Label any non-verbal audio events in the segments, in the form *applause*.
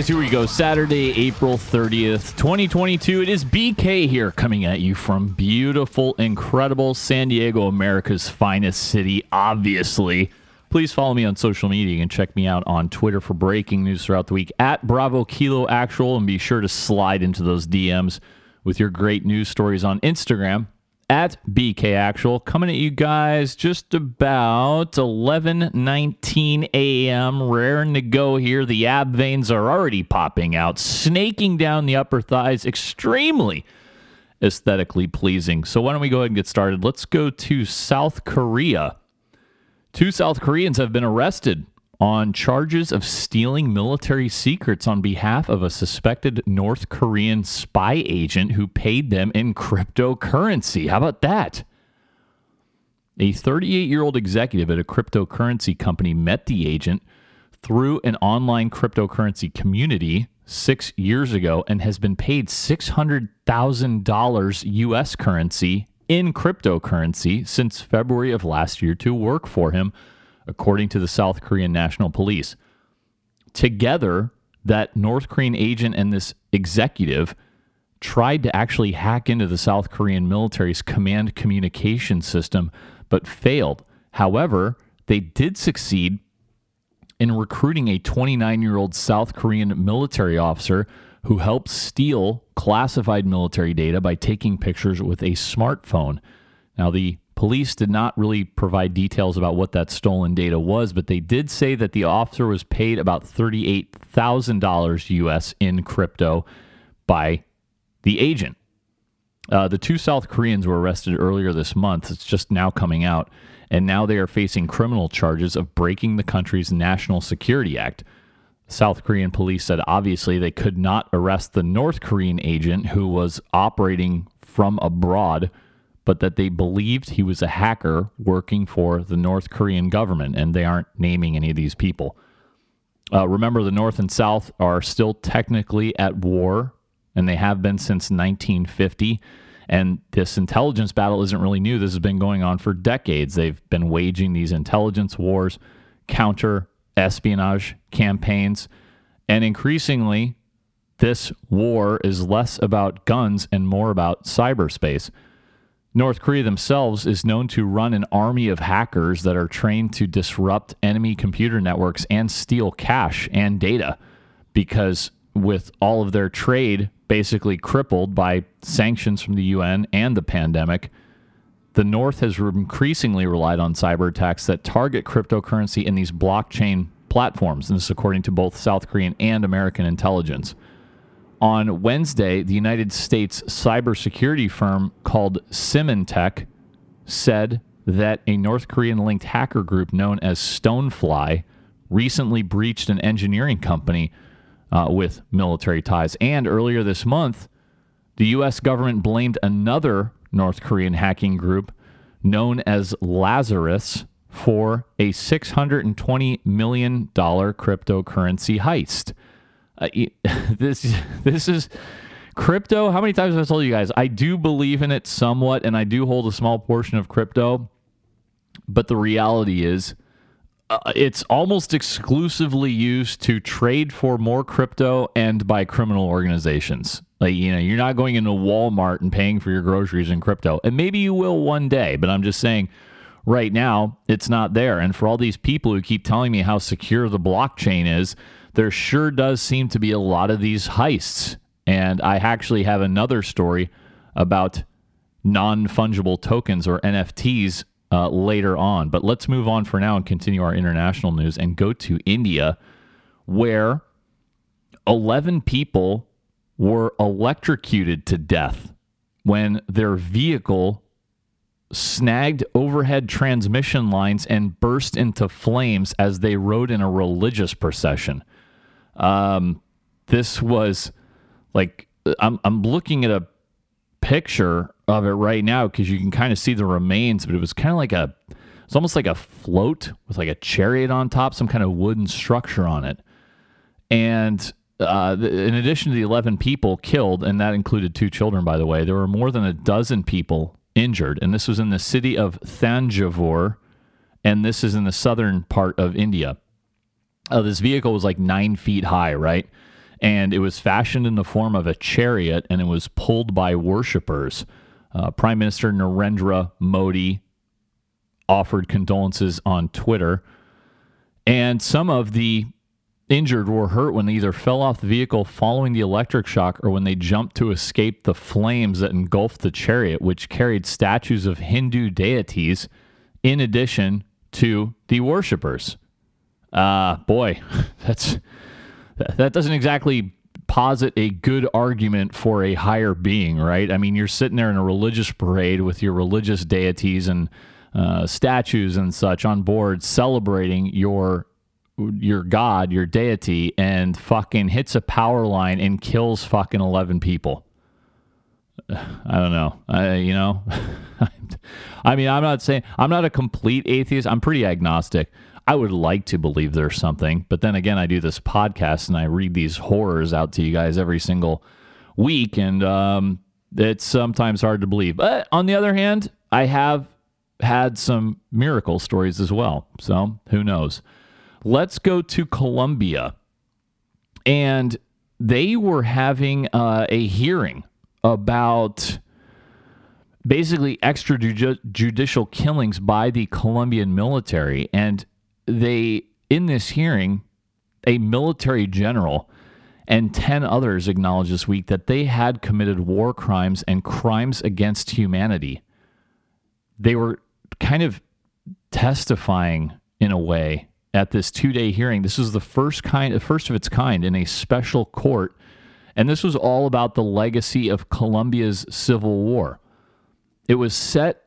guys, here we go. Saturday, April 30th, 2022. It is BK here coming at you from beautiful, incredible San Diego, America's finest city, obviously. Please follow me on social media and check me out on Twitter for breaking news throughout the week at Bravo Kilo Actual. And be sure to slide into those DMs with your great news stories on Instagram at BK Actual, coming at you guys just about 11:19 a.m. Raring to go here. The ab veins are already popping out, snaking down the upper thighs, extremely aesthetically pleasing. So why don't we go ahead and get started? Let's go to South Korea. Two South Koreans have been arrested on charges of stealing military secrets on behalf of a suspected North Korean spy agent who paid them in cryptocurrency. How about that? A 38 year old executive at a cryptocurrency company met the agent through an online cryptocurrency community six years ago and has been paid $600,000 US currency in cryptocurrency since February of last year to work for him according to the South Korean National Police. Together, that North Korean agent and this executive tried to actually hack into the South Korean military's command communication system, but failed. However, they did succeed in recruiting a 29 year old South Korean military officer who helped steal classified military data by taking pictures with a smartphone. Now, the Police did not really provide details about what that stolen data was, but they did say that the officer was paid about $38,000 US in crypto by the agent. Uh, the two South Koreans were arrested earlier this month. It's just now coming out. And now they are facing criminal charges of breaking the country's National Security Act. South Korean police said obviously they could not arrest the North Korean agent who was operating from abroad but that they believed he was a hacker working for the North Korean government, and they aren't naming any of these people. Uh, remember, the North and South are still technically at war, and they have been since 1950. And this intelligence battle isn't really new. This has been going on for decades. They've been waging these intelligence wars, counter espionage campaigns, and increasingly, this war is less about guns and more about cyberspace. North Korea themselves is known to run an army of hackers that are trained to disrupt enemy computer networks and steal cash and data because with all of their trade basically crippled by sanctions from the UN and the pandemic, the North has increasingly relied on cyber attacks that target cryptocurrency in these blockchain platforms. And this is according to both South Korean and American intelligence. On Wednesday, the United States cybersecurity firm called Symantec said that a North Korean linked hacker group known as Stonefly recently breached an engineering company uh, with military ties. And earlier this month, the U.S. government blamed another North Korean hacking group known as Lazarus for a $620 million cryptocurrency heist. Uh, *laughs* this this is crypto. How many times have I told you guys? I do believe in it somewhat, and I do hold a small portion of crypto. But the reality is, uh, it's almost exclusively used to trade for more crypto and by criminal organizations. Like, you know, you're not going into Walmart and paying for your groceries in crypto. And maybe you will one day, but I'm just saying right now it's not there. And for all these people who keep telling me how secure the blockchain is, there sure does seem to be a lot of these heists. And I actually have another story about non fungible tokens or NFTs uh, later on. But let's move on for now and continue our international news and go to India, where 11 people were electrocuted to death when their vehicle snagged overhead transmission lines and burst into flames as they rode in a religious procession. Um, this was like I'm I'm looking at a picture of it right now because you can kind of see the remains, but it was kind of like a it's almost like a float with like a chariot on top, some kind of wooden structure on it. And uh, in addition to the 11 people killed, and that included two children, by the way, there were more than a dozen people injured. And this was in the city of Thanjavur, and this is in the southern part of India uh, this vehicle was like nine feet high, right? and it was fashioned in the form of a chariot and it was pulled by worshippers. Uh, Prime Minister Narendra Modi offered condolences on Twitter, and some of the injured were hurt when they either fell off the vehicle following the electric shock or when they jumped to escape the flames that engulfed the chariot, which carried statues of Hindu deities in addition to the worshippers. Uh, boy, *laughs* that's that doesn't exactly posit a good argument for a higher being, right? I mean, you're sitting there in a religious parade with your religious deities and uh, statues and such on board celebrating your your god, your deity, and fucking hits a power line and kills fucking eleven people. *sighs* I don't know. I, you know, *laughs* I mean, I'm not saying I'm not a complete atheist. I'm pretty agnostic. I would like to believe there's something, but then again, I do this podcast and I read these horrors out to you guys every single week, and um, it's sometimes hard to believe. But on the other hand, I have had some miracle stories as well. So who knows? Let's go to Colombia. And they were having uh, a hearing about basically extrajudicial killings by the Colombian military. And they, in this hearing, a military general and 10 others acknowledged this week that they had committed war crimes and crimes against humanity. They were kind of testifying in a way at this two-day hearing. This was the first kind, first of its kind in a special court, and this was all about the legacy of Colombia's civil war. It was set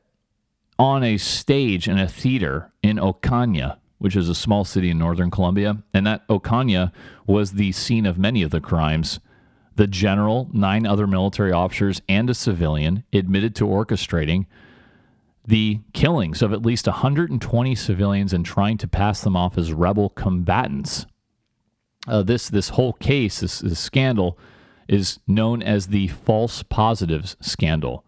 on a stage in a theater in Ocaña, which is a small city in northern Colombia, and that Ocaña was the scene of many of the crimes. The general, nine other military officers, and a civilian admitted to orchestrating the killings of at least 120 civilians and trying to pass them off as rebel combatants. Uh, this this whole case, this, this scandal, is known as the false positives scandal,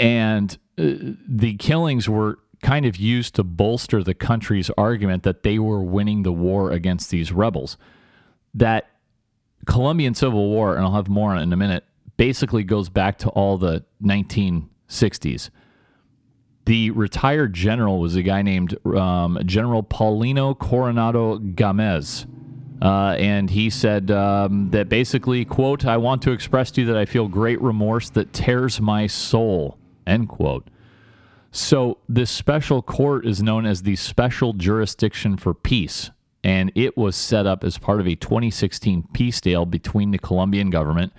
and uh, the killings were kind of used to bolster the country's argument that they were winning the war against these rebels. That Colombian Civil War, and I'll have more on it in a minute, basically goes back to all the 1960s the retired general was a guy named um, General Paulino Coronado Gamez. Uh, and he said um, that basically, quote, I want to express to you that I feel great remorse that tears my soul, end quote. So, this special court is known as the Special Jurisdiction for Peace, and it was set up as part of a 2016 peace deal between the Colombian government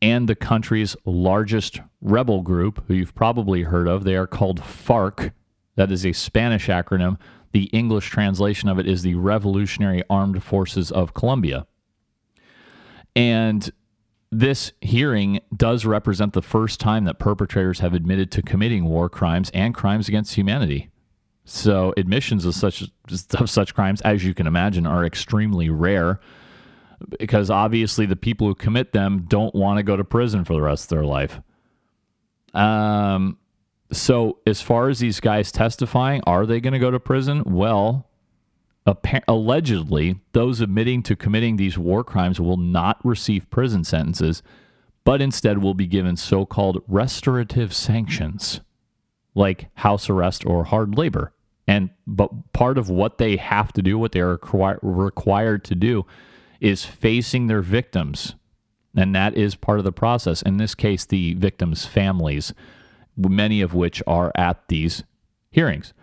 and the country's largest rebel group, who you've probably heard of. They are called FARC. That is a Spanish acronym. The English translation of it is the Revolutionary Armed Forces of Colombia. And this hearing does represent the first time that perpetrators have admitted to committing war crimes and crimes against humanity. So admissions of such of such crimes, as you can imagine, are extremely rare because obviously the people who commit them don't want to go to prison for the rest of their life. Um, so as far as these guys testifying, are they going to go to prison? Well, allegedly, those admitting to committing these war crimes will not receive prison sentences, but instead will be given so-called restorative sanctions, like house arrest or hard labor. And but part of what they have to do, what they are required to do, is facing their victims. And that is part of the process. In this case, the victims' families, many of which are at these hearings.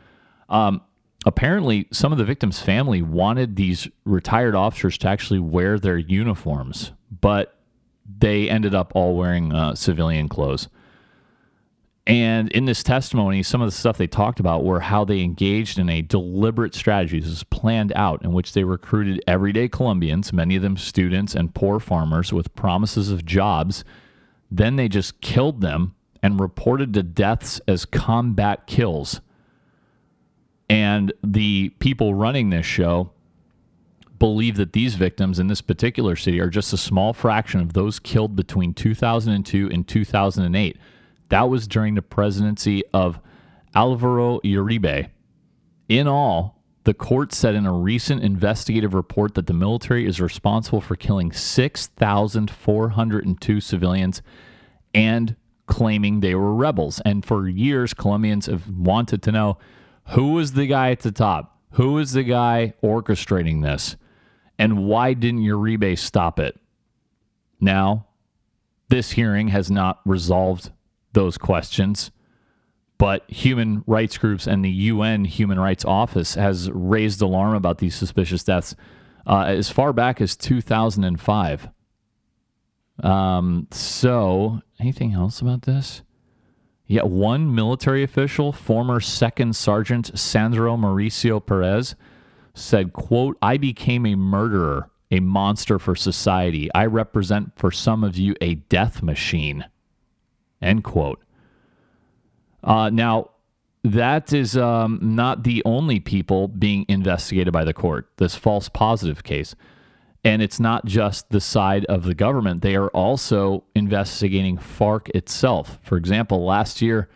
Um, apparently, some of the victims' family wanted these retired officers to actually wear their uniforms, but they ended up all wearing uh, civilian clothes. And in this testimony, some of the stuff they talked about were how they engaged in a deliberate strategy. This was planned out in which they recruited everyday Colombians, many of them students and poor farmers, with promises of jobs. Then they just killed them and reported the deaths as combat kills. And the people running this show believe that these victims in this particular city are just a small fraction of those killed between 2002 and 2008 that was during the presidency of Alvaro Uribe. In all, the court said in a recent investigative report that the military is responsible for killing 6,402 civilians and claiming they were rebels. And for years, Colombians have wanted to know who was the guy at the top? Who was the guy orchestrating this? And why didn't Uribe stop it? Now, this hearing has not resolved those questions, but human rights groups and the UN Human Rights Office has raised alarm about these suspicious deaths uh, as far back as 2005. Um, so, anything else about this? Yeah, one military official, former Second Sergeant Sandro Mauricio Perez, said, quote, I became a murderer, a monster for society. I represent for some of you a death machine. End quote. Uh, now, that is um, not the only people being investigated by the court, this false positive case. And it's not just the side of the government, they are also investigating FARC itself. For example, last year,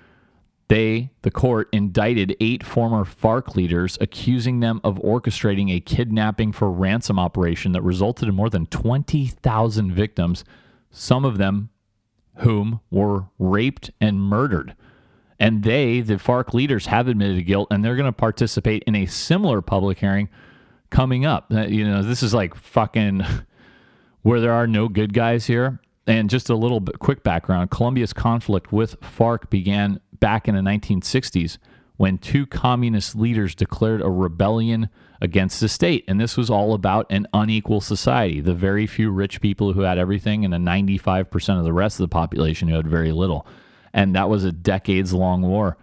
they, the court, indicted eight former FARC leaders, accusing them of orchestrating a kidnapping for ransom operation that resulted in more than 20,000 victims, some of them whom were raped and murdered. And they, the FARC leaders, have admitted guilt and they're going to participate in a similar public hearing coming up. Uh, you know, this is like fucking *laughs* where there are no good guys here. And just a little bit quick background Colombia's conflict with FARC began back in the 1960s when two communist leaders declared a rebellion against the state. And this was all about an unequal society the very few rich people who had everything, and the 95% of the rest of the population who had very little. And that was a decades long war.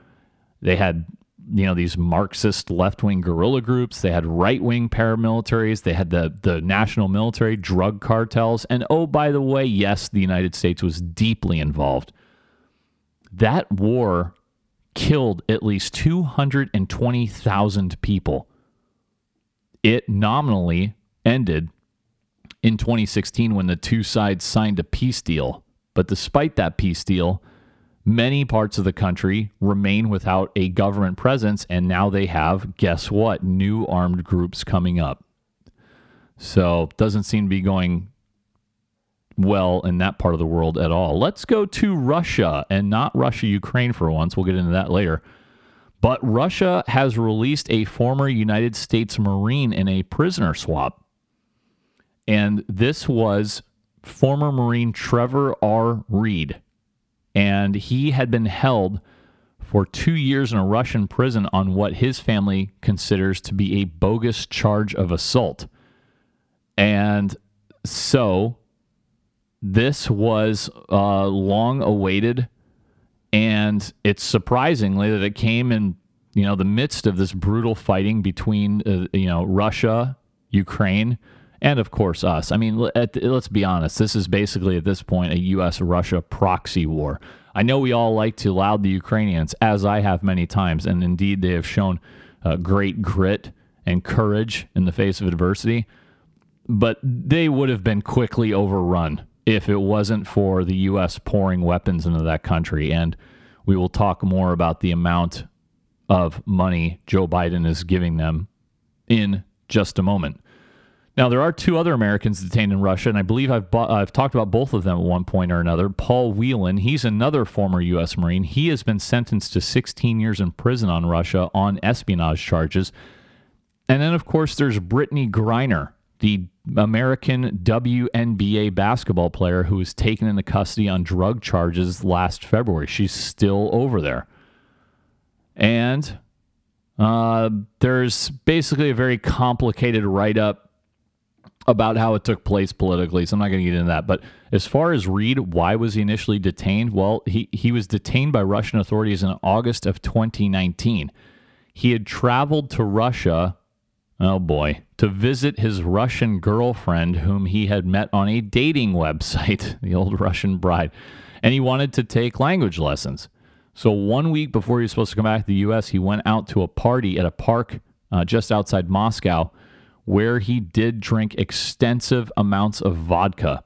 They had you know these Marxist left wing guerrilla groups. They had right wing paramilitaries. They had the the national military, drug cartels, and oh by the way, yes, the United States was deeply involved. That war killed at least two hundred and twenty thousand people. It nominally ended in 2016 when the two sides signed a peace deal. But despite that peace deal, many parts of the country remain without a government presence, and now they have, guess what, new armed groups coming up. So, doesn't seem to be going well in that part of the world at all. Let's go to Russia and not Russia Ukraine for once. We'll get into that later. But Russia has released a former United States Marine in a prisoner swap. And this was former Marine Trevor R. Reed and he had been held for two years in a Russian prison on what his family considers to be a bogus charge of assault. And so this was uh, long awaited, and it's surprisingly that it came in you know the midst of this brutal fighting between uh, you know Russia, Ukraine, and of course us. I mean, let's be honest. This is basically at this point a U.S. Russia proxy war. I know we all like to laud the Ukrainians, as I have many times, and indeed they have shown uh, great grit and courage in the face of adversity. But they would have been quickly overrun if it wasn't for the U.S. pouring weapons into that country. And we will talk more about the amount of money Joe Biden is giving them in just a moment. Now, there are two other Americans detained in Russia, and I believe I've, bu- I've talked about both of them at one point or another. Paul Whelan, he's another former U.S. Marine. He has been sentenced to 16 years in prison on Russia on espionage charges. And then, of course, there's Brittany Griner, the American WNBA basketball player who was taken into custody on drug charges last February. She's still over there. And uh, there's basically a very complicated write up about how it took place politically, so I'm not going to get into that. But as far as Reed, why was he initially detained? Well, he, he was detained by Russian authorities in August of 2019. He had traveled to Russia, oh boy, to visit his Russian girlfriend, whom he had met on a dating website, *laughs* the old Russian bride, and he wanted to take language lessons. So one week before he was supposed to come back to the U.S., he went out to a party at a park uh, just outside Moscow where he did drink extensive amounts of vodka.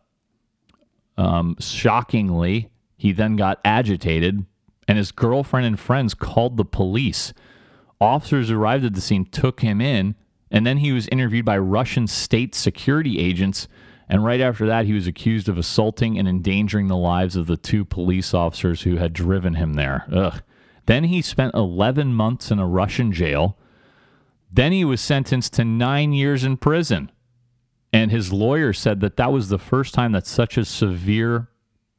Um, shockingly, he then got agitated, and his girlfriend and friends called the police officers arrived at the scene took him in, and then he was interviewed by Russian state security agents. And right after that, he was accused of assaulting and endangering the lives of the two police officers who had driven him there. Ugh. Then he spent 11 months in a Russian jail. Then he was sentenced to nine years in prison. And his lawyer said that that was the first time that such a severe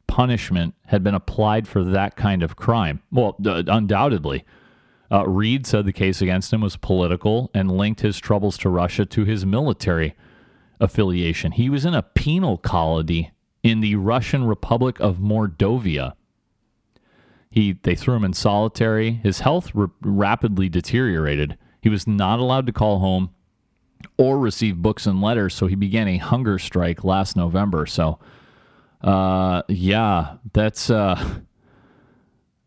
punishment had been applied for that kind of crime. Well, undoubtedly. Uh, Reed said the case against him was political and linked his troubles to Russia to his military affiliation. He was in a penal colony in the Russian Republic of Mordovia. He, they threw him in solitary. His health r- rapidly deteriorated. He was not allowed to call home or receive books and letters, so he began a hunger strike last November. So, uh, yeah, that's uh,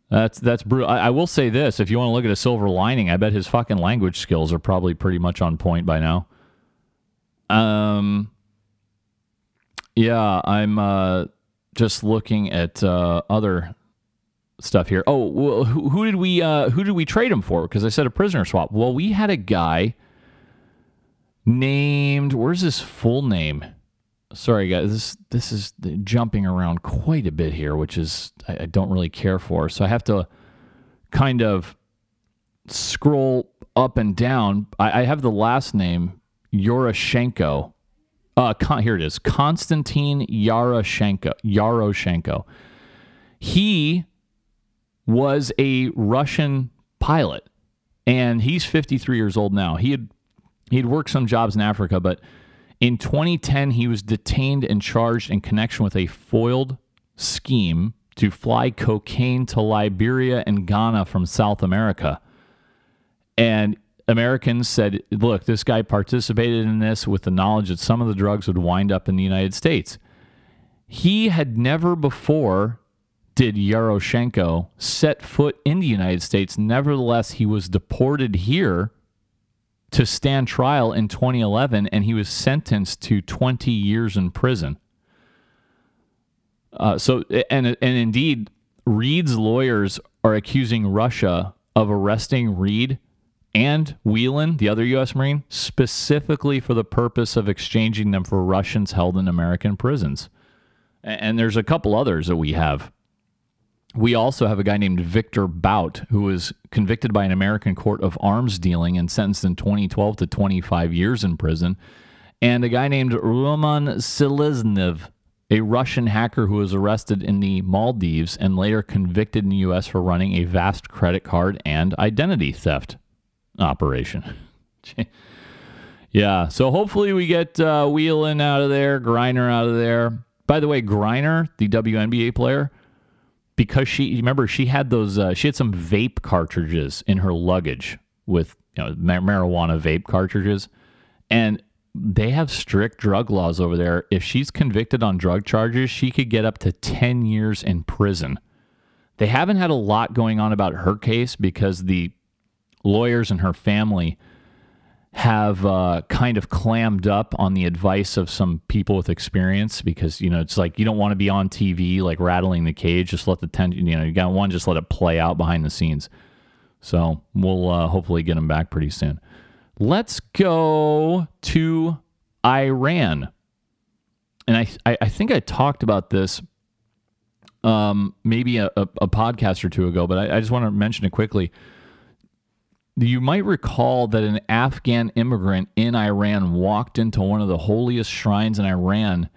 that's that's brutal. I, I, will say this: if you want to look at a silver lining, I bet his fucking language skills are probably pretty much on point by now. Um, yeah, I'm uh, just looking at uh, other stuff here. Oh, well, who, who, did we uh, who did we trade him for? Because I said a prisoner swap. Well, we had a guy named. Where's his full name? Sorry, guys. This this is jumping around quite a bit here, which is I, I don't really care for. So I have to kind of scroll up and down. I, I have the last name Yaroshenko. Uh, con- here it is, Konstantin Yaroshenko. Yaroshenko. He was a Russian pilot, and he's 53 years old now. He had he'd worked some jobs in Africa, but in 2010 he was detained and charged in connection with a foiled scheme to fly cocaine to Liberia and Ghana from South America. And Americans said, look, this guy participated in this with the knowledge that some of the drugs would wind up in the United States. He had never before did Yaroshenko set foot in the United States. Nevertheless, he was deported here to stand trial in 2011 and he was sentenced to 20 years in prison. Uh, so, and, and indeed, Reed's lawyers are accusing Russia of arresting Reed and Whelan, the other U.S. Marine, specifically for the purpose of exchanging them for Russians held in American prisons. And there's a couple others that we have. We also have a guy named Victor Bout, who was convicted by an American court of arms dealing and sentenced in 2012 to 25 years in prison. And a guy named Roman Seleznev, a Russian hacker who was arrested in the Maldives and later convicted in the U.S. for running a vast credit card and identity theft operation. *laughs* yeah, so hopefully we get uh, Whelan out of there, Griner out of there. By the way, Griner, the WNBA player, because she remember she had those uh, she had some vape cartridges in her luggage with you know marijuana vape cartridges, and they have strict drug laws over there. If she's convicted on drug charges, she could get up to ten years in prison. They haven't had a lot going on about her case because the lawyers and her family have uh, kind of clammed up on the advice of some people with experience because you know it's like you don't want to be on TV like rattling the cage. Just let the tension. You know, you got one. Just let it play out behind the scenes. So we'll uh, hopefully get him back pretty soon. Let's go to Iran, and I I, I think I talked about this um, maybe a, a, a, podcast or two ago, but I, I just want to mention it quickly you might recall that an Afghan immigrant in Iran walked into one of the holiest shrines in Iran.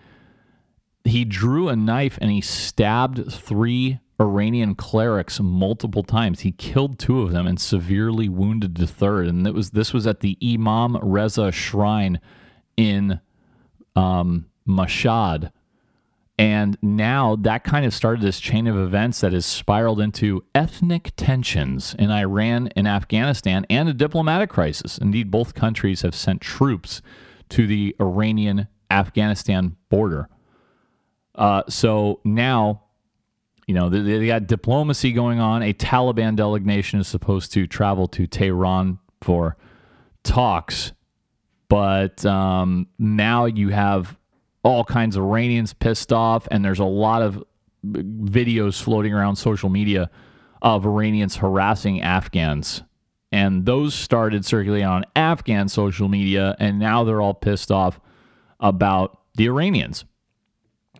He drew a knife and he stabbed three Iranian clerics multiple times. He killed two of them and severely wounded the third. And it was this was at the Imam Reza Shrine in um, Mashhad, and now that kind of started this chain of events that has spiraled into ethnic tensions in Iran and Afghanistan and a diplomatic crisis. Indeed, both countries have sent troops to the Iranian Afghanistan border. Uh, so now, you know, they, they got diplomacy going on. A Taliban delegation is supposed to travel to Tehran for talks. But um, now you have all kinds of Iranians pissed off, and there's a lot of videos floating around social media of Iranians harassing Afghans And those started circulating on Afghan social media, and now they're all pissed off about the Iranians.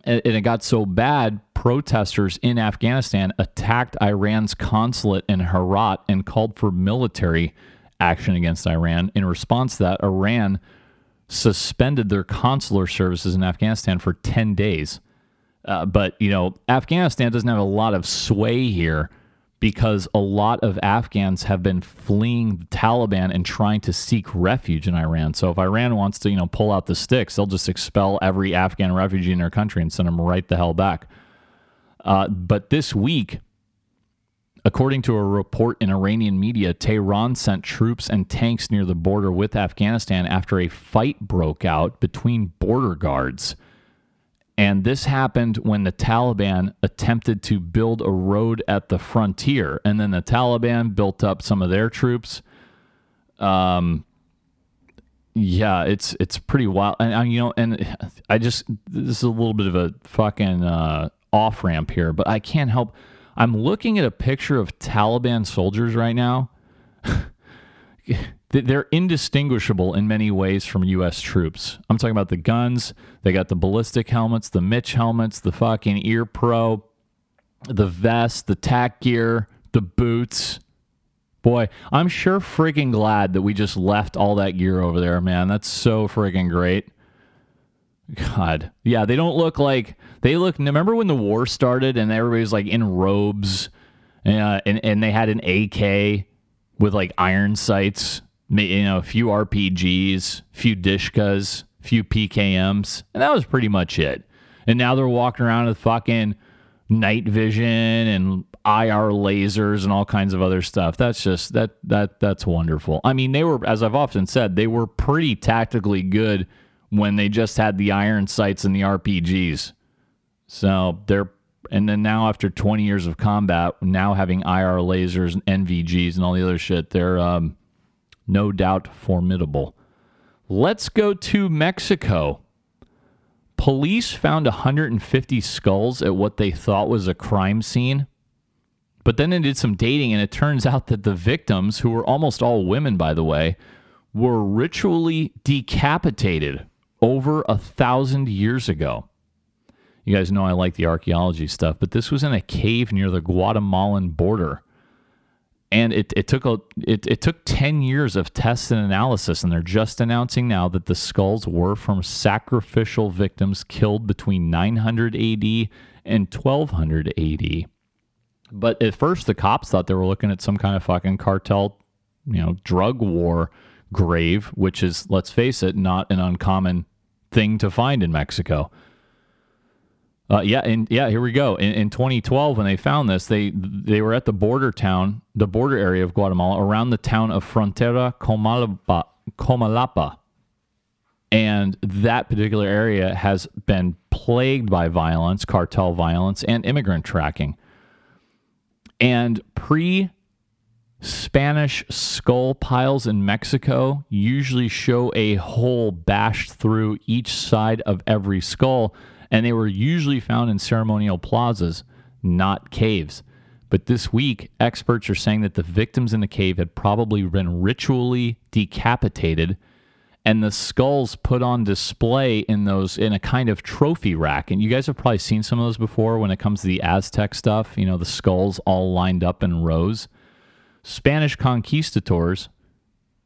And it got so bad, protesters in Afghanistan attacked Iran's consulate in Herat and called for military action against Iran. In response to that, Iran suspended their consular services in Afghanistan for 10 days. Uh, but, you know, Afghanistan doesn't have a lot of sway here because a lot of Afghans have been fleeing the Taliban and trying to seek refuge in Iran. So if Iran wants to, you know, pull out the sticks, they'll just expel every Afghan refugee in their country and send them right the hell back. Uh, but this week, according to a report in Iranian media, Tehran sent troops and tanks near the border with Afghanistan after a fight broke out between border guards. And this happened when the Taliban attempted to build a road at the frontier. And then the Taliban built up some of their troops. Um, yeah, it's it's pretty wild. And you know, and I just this is a little bit of a fucking uh, off ramp here, but I can't help. I'm looking at a picture of Taliban soldiers right now. *laughs* they're indistinguishable in many ways from U.S. troops. I'm talking about the guns. They got the ballistic helmets, the MICH helmets, the fucking ear pro, the vest, the tack gear, the boots. Boy, I'm sure freaking glad that we just left all that gear over there, man. That's so freaking great. God. Yeah, they don't look like they look remember when the war started and everybody was like in robes uh, and and they had an AK with like iron sights you know, a few RPGs, few Dishkas, few PKMs, and that was pretty much it. And now they're walking around with fucking night vision and IR lasers and all kinds of other stuff. That's just that that that's wonderful. I mean, they were as I've often said, they were pretty tactically good when they just had the iron sights and the RPGs. So they're and then now after 20 years of combat, now having IR lasers and NVGs and all the other shit, they're um, no doubt formidable. Let's go to Mexico. Police found 150 skulls at what they thought was a crime scene. But then they did some dating, and it turns out that the victims, who were almost all women, by the way, were ritually decapitated over a thousand years ago. You guys know I like the archaeology stuff, but this was in a cave near the Guatemalan border and it, it took a it, it took 10 years of tests and analysis and they're just announcing now that the skulls were from sacrificial victims killed between 900 AD and 1200 AD but at first the cops thought they were looking at some kind of fucking cartel you know drug war grave which is let's face it not an uncommon thing to find in Mexico uh, yeah, and yeah, here we go. In, in 2012, when they found this, they they were at the border town, the border area of Guatemala, around the town of Frontera Comalapa, Comalapa, and that particular area has been plagued by violence, cartel violence, and immigrant tracking. And pre Spanish skull piles in Mexico usually show a hole bashed through each side of every skull and they were usually found in ceremonial plazas, not caves. But this week, experts are saying that the victims in the cave had probably been ritually decapitated and the skulls put on display in those in a kind of trophy rack. And you guys have probably seen some of those before when it comes to the Aztec stuff, you know, the skulls all lined up in rows. Spanish conquistadors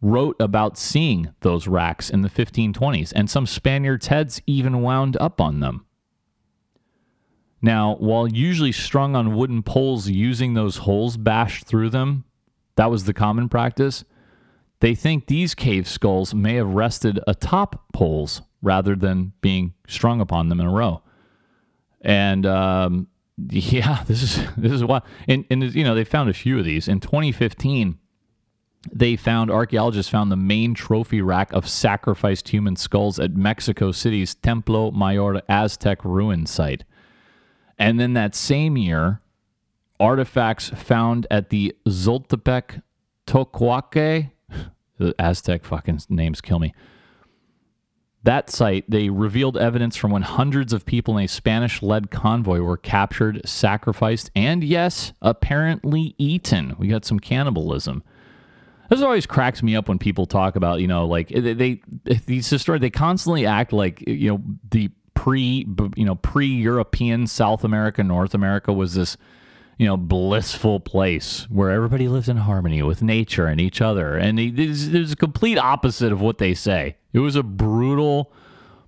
wrote about seeing those racks in the 1520s, and some Spaniards' heads even wound up on them. Now, while usually strung on wooden poles using those holes bashed through them, that was the common practice. They think these cave skulls may have rested atop poles rather than being strung upon them in a row. And um, *laughs* yeah, this is this is why. And, and you know they found a few of these in 2015. They found archaeologists found the main trophy rack of sacrificed human skulls at Mexico City's Templo Mayor Aztec ruin site. And then that same year, artifacts found at the Zoltepec Tocoaque, *laughs* the Aztec fucking names kill me. That site, they revealed evidence from when hundreds of people in a Spanish led convoy were captured, sacrificed, and yes, apparently eaten. We got some cannibalism. This always cracks me up when people talk about, you know, like eh, they, they eh, these historians they constantly act like eh, you know the pre you know pre-European South America, North America was this you know blissful place where everybody lives in harmony with nature and each other, and there's a complete opposite of what they say. It was a brutal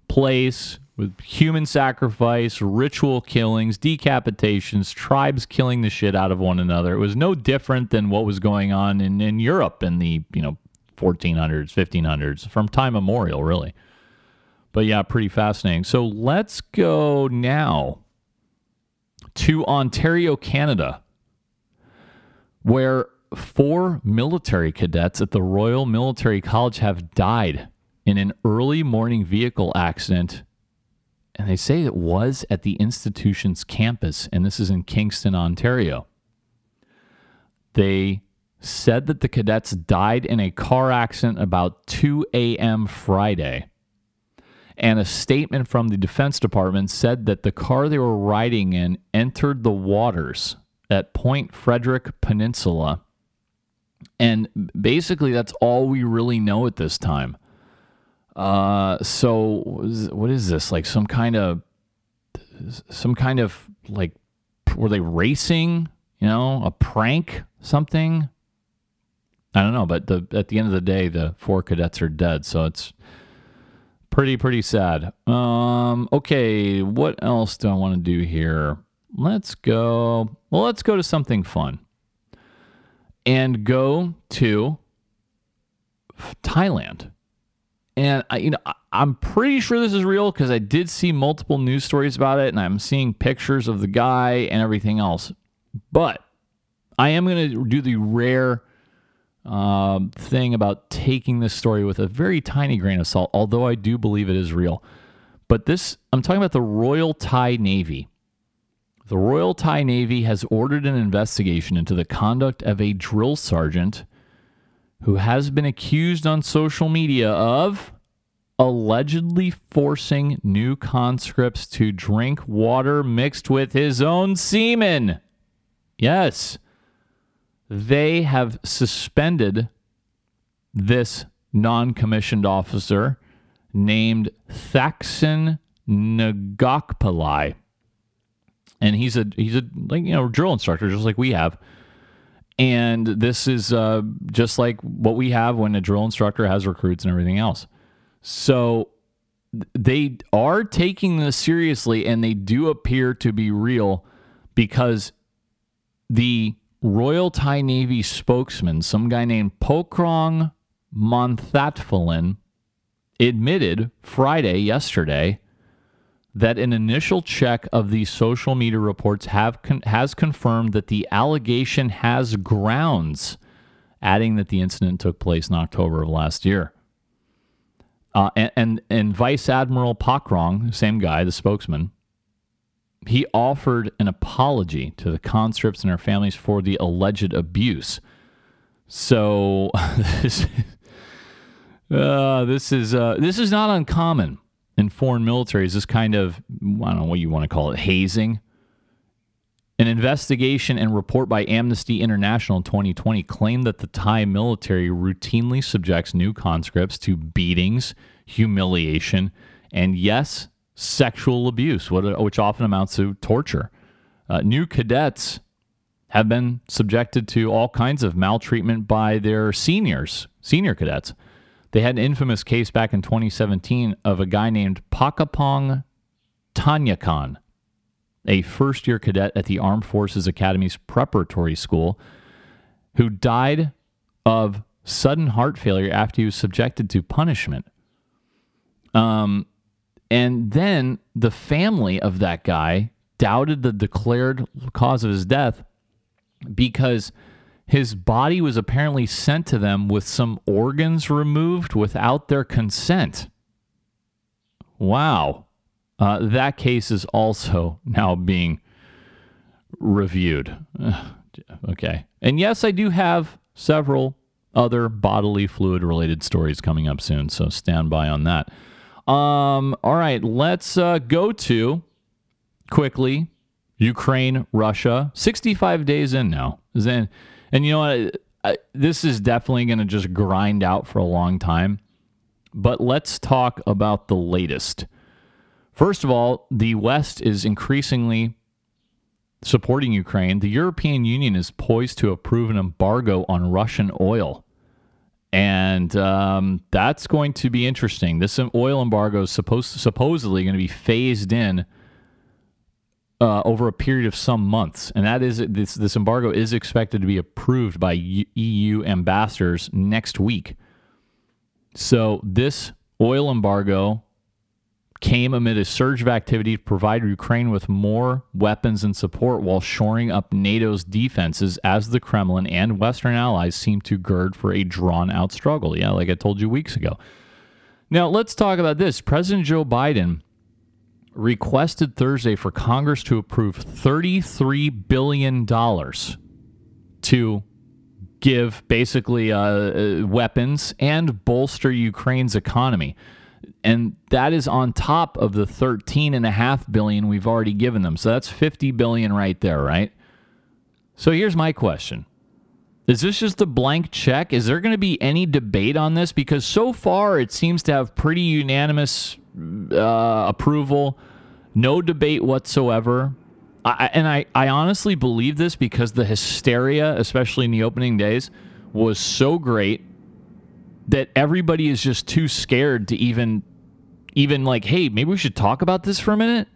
place with human sacrifice, ritual killings, decapitations, tribes killing the shit out of one another. It was no different than what was going on in, in Europe in the, you know, 1400s, 1500s, from time immemorial, really. But yeah, pretty fascinating. So let's go now to Ontario, Canada, where four military cadets at the Royal Military College have died in an early morning vehicle accident and they say it was at the institution's campus, and this is in Kingston, Ontario. They said that the cadets died in a car accident about 2 a.m. Friday. And a statement from the Defense Department said that the car they were riding in entered the waters at Point Frederick Peninsula. And basically, that's all we really know at this time. Uh, so what is this? Like some kind of, some kind of like, were they racing? You know, a prank, something. I don't know, but the at the end of the day, the four cadets are dead, so it's pretty pretty sad. Um, okay, what else do I want to do here? Let's go. Well, let's go to something fun, and go to Thailand. And I, you know, I'm pretty sure this is real because I did see multiple news stories about it, and I'm seeing pictures of the guy and everything else. But I am going to do the rare uh, thing about taking this story with a very tiny grain of salt, although I do believe it is real. But this, I'm talking about the Royal Thai Navy. The Royal Thai Navy has ordered an investigation into the conduct of a drill sergeant who has been accused on social media of allegedly forcing new conscripts to drink water mixed with his own semen. Yes, they have suspended this non commissioned officer named Thaksin Ngakpillai. And he's a he's a like you know drill instructor just like we have and this is uh, just like what we have when a drill instructor has recruits and everything else. So they are taking this seriously and they do appear to be real because the Royal Thai Navy spokesman, some guy named Pokrong Monthatphalin, admitted Friday, yesterday, that an initial check of these social media reports have con- has confirmed that the allegation has grounds, adding that the incident took place in October of last year. Uh, and, and, and Vice Admiral Pokrong, same guy, the spokesman, he offered an apology to the conscripts and their families for the alleged abuse. So *laughs* this, uh, this is uh, this is not uncommon in foreign militaries, this kind of, I don't know what you want to call it, hazing. An investigation and report by Amnesty International in 2020 claimed that the Thai military routinely subjects new conscripts to beatings, humiliation, and yes, sexual abuse, which often amounts to torture. Uh, new cadets have been subjected to all kinds of maltreatment by their seniors, senior cadets. They had an infamous case back in 2017 of a guy named Pakapong Tanyakan, a first year cadet at the Armed Forces Academy's preparatory school, who died of sudden heart failure after he was subjected to punishment. Um, and then the family of that guy doubted the declared cause of his death because his body was apparently sent to them with some organs removed without their consent. Wow. Uh, that case is also *laughs* now being reviewed. okay. And yes, I do have several other bodily fluid related stories coming up soon, so stand by on that. Um, all right, let's uh, go to quickly Ukraine, Russia. 65 days in now. Then and you know what? I, this is definitely going to just grind out for a long time. But let's talk about the latest. First of all, the West is increasingly supporting Ukraine. The European Union is poised to approve an embargo on Russian oil. And um, that's going to be interesting. This oil embargo is supposed supposedly going to be phased in uh, over a period of some months, and that is this this embargo is expected to be approved by EU ambassadors next week. So this oil embargo came amid a surge of activity to provide Ukraine with more weapons and support while shoring up NATO's defenses as the Kremlin and Western allies seem to gird for a drawn out struggle. Yeah, like I told you weeks ago. Now, let's talk about this. President Joe Biden requested Thursday for Congress to approve $33 billion to give basically uh, uh, weapons and bolster Ukraine's economy. And that is on top of the 13 and a half billion we've already given them. So that's 50 billion right there, right? So here's my question. Is this just a blank check? Is there going to be any debate on this? Because so far it seems to have pretty unanimous uh, approval, no debate whatsoever. I, and I, I honestly believe this because the hysteria, especially in the opening days, was so great that everybody is just too scared to even even like, hey, maybe we should talk about this for a minute.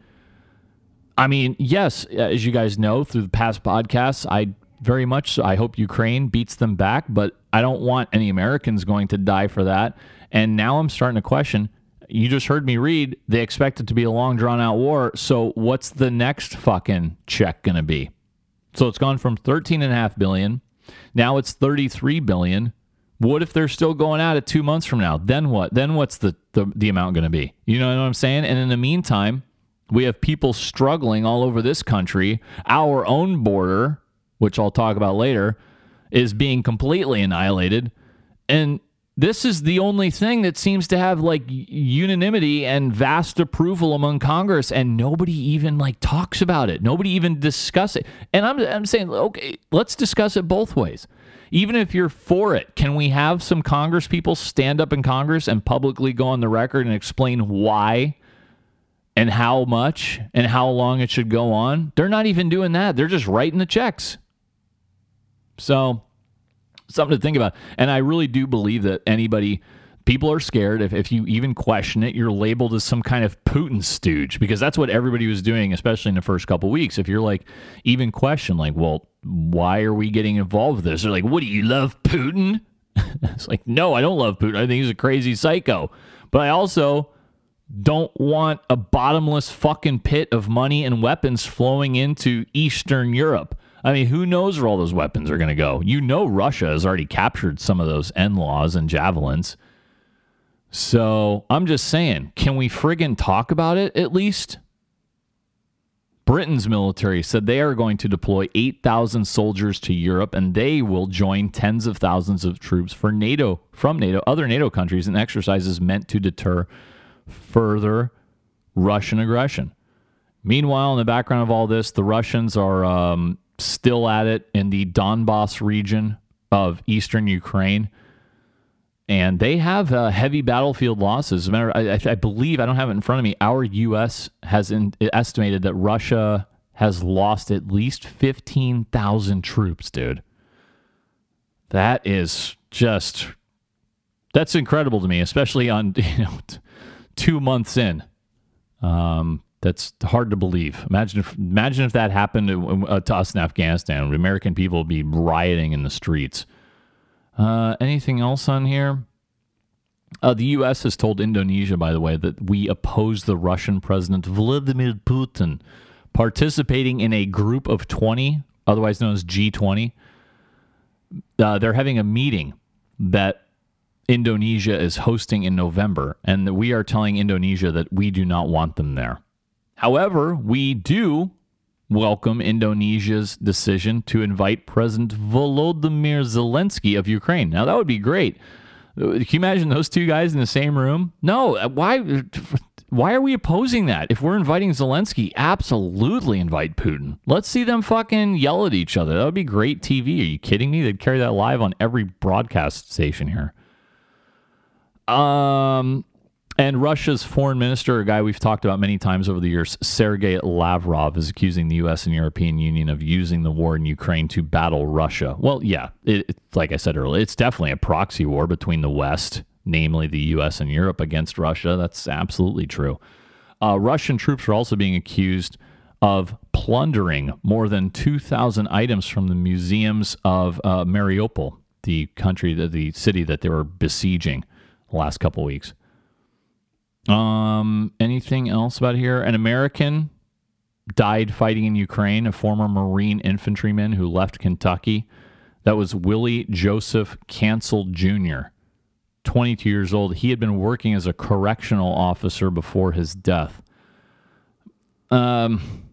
I mean, yes, as you guys know through the past podcasts, I very much so I hope Ukraine beats them back, but I don't want any Americans going to die for that. And now I'm starting to question you just heard me read they expect it to be a long drawn out war. So what's the next fucking check going to be? So it's gone from 13 and a half billion now it's 33 billion. What if they're still going at it two months from now? Then what? Then what's the the, the amount going to be? You know what i'm saying? And in the meantime we have people struggling all over this country. Our own border which i'll talk about later is being completely annihilated. And this is the only thing that seems to have like unanimity and vast approval among Congress, and nobody even like talks about it. Nobody even discuss it. And I'm I'm saying, okay, let's discuss it both ways. Even if you're for it, can we have some Congress people stand up in Congress and publicly go on the record and explain why and how much and how long it should go on? They're not even doing that. They're just writing the checks. So something to think about. And I really do believe that anybody, people are scared. If, if you even question it, you're labeled as some kind of Putin stooge because that's what everybody was doing, especially in the first couple weeks. If you're like, even question, like, well, why are we getting involved with this? They're like, what do you love Putin? *laughs* it's like, no, I don't love Putin. I think he's a crazy psycho. But I also don't want a bottomless fucking pit of money and weapons flowing into Eastern Europe. I mean, who knows where all those weapons are going to go? You know, Russia has already captured some of those NLAWs and javelins. So I'm just saying, can we friggin' talk about it at least? Britain's military said they are going to deploy 8,000 soldiers to Europe and they will join tens of thousands of troops for NATO from NATO, other NATO countries in exercises meant to deter further Russian aggression. Meanwhile, in the background of all this, the Russians are um, still at it in the Donbass region of eastern Ukraine. And they have uh, heavy battlefield losses. matter, I, I, believe, I don't have it in front of me, our U.S. has in, estimated that Russia has lost at least 15,000 troops, dude. That is just, that's incredible to me, especially on, *laughs* you know, t- two months in. Um, that's hard to believe. Imagine if imagine if that happened to, uh, to us in Afghanistan. American people would be rioting in the streets. Uh, anything else on here? Uh, the U.S. has told Indonesia, by the way, that we oppose the Russian President Vladimir Putin participating in a group of 20, otherwise known as G20. Uh, they're having a meeting that Indonesia is hosting in November, and we are telling Indonesia that we do not want them there. However, we do welcome Indonesia's decision to invite President Volodymyr Zelensky of Ukraine. Now, that would be great. Can you imagine those two guys in the same room? No, why? *laughs* why are we opposing that? If we're inviting Zelensky, absolutely invite Putin. Let's see them fucking yell at each other. That would be great TV. Are you kidding me? They'd carry that live on every broadcast station here. Um, and Russia's foreign minister, a guy we've talked about many times over the years, Sergei Lavrov, is accusing the U.S. and European Union of using the war in Ukraine to battle Russia. Well, yeah, it, like I said earlier, it's definitely a proxy war between the West namely the U.S. and Europe, against Russia. That's absolutely true. Uh, Russian troops are also being accused of plundering more than 2,000 items from the museums of uh, Mariupol, the country, the, the city that they were besieging the last couple weeks. Um, anything else about here? An American died fighting in Ukraine, a former Marine infantryman who left Kentucky. That was Willie Joseph Cancel Jr. 22 years old. He had been working as a correctional officer before his death. Um,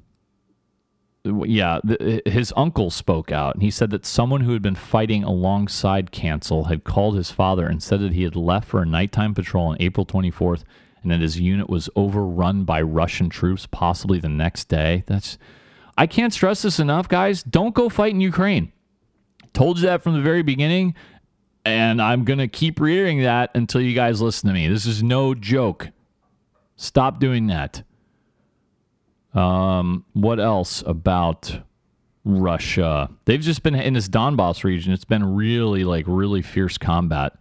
yeah, the, his uncle spoke out and he said that someone who had been fighting alongside Cancel had called his father and said that he had left for a nighttime patrol on April 24th and that his unit was overrun by Russian troops possibly the next day. That's I can't stress this enough, guys. Don't go fight in Ukraine. Told you that from the very beginning. And I'm going to keep reiterating that until you guys listen to me. This is no joke. Stop doing that. Um, what else about Russia? They've just been in this Donbass region. It's been really, like, really fierce combat.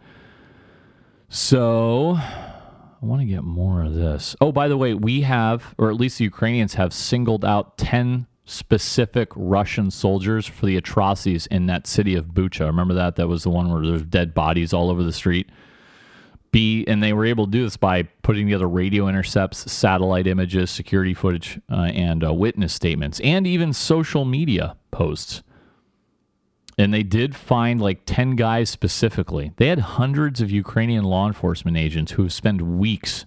So I want to get more of this. Oh, by the way, we have, or at least the Ukrainians have singled out 10 specific Russian soldiers for the atrocities in that city of Bucha. Remember that? That was the one where there's dead bodies all over the street. B, and they were able to do this by putting together radio intercepts, satellite images, security footage, uh, and uh, witness statements, and even social media posts. And they did find like 10 guys specifically. They had hundreds of Ukrainian law enforcement agents who have spent weeks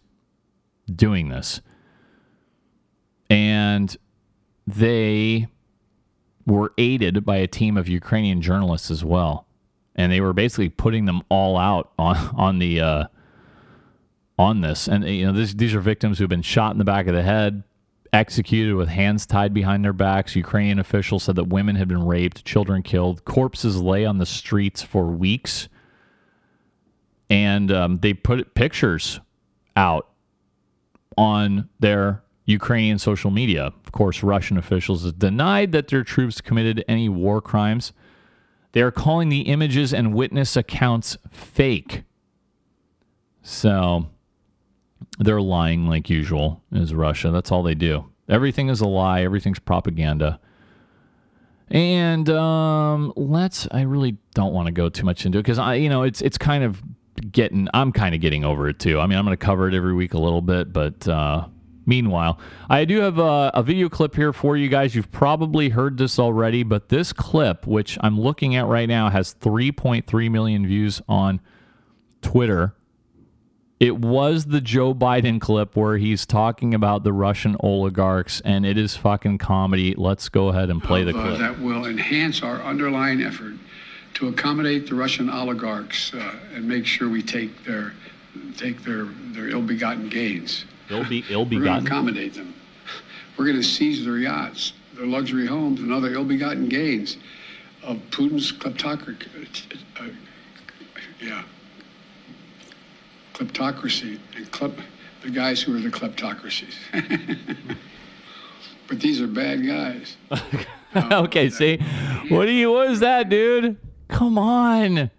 doing this. And they were aided by a team of Ukrainian journalists as well, and they were basically putting them all out on on the uh, on this. And you know, this, these are victims who have been shot in the back of the head, executed with hands tied behind their backs. Ukrainian officials said that women had been raped, children killed, corpses lay on the streets for weeks, and um, they put pictures out on their Ukrainian social media. Of course, Russian officials denied that their troops committed any war crimes. They are calling the images and witness accounts fake. So they're lying like usual, is Russia. That's all they do. Everything is a lie, everything's propaganda. And um, let's I really don't want to go too much into it because I you know it's it's kind of getting I'm kind of getting over it too. I mean I'm going to cover it every week a little bit, but uh, Meanwhile, I do have a, a, video clip here for you guys. You've probably heard this already, but this clip, which I'm looking at right now, has 3.3 million views on Twitter. It was the Joe Biden clip where he's talking about the Russian oligarchs, and it is fucking comedy. Let's go ahead and play the clip. that will enhance our underlying effort to accommodate the Russian oligarchs uh, and make sure we take their take their their ill-begotten gains. Ill be ill begotten. We're going to accommodate them. We're going to seize their yachts, their luxury homes, and other ill-begotten gains of Putin's kleptocracy. Uh, yeah, kleptocracy and klep, the guys who are the kleptocracies. *laughs* but these are bad guys. *laughs* okay, um, see, what do you? What is that, dude? Come on.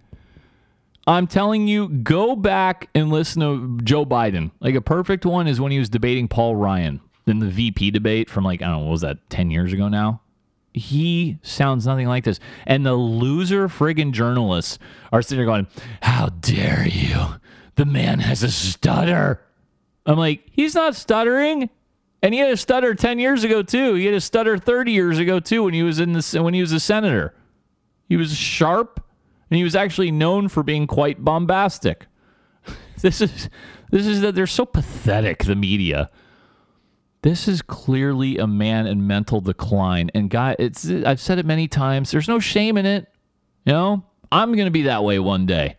I'm telling you, go back and listen to Joe Biden. Like a perfect one is when he was debating Paul Ryan in the VP debate from like, I don't know, what was that, 10 years ago now? He sounds nothing like this. And the loser friggin' journalists are sitting there going, How dare you? The man has a stutter. I'm like, He's not stuttering. And he had a stutter 10 years ago too. He had a stutter 30 years ago too when he was in the when he was a senator. He was sharp and he was actually known for being quite bombastic. *laughs* this is this is that they're so pathetic. The media. This is clearly a man in mental decline, and guy, it's I've said it many times. There's no shame in it. You know, I'm gonna be that way one day,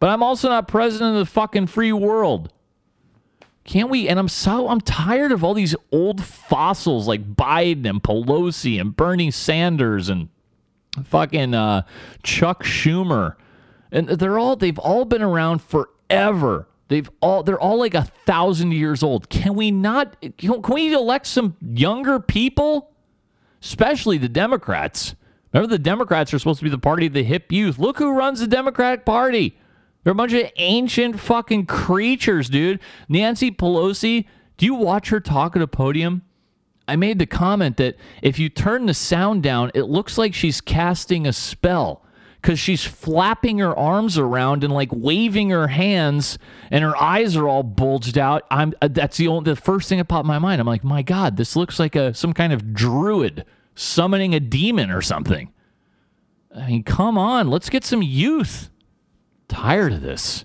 but I'm also not president of the fucking free world. Can't we? And I'm so I'm tired of all these old fossils like Biden and Pelosi and Bernie Sanders and fucking uh, Chuck Schumer, and they're all they've all been around forever. They've all they're all like a thousand years old. Can we not? Can we elect some younger people, especially the Democrats? Remember, the Democrats are supposed to be the party of the hip youth. Look who runs the Democratic Party. They're a bunch of ancient fucking creatures, dude. Nancy Pelosi, do you watch her talk at a podium? I made the comment that if you turn the sound down, it looks like she's casting a spell because she's flapping her arms around and like waving her hands, and her eyes are all bulged out. I'm uh, that's the only the first thing that popped my mind. I'm like, my God, this looks like a some kind of druid summoning a demon or something. I mean, come on, let's get some youth. Tired of this.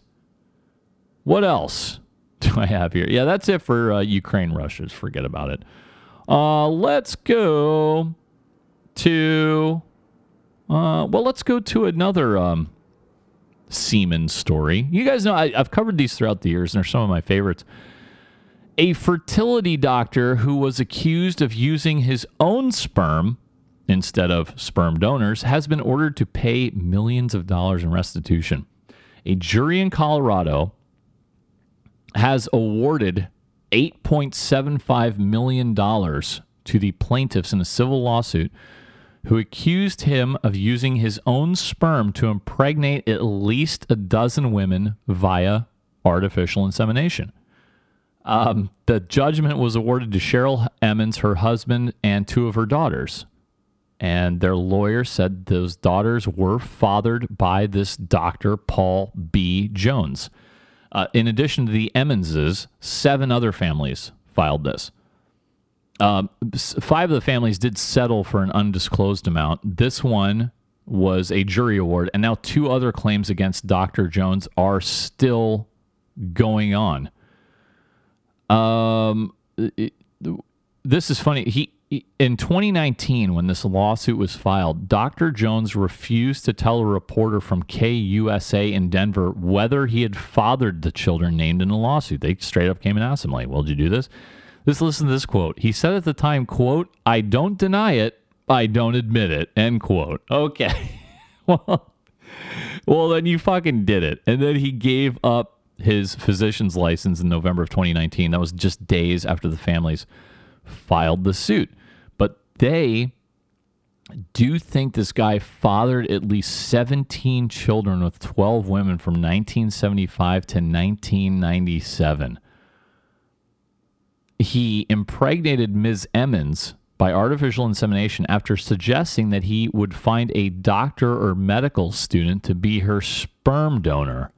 What else *laughs* do I have here? Yeah, that's it for uh, Ukraine Russia's. Forget about it. Uh, let's go to. Uh, well, let's go to another um, semen story. You guys know I, I've covered these throughout the years, and they're some of my favorites. A fertility doctor who was accused of using his own sperm instead of sperm donors has been ordered to pay millions of dollars in restitution. A jury in Colorado has awarded $8.75 million to the plaintiffs in a civil lawsuit who accused him of using his own sperm to impregnate at least a dozen women via artificial insemination. Um, the judgment was awarded to Cheryl Emmons, her husband, and two of her daughters. And their lawyer said those daughters were fathered by this Dr. Paul B. Jones. Uh, in addition to the Emmonses, seven other families filed this. Um, five of the families did settle for an undisclosed amount. This one was a jury award, and now two other claims against Dr. Jones are still going on. Um, it, this is funny. He in 2019, when this lawsuit was filed, Dr. Jones refused to tell a reporter from KUSA in Denver whether he had fathered the children named in the lawsuit. They straight up came and asked him, like, well, did you do this? Let's listen to this quote. He said at the time, quote, I don't deny it. I don't admit it, end quote. Okay. *laughs* well, well, then you fucking did it. And then he gave up his physician's license in November of 2019. That was just days after the families filed the suit they do think this guy fathered at least 17 children with 12 women from 1975 to 1997. He impregnated Ms. Emmons by artificial insemination after suggesting that he would find a doctor or medical student to be her sperm donor.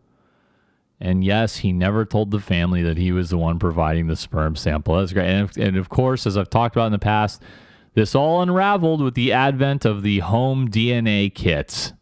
And yes, he never told the family that he was the one providing the sperm sample. That's great. And, and of course, as I've talked about in the past, this all unraveled with the advent of the home DNA kits.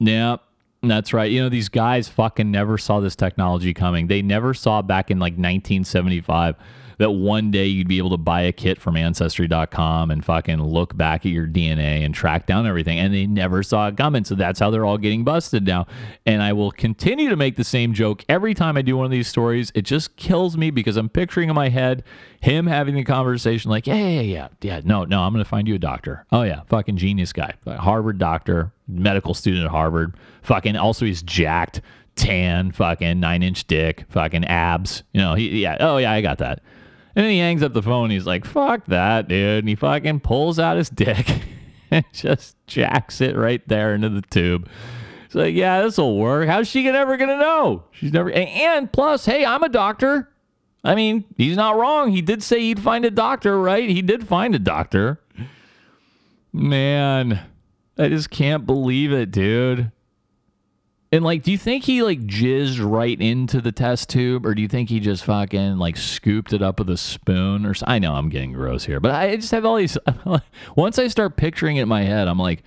Yep, that's right. You know, these guys fucking never saw this technology coming. They never saw back in like 1975 that one day you'd be able to buy a kit from ancestry.com and fucking look back at your DNA and track down everything. And they never saw it coming. So that's how they're all getting busted now. And I will continue to make the same joke every time I do one of these stories. It just kills me because I'm picturing in my head him having the conversation like, yeah, yeah, yeah, yeah, no, no, I'm going to find you a doctor. Oh, yeah, fucking genius guy. Harvard doctor, medical student at Harvard. Fucking also he's jacked, tan, fucking nine inch dick, fucking abs. You know, he, yeah, oh, yeah, I got that. And then he hangs up the phone. He's like, fuck that, dude. And he fucking pulls out his dick *laughs* and just jacks it right there into the tube. It's like, yeah, this will work. How's she ever going to know? She's never. And plus, hey, I'm a doctor. I mean, he's not wrong. He did say he'd find a doctor, right? He did find a doctor. Man, I just can't believe it, dude. And like, do you think he like jizzed right into the test tube, or do you think he just fucking like scooped it up with a spoon? Or I know I'm getting gross here, but I just have all these. *laughs* once I start picturing it in my head, I'm like,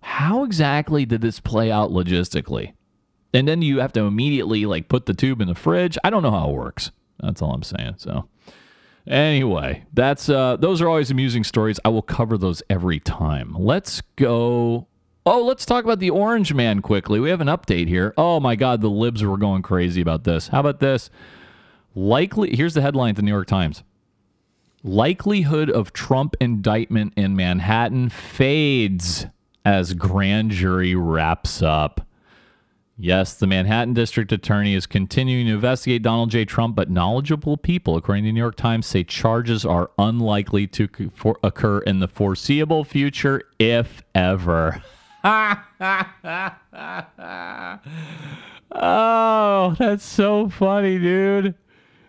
how exactly did this play out logistically? And then you have to immediately like put the tube in the fridge. I don't know how it works. That's all I'm saying. So anyway, that's uh, those are always amusing stories. I will cover those every time. Let's go Oh, let's talk about the Orange Man quickly. We have an update here. Oh my God, the libs were going crazy about this. How about this? Likely, here's the headline at the New York Times. Likelihood of Trump indictment in Manhattan fades as grand jury wraps up. Yes, the Manhattan District Attorney is continuing to investigate Donald J. Trump, but knowledgeable people, according to the New York Times, say charges are unlikely to occur in the foreseeable future, if ever. *laughs* oh, that's so funny, dude.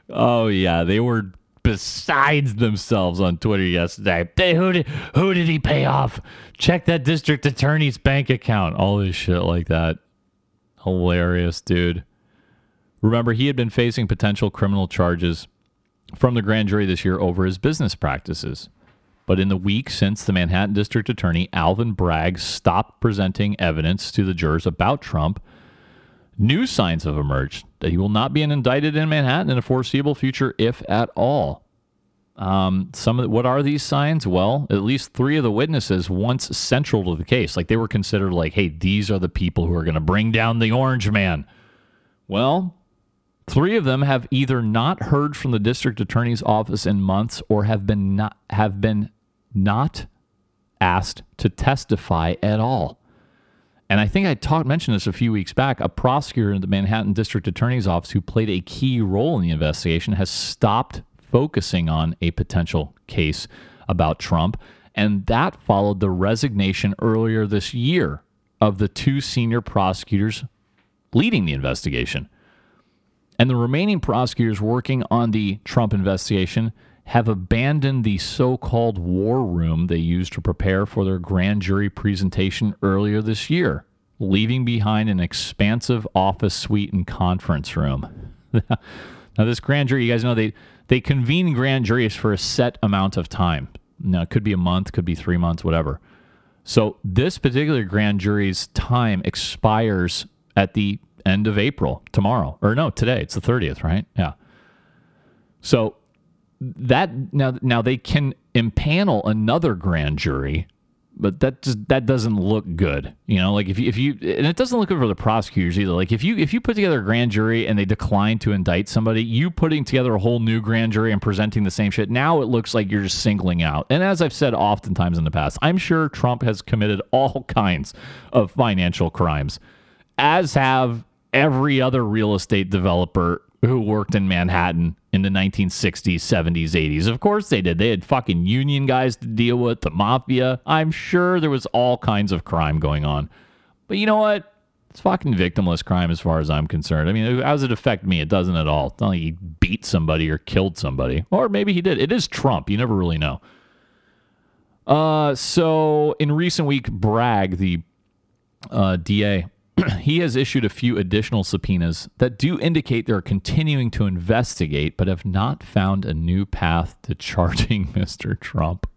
Oh yeah, they were besides themselves on Twitter yesterday. Hey, who did who did he pay off? Check that district attorney's bank account. All this shit like that. Hilarious, dude. Remember, he had been facing potential criminal charges from the grand jury this year over his business practices. But in the week since the Manhattan District Attorney Alvin Bragg stopped presenting evidence to the jurors about Trump, new signs have emerged that he will not be indicted in Manhattan in a foreseeable future, if at all. Um, some the, what are these signs? Well, at least three of the witnesses once central to the case, like they were considered like, hey, these are the people who are going to bring down the Orange Man. Well, three of them have either not heard from the district attorney's office in months or have been not have been not asked to testify at all. And I think I talked mentioned this a few weeks back. A prosecutor in the Manhattan District Attorney's Office who played a key role in the investigation has stopped focusing on a potential case about Trump. And that followed the resignation earlier this year of the two senior prosecutors leading the investigation. And the remaining prosecutors working on the Trump investigation have abandoned the so called war room they used to prepare for their grand jury presentation earlier this year, leaving behind an expansive office suite and conference room. *laughs* now, this grand jury, you guys know they, they convene grand juries for a set amount of time. Now, it could be a month, could be three months, whatever. So, this particular grand jury's time expires at the end of April, tomorrow. Or no, today. It's the 30th, right? Yeah. So, that now now they can impanel another grand jury but that just that doesn't look good you know like if you if you and it doesn't look good for the prosecutors either like if you if you put together a grand jury and they decline to indict somebody you putting together a whole new grand jury and presenting the same shit now it looks like you're just singling out and as i've said oftentimes in the past i'm sure trump has committed all *laughs* kinds of financial crimes as have every other real estate developer who worked in Manhattan in the 1960s, 70s, 80s. Of course they did. They had fucking union guys to deal with, the mafia. I'm sure there was all kinds of crime going on. But you know what? It's fucking victimless crime as far as I'm concerned. I mean, how does it affect me? It doesn't at all. It's not like he beat somebody or killed somebody. Or maybe he did. It is Trump. You never really know. Uh, so in recent week, Bragg, the uh, DA, *clears throat* he has issued a few additional subpoenas that do indicate they're continuing to investigate, but have not found a new path to charging *laughs* Mr. Trump.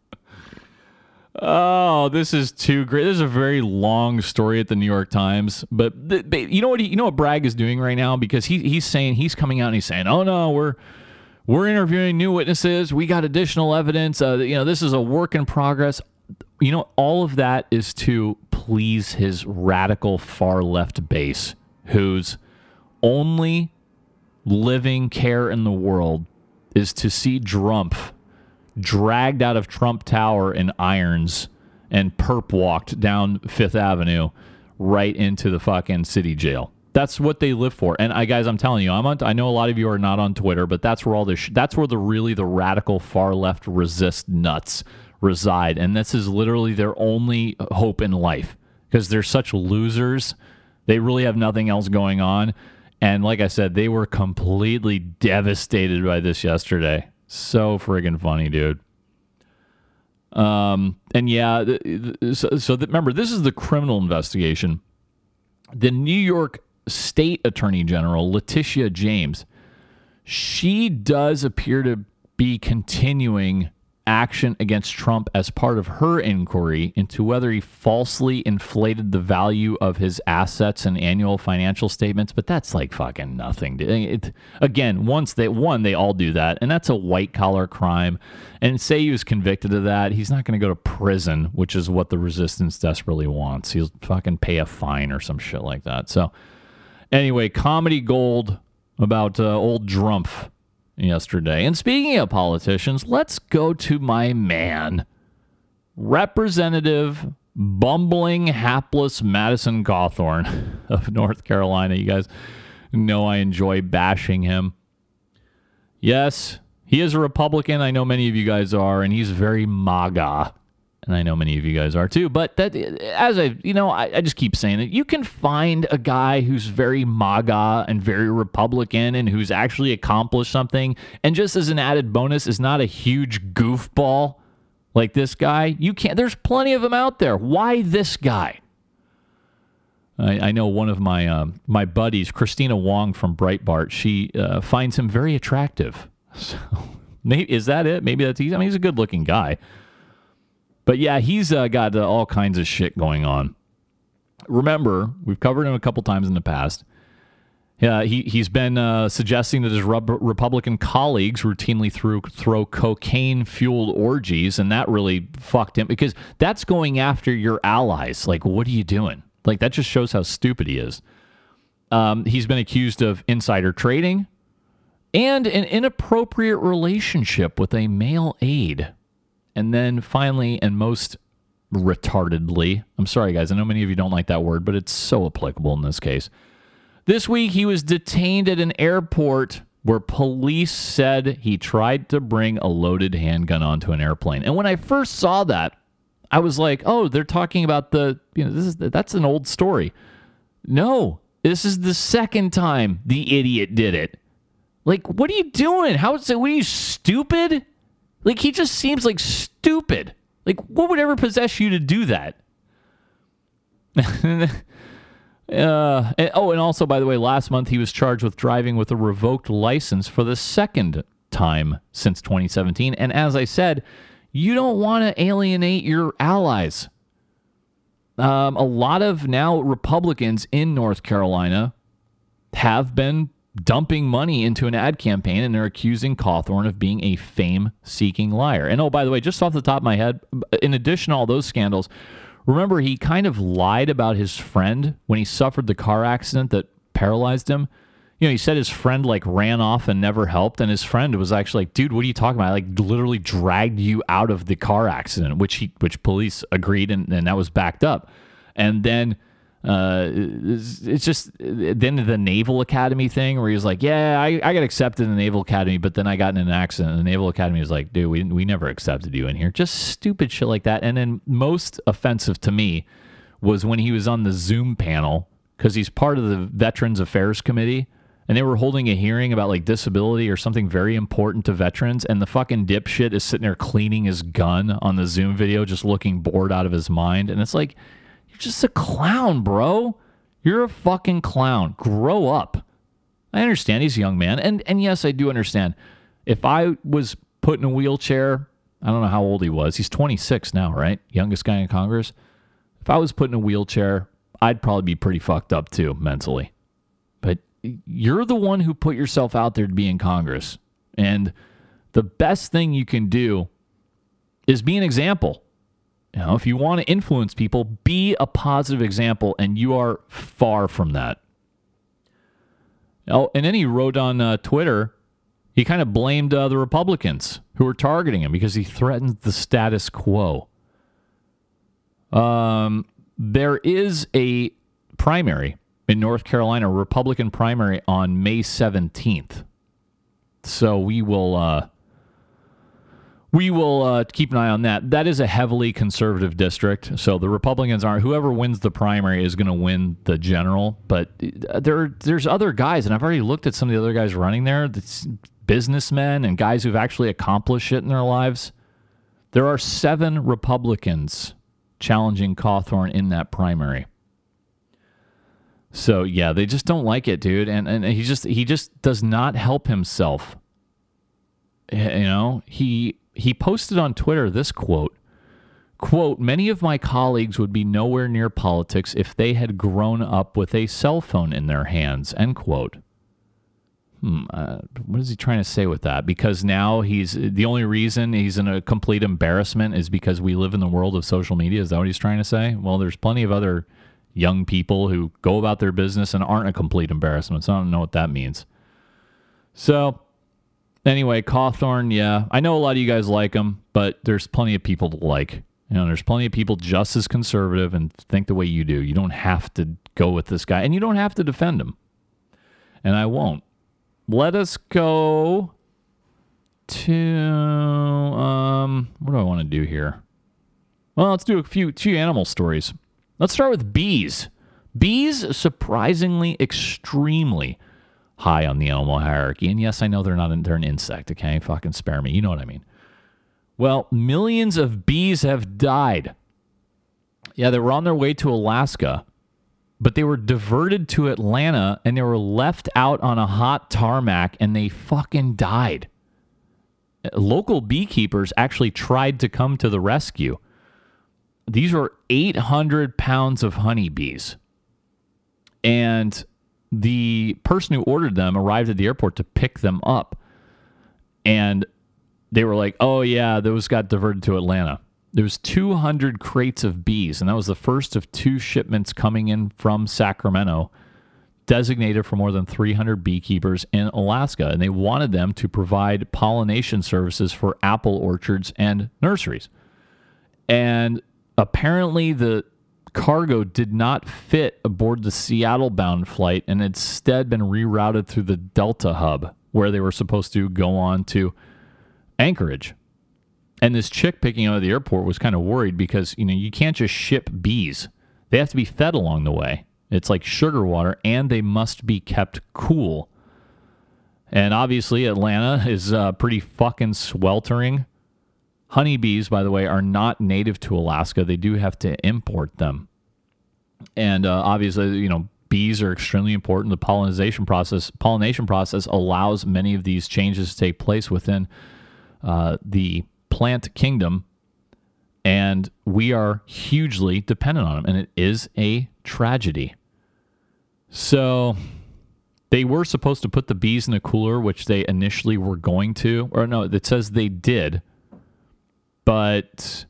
Oh, this is too great. This is a very long story at the New York Times, but you know what? He, you know what Bragg is doing right now because he he's saying he's coming out and he's saying, "Oh no, we're we're interviewing new witnesses. We got additional evidence. Uh, you know, this is a work in progress." You know, all of that is to please his radical far left base, whose only living care in the world is to see Drumpf dragged out of Trump Tower in irons and perp walked down Fifth Avenue right into the fucking city jail. That's what they live for. And I guys, I'm telling you, I'm on, I know a lot of you are not on Twitter, but that's where all this that's where the really the radical far left resist nuts reside. And this is literally their only hope in life because they're such losers. They really have nothing else going on. And like I said, they were completely devastated by this yesterday. So friggin' funny, dude. Um, and yeah, so, so remember, this is the criminal investigation. The New York State Attorney General, Letitia James, she does appear to be continuing action against Trump as part of her inquiry into whether he falsely inflated the value of his assets and annual financial statements. But that's like fucking nothing. It, again, once they one, they all do that, and that's a white collar crime. And say he was convicted of that, he's not going to go to prison, which is what the resistance desperately wants. He'll fucking pay a fine or some shit like that. So, anyway, comedy gold about uh, old Drumpf yesterday. And speaking of politicians, let's go to my man, Representative bumbling, hapless Madison Cawthorn *laughs* of North Carolina. You guys know I enjoy bashing him. Yes, he is a Republican. I know many of you guys are, and he's very MAGA. And I know many of you guys are too. But that, as I, you know, I, I just keep saying it. You can find a guy who's very MAGA and very Republican and who's actually accomplished something. And just as an added bonus, is not a huge goofball like this guy. You can't. There's plenty of them out there. Why this guy? I, I know one of my um, my buddies, Kristina Wong from Breitbart. She uh, finds him very attractive. *laughs* So maybe is that it? Maybe that's easy. I mean, he's a good looking guy. But yeah, he's uh, got uh, all kinds of shit going on. Remember, we've covered him a couple times in the past. Uh, he he's been uh, suggesting that his Republican colleagues routinely threw, throw cocaine fueled orgies, and that really fucked him because that's going after your allies. Like, what are you doing? Like, that just shows how stupid he is. Um, he's been accused of insider trading and an inappropriate relationship with a male aide. And then finally, and most retardedly, I'm sorry, guys, I know many of you don't like that word, but it's so applicable in this case this week, he was detained at an airport where police said he tried to bring a loaded handgun onto an airplane. And when I first saw that, I was like, "Oh, they're talking about the, you know, this is that's an old story." No, this is the second time the idiot did it. Like, what are you doing? How is it? Are you stupid? Like, he just seems like stupid. Like, what would ever possess you to do that? *laughs* Uh, oh, and also, by the way, last month he was charged with driving with a revoked license for the second time since 2017. And as I said, you don't want to alienate your allies. Um, a lot of now Republicans in North Carolina have been dumping money into an ad campaign and they're accusing Cawthorn of being a fame seeking liar. And oh, by the way, just off the top of my head, in addition to all those scandals, Remember, he kind of lied about his friend when he suffered the car accident that paralyzed him. You know, he said his friend like ran off and never helped, and his friend was actually like, "Dude, what are you talking about? I like literally dragged you out of the car accident," which he, which police agreed, and, and that was backed up. And then uh, it's, just then the Naval Academy thing where he was like, "Yeah, I, I got accepted in the Naval Academy, but then I got in an accident." And the Naval Academy was like, "Dude, we we never accepted you in here." Just stupid shit like that. And then most offensive to me was when he was on the Zoom panel because he's part of the Veterans Affairs Committee. And they were holding a hearing about like disability or something very important to veterans, and the fucking dipshit is sitting there cleaning his gun on the Zoom video, just looking bored out of his mind. And it's like, you're just a clown, bro. You're a fucking clown. Grow up. I understand he's a young man. And and yes, I do understand. If I was put in a wheelchair, I don't know how old he was. He's 26 now, right? Youngest guy in Congress. If I was put in a wheelchair, I'd probably be pretty fucked up too mentally. But you're the one who put yourself out there to be in Congress. And the best thing you can do is be an example. You know, if you want to influence people, be a positive example, and you are far from that. Oh, and then he wrote on uh, Twitter, he kind of blamed uh, the Republicans who were targeting him because he threatened the status quo. Um, there is a primary in North Carolina, Republican primary on May 17th. So we will uh, we will uh, keep an eye on that. That is a heavily conservative district, so the Republicans aren't. Whoever wins the primary is going to win the general. But uh, there, there's other guys, and I've already looked at some of the other guys running there. It's businessmen and guys who've actually accomplished shit in their lives. There are seven Republicans challenging Cawthorn in that primary. So yeah, they just don't like it, dude, and and he just he just does not help himself. You know, he he posted on Twitter this quote quote many of my colleagues would be nowhere near politics if they had grown up with a cell phone in their hands end quote. Hmm, uh, what is he trying to say with that? Because now he's the only reason he's in a complete embarrassment is because we live in the world of social media. Is that what he's trying to say? Well there's plenty of other young people who go about their business and aren't a complete embarrassment so i don't know what that means. So anyway, Cawthorn, yeah. I know a lot of you guys like him, but there's plenty of people to like. You know, there's plenty of people just as conservative and think the way you do. You don't have to go with this guy, and you don't have to defend him. And I won't. Let us go to um what do I want to do here? Well, let's do a few few animal stories. Let's start with bees. Bees surprisingly extremely high on the animal hierarchy. And yes, I know they're not an, they're an insect, okay? Fucking spare me. You know what I mean. Well, millions of bees have died. Yeah, they were on their way to Alaska, but they were diverted to Atlanta and they were left out on a hot tarmac and they fucking died. Local beekeepers actually tried to come to the rescue. These were 800 pounds of honeybees. And the person who ordered them arrived at the airport to pick them up. And they were like, "Oh yeah, those got diverted to Atlanta." There was 200 crates of bees, and that was the first of two shipments coming in from Sacramento, designated for more than 300 beekeepers in Alaska, and they wanted them to provide pollination services for apple orchards and nurseries. And apparently, the cargo did not fit aboard the Seattle bound flight and instead been rerouted through the Delta hub, where they were supposed to go on to Anchorage. And this chick picking out of the airport was kind of worried because, you know, you can't just ship bees. They have to be fed along the way. It's like sugar water and they must be kept cool. And obviously, Atlanta is uh, pretty fucking sweltering. Honeybees, by the way, are not native to Alaska. They do have to import them. And uh, obviously, you know, bees are extremely important. The pollination process, pollination process allows many of these changes to take place within uh, the plant kingdom, and we are hugely dependent on them, and it is a tragedy. So they were supposed to put the bees in a cooler, which they initially were going to, or no, it says they did, but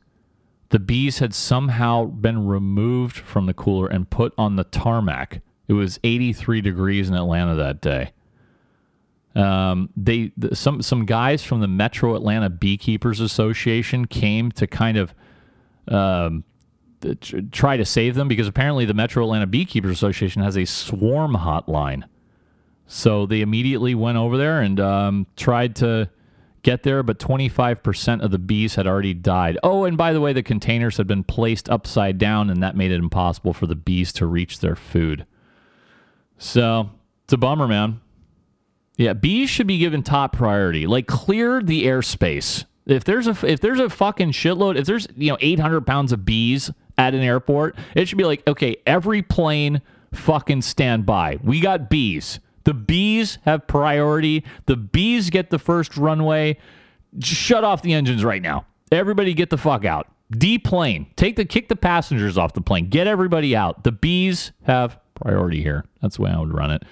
the bees had somehow been removed from the cooler and put on the tarmac. It was 83 degrees in Atlanta that day. Um, they the, some some guys from the Metro Atlanta Beekeepers Association came to kind of um, try to save them because apparently the Metro Atlanta Beekeepers Association has a swarm hotline. So they immediately went over there and um, tried to get there, but 25% of the bees had already died. Oh, and by the way, the containers had been placed upside down, and that made it impossible for the bees to reach their food. So it's a bummer, man. Yeah, bees should be given top priority. Like clear the airspace. If there's a if there's a fucking shitload, if there's you know 800 pounds of bees at an airport, it should be like okay, every plane fucking stand by. We got bees. The bees have priority. The bees get the first runway. Just shut off the engines right now. Everybody get the fuck out. Deplane. Take the kick the passengers off the plane. Get everybody out. The bees have priority here. That's the way I would run it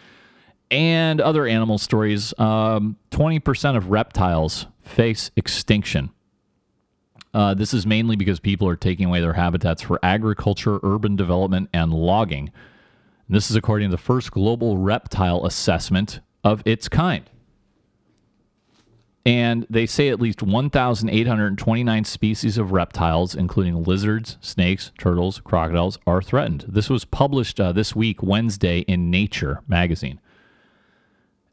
and other animal stories. Um, 20% of reptiles face extinction. Uh, this is mainly because people are taking away their habitats for agriculture, urban development, and logging. This is according to the first global reptile assessment of its kind. And they say at least 1,829 species of reptiles, including lizards, snakes, turtles, crocodiles, are threatened. This was published uh, this week, Wednesday, in Nature magazine.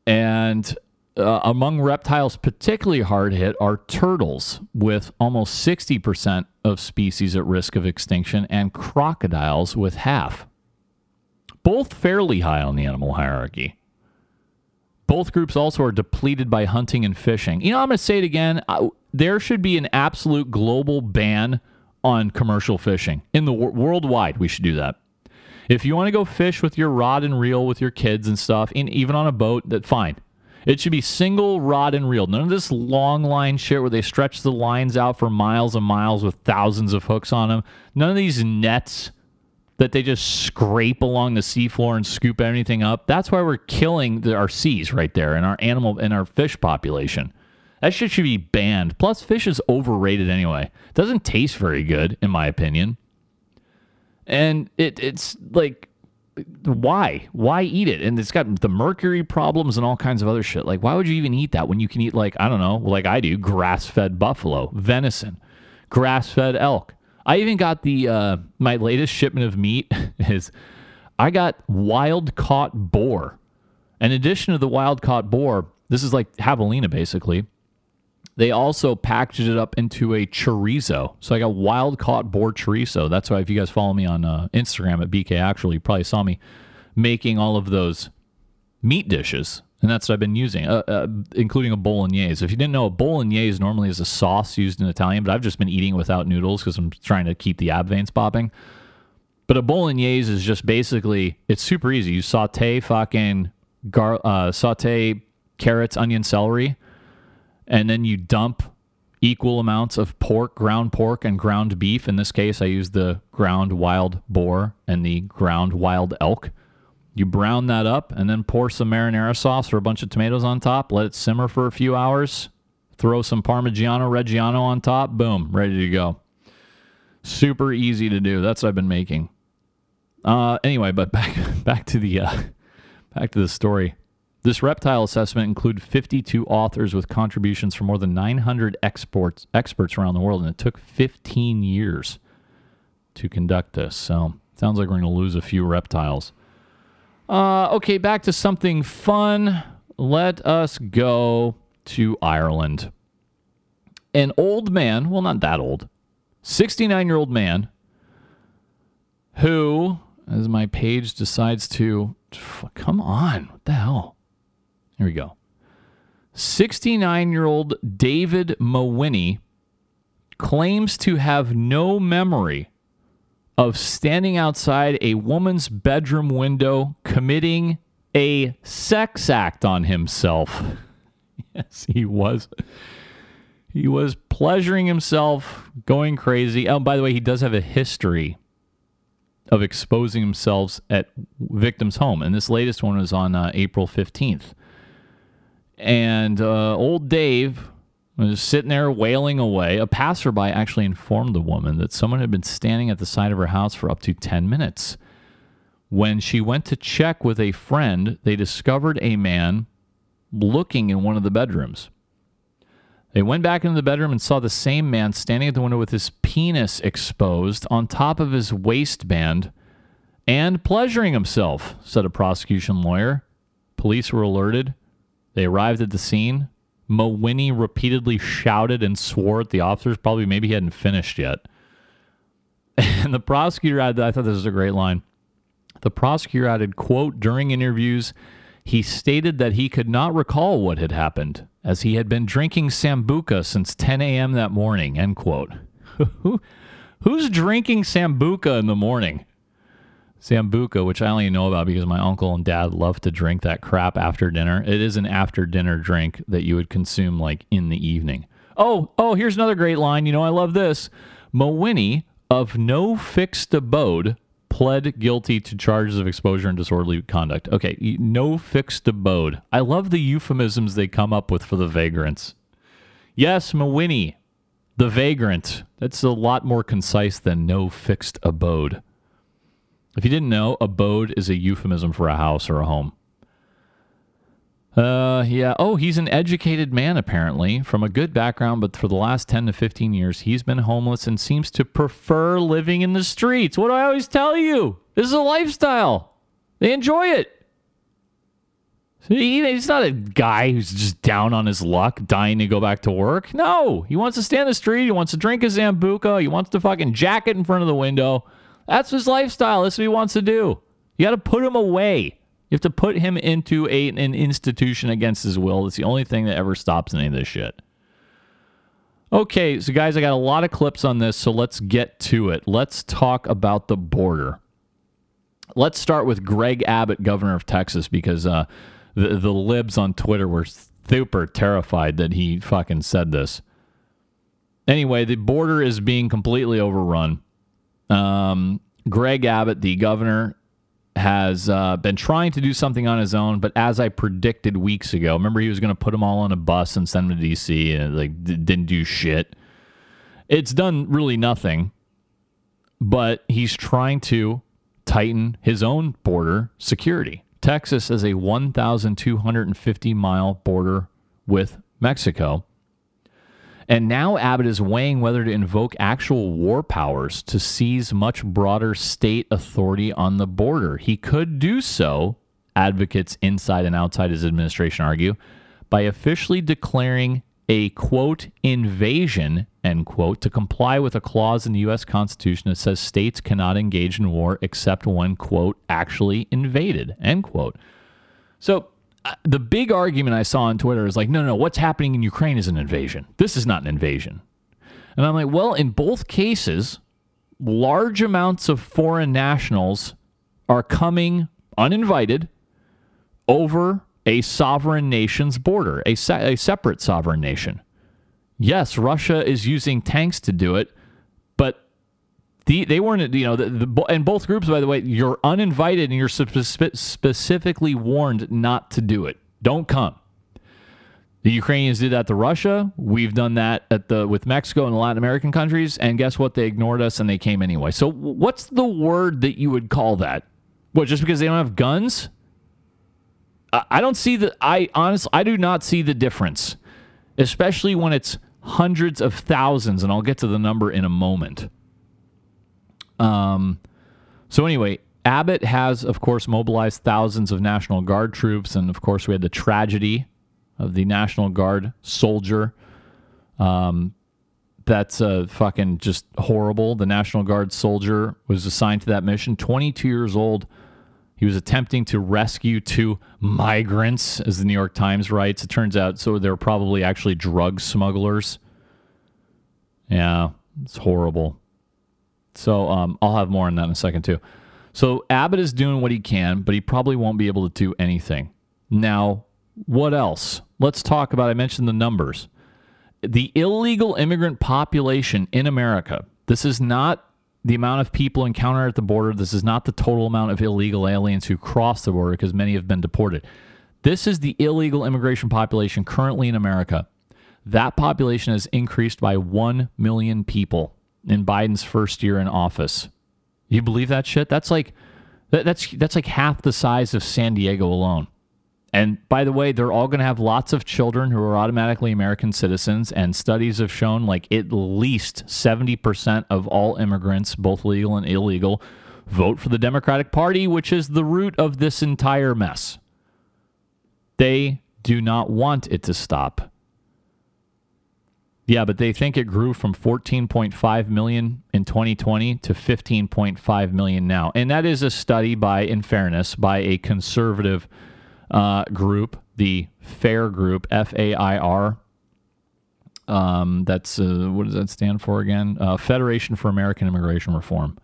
And uh, among reptiles particularly hard hit are turtles, with almost 60% of species at risk of extinction, and crocodiles, with half. Both fairly high on the animal hierarchy. Both groups also are depleted by hunting and fishing. You know, I'm going to say it again. there should be an absolute global ban on commercial fishing in the worldwide. We should do that. If you want to go fish with your rod and reel with your kids and stuff, and even on a boat, that fine. It should be single rod and reel. None of this long line shit where they stretch the lines out for miles and miles with thousands of hooks on them. None of these nets that they just scrape along the seafloor and scoop anything up. That's why we're killing the, our seas right there and our animal and our fish population. That shit should be banned. Plus, fish is overrated anyway. Doesn't taste very good, in my opinion and it it's like why? Why eat it? And it's got the mercury problems and all kinds of other shit. Like, why would you even eat that when you can eat, like, I don't know, like I do, grass fed buffalo, venison, grass fed elk? I even got the, uh, my latest shipment of meat *laughs* is I got wild caught boar. In addition to the wild caught boar, this is like javelina basically. They also packaged it up into a chorizo. So I got wild caught boar chorizo. That's why if you guys follow me on uh, Instagram at BK Actually, you probably saw me making all of those meat dishes. And that's what I've been using, uh, uh, including a bolognese. If you didn't know, a bolognese normally is a sauce used in Italian, but I've just been eating without noodles because I'm trying to keep the ab veins popping. But a bolognese is just basically, it's super easy. You saute fucking gar, uh, saute carrots, onion, celery and then you dump equal amounts of pork, ground pork, and ground beef. In this case, I use the ground wild boar and the ground wild elk. You brown that up and then pour some marinara sauce or a bunch of tomatoes on top. Let it simmer for a few hours. Throw some Parmigiano Reggiano on top. Boom, ready to go. Super easy to do. That's what I've been making. Uh, anyway, but *laughs* back back to the uh, back to the story. This reptile assessment included 52 authors with contributions from more than 900 exports, experts around the world, and it took 15 years to conduct this. So, sounds like we're going to lose a few reptiles. Uh, okay, back to something fun. Let us go to Ireland. An old man, well, not that old, 69 year old man who, as my page decides to, come on, what the hell? Here we go. 69 year old David Mawhinney claims to have no memory of standing outside a woman's bedroom window committing a sex act on himself. *laughs* yes, he was. He was pleasuring himself, going crazy. Oh, by the way, he does have a history of exposing himself at victims' home, and this latest one was on uh, April 15th. And uh, old Dave was sitting there wailing away. A passerby actually informed the woman that someone had been standing at the side of her house for up to 10 minutes. When she went to check with a friend, they discovered a man looking in one of the bedrooms. They went back into the bedroom and saw the same man standing at the window with his penis exposed on top of his waistband and pleasuring himself, said a prosecution lawyer. Police were alerted. They arrived at the scene. Mawhinney repeatedly shouted and swore at the officers. Probably maybe he hadn't finished yet. *laughs* And the prosecutor added, I thought this was a great line. The prosecutor added, quote, during interviews, he stated that he could not recall what had happened, as he had been drinking Sambuca since 10 a.m. that morning, end quote. *laughs* Who's drinking Sambuca in the morning? Sambuca, which I only know about because my uncle and dad love to drink that crap after dinner. It is an after dinner drink that you would consume like in the evening. Oh, oh, here's another great line. You know, I love this. Mawhinney of no fixed abode pled guilty to charges of exposure and disorderly conduct. Okay, no fixed abode. I love the euphemisms they come up with for the vagrants. Yes, Mawhinney, the vagrant. That's a lot more concise than no fixed abode. If you didn't know, abode is a euphemism for a house or a home. Uh, yeah. Oh, he's an educated man, apparently, from a good background, but for the last 10 to 15 years, he's been homeless and seems to prefer living in the streets. What do I always tell you? This is a lifestyle. They enjoy it. He's not a guy who's just down on his luck, dying to go back to work. No, he wants to stand in the street. He wants to drink his Sambuca. He wants to fucking jacket in front of the window. That's his lifestyle. That's what he wants to do. You got to put him away. You have to put him into a, an institution against his will. It's the only thing that ever stops any of this shit. Okay, so guys, I got a lot of clips on this, so let's get to it. Let's talk about the border. Let's start with Greg Abbott, governor of Texas, because uh, the, the libs on Twitter were super terrified that he fucking said this. Anyway, the border is being completely overrun. Um, Greg Abbott, the governor, has uh, been trying to do something on his own, but as I predicted weeks ago, remember he was going to put them all on a bus and send them to DC, and like d- didn't do shit. It's done really nothing, but he's trying to tighten his own border security. Texas has a 1,250 mile border with Mexico. And now Abbott is weighing whether to invoke actual war powers to seize much broader state authority on the border. He could do so, advocates inside and outside his administration argue, by officially declaring a quote invasion end quote to comply with a clause in the US Constitution that says states cannot engage in war except when quote actually invaded end quote. So the big argument I saw on Twitter is like no no what's happening in Ukraine is an invasion. This is not an invasion. And I'm like well in both cases large amounts of foreign nationals are coming uninvited over a sovereign nation's border, a, se- a separate sovereign nation. Yes, Russia is using tanks to do it, the, they weren't, you know, the, the, and both groups, by the way, you're uninvited and you're spe- specifically warned not to do it. Don't come. The Ukrainians did that to Russia. We've done that at the with Mexico and the Latin American countries, and guess what? They ignored us and they came anyway. So, what's the word that you would call that? What? Just because they don't have guns? I don't see the. I honestly, I do not see the difference, especially when it's hundreds of thousands, and I'll get to the number in a moment. Um. So anyway, Abbott has, of course, mobilized thousands of National Guard troops, and of course, we had the tragedy of the National Guard soldier. Um, that's uh, fucking just horrible. The National Guard soldier was assigned to that mission, 22 years old he was attempting to rescue two migrants, as the New York Times writes. It turns out, so they're probably actually drug smugglers. Yeah, it's horrible. So um, I'll have more on that in a second, too. So Abbott is doing what he can, but he probably won't be able to do anything. Now, what else? Let's talk about, I mentioned the numbers. The illegal immigrant population in America, this is not the amount of people encountered at the border. This is not the total amount of illegal aliens who cross the border because many have been deported. This is the illegal immigration population currently in America. That population has increased by 1 million people in Biden's first year in office. You believe that shit? That's like that's that's like half the size of San Diego alone. And by the way, they're all going to have lots of children who are automatically American citizens. And studies have shown like at least 70% of all immigrants, both legal and illegal, vote for the Democratic Party, which is the root of this entire mess. They do not want it to stop. Yeah, but they think it grew from 14.5 million in 2020 to 15.5 million now. And that is a study by, in fairness, by a conservative uh, group, the FAIR group, F A I R. Um, that's uh, what does that stand for again? Uh, Federation for American Immigration Reform.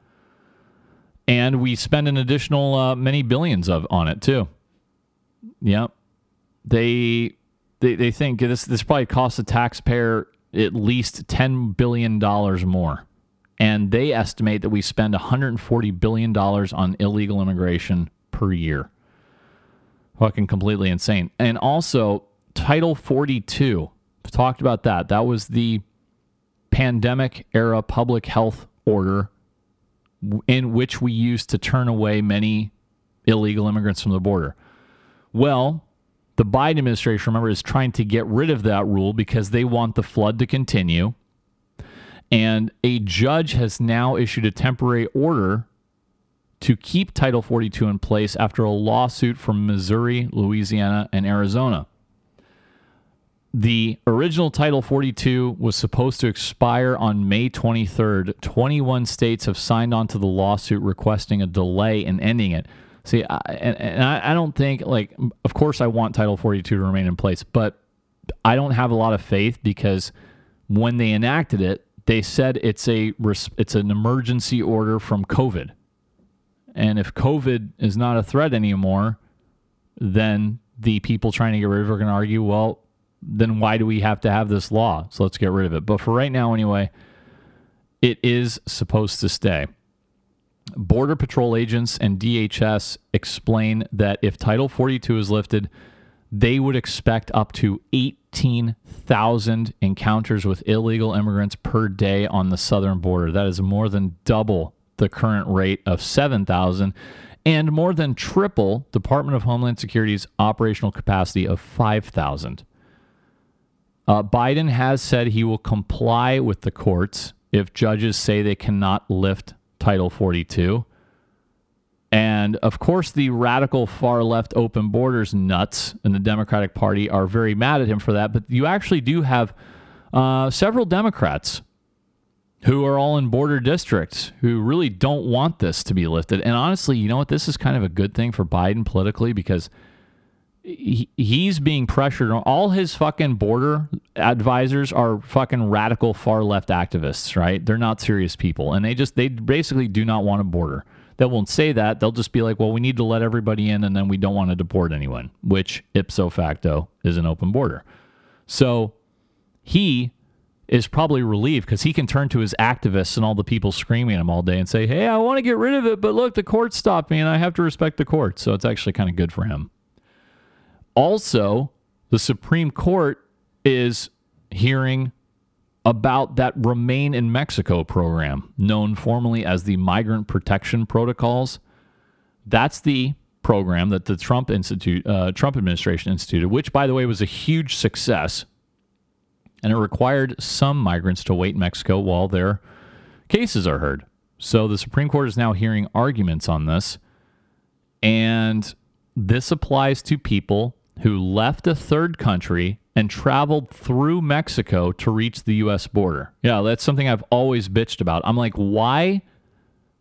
And we spend an additional uh, many billions of on it too. Yep, they they they think this this probably costs the taxpayer at least ten billion dollars more, and they estimate that we spend 140 billion dollars on illegal immigration per year fucking completely insane. And also, Title 42, I've talked about that. That was the pandemic era public health order in which we used to turn away many illegal immigrants from the border. Well, the Biden administration, remember, is trying to get rid of that rule because they want the flood to continue. And a judge has now issued a temporary order to keep Title 42 in place after a lawsuit from Missouri, Louisiana, and Arizona. The original Title 42 was supposed to expire on May 23rd. 21 states have signed on to the lawsuit requesting a delay in ending it. See, I, and, and I, I don't think, like, of course, I want Title 42 to remain in place, but I don't have a lot of faith because when they enacted it, they said it's a it's an emergency order from COVID. And if COVID is not a threat anymore, then the people trying to get rid of it are going to argue, well, then why do we have to have this law? So let's get rid of it. But for right now, anyway, it is supposed to stay. Border Patrol agents and DHS explain that if Title 42 is lifted, they would expect up to 18,000 encounters with illegal immigrants per day on the southern border. That is more than double the current rate of 7,000 and more than triple Department of Homeland Security's operational capacity of 5,000. Uh, Biden has said he will comply with the courts if judges say they cannot lift Title 42. And of course, the radical far left open borders nuts in the Democratic Party are very mad at him for that. But you actually do have uh, several Democrats who are all in border districts who really don't want this to be lifted. And honestly, you know what? This is kind of a good thing for Biden politically because he's being pressured. All his fucking border advisors are fucking radical far left activists, right? They're not serious people. And they just, they basically do not want a border. They won't say that. They'll just be like, well, we need to let everybody in and then we don't want to deport anyone, which ipso facto is an open border. So he is probably relieved because he can turn to his activists and all the people screaming at him all day and say, Hey, I want to get rid of it, but look, the court stopped me and I have to respect the court. So it's actually kind of good for him. Also, the Supreme Court is hearing about that Remain in Mexico program, known formally as the Migrant Protection Protocols. That's the program that the Trump Institute, uh, Trump administration instituted, which, by the way, was a huge success and it required some migrants to wait in Mexico while their cases are heard. So the Supreme Court is now hearing arguments on this, and this applies to people who left a third country and traveled through Mexico to reach the US border. Yeah, that's something I've always bitched about. I'm like, why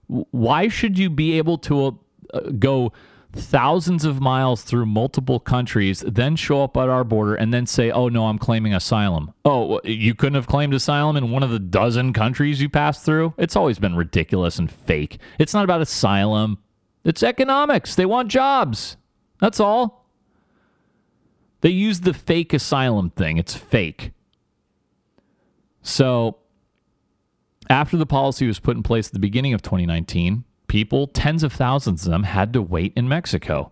why should you be able to uh, go thousands of miles through multiple countries, then show up at our border and then say, oh, no, I'm claiming asylum. Oh, you couldn't have claimed asylum in one of the dozen countries you passed through? It's always been ridiculous and fake. It's not about asylum, it's economics. They want jobs. That's all. They use the fake asylum thing, it's fake. So, after the policy was put in place at the beginning of 2019, people, tens of thousands of them, had to wait in Mexico.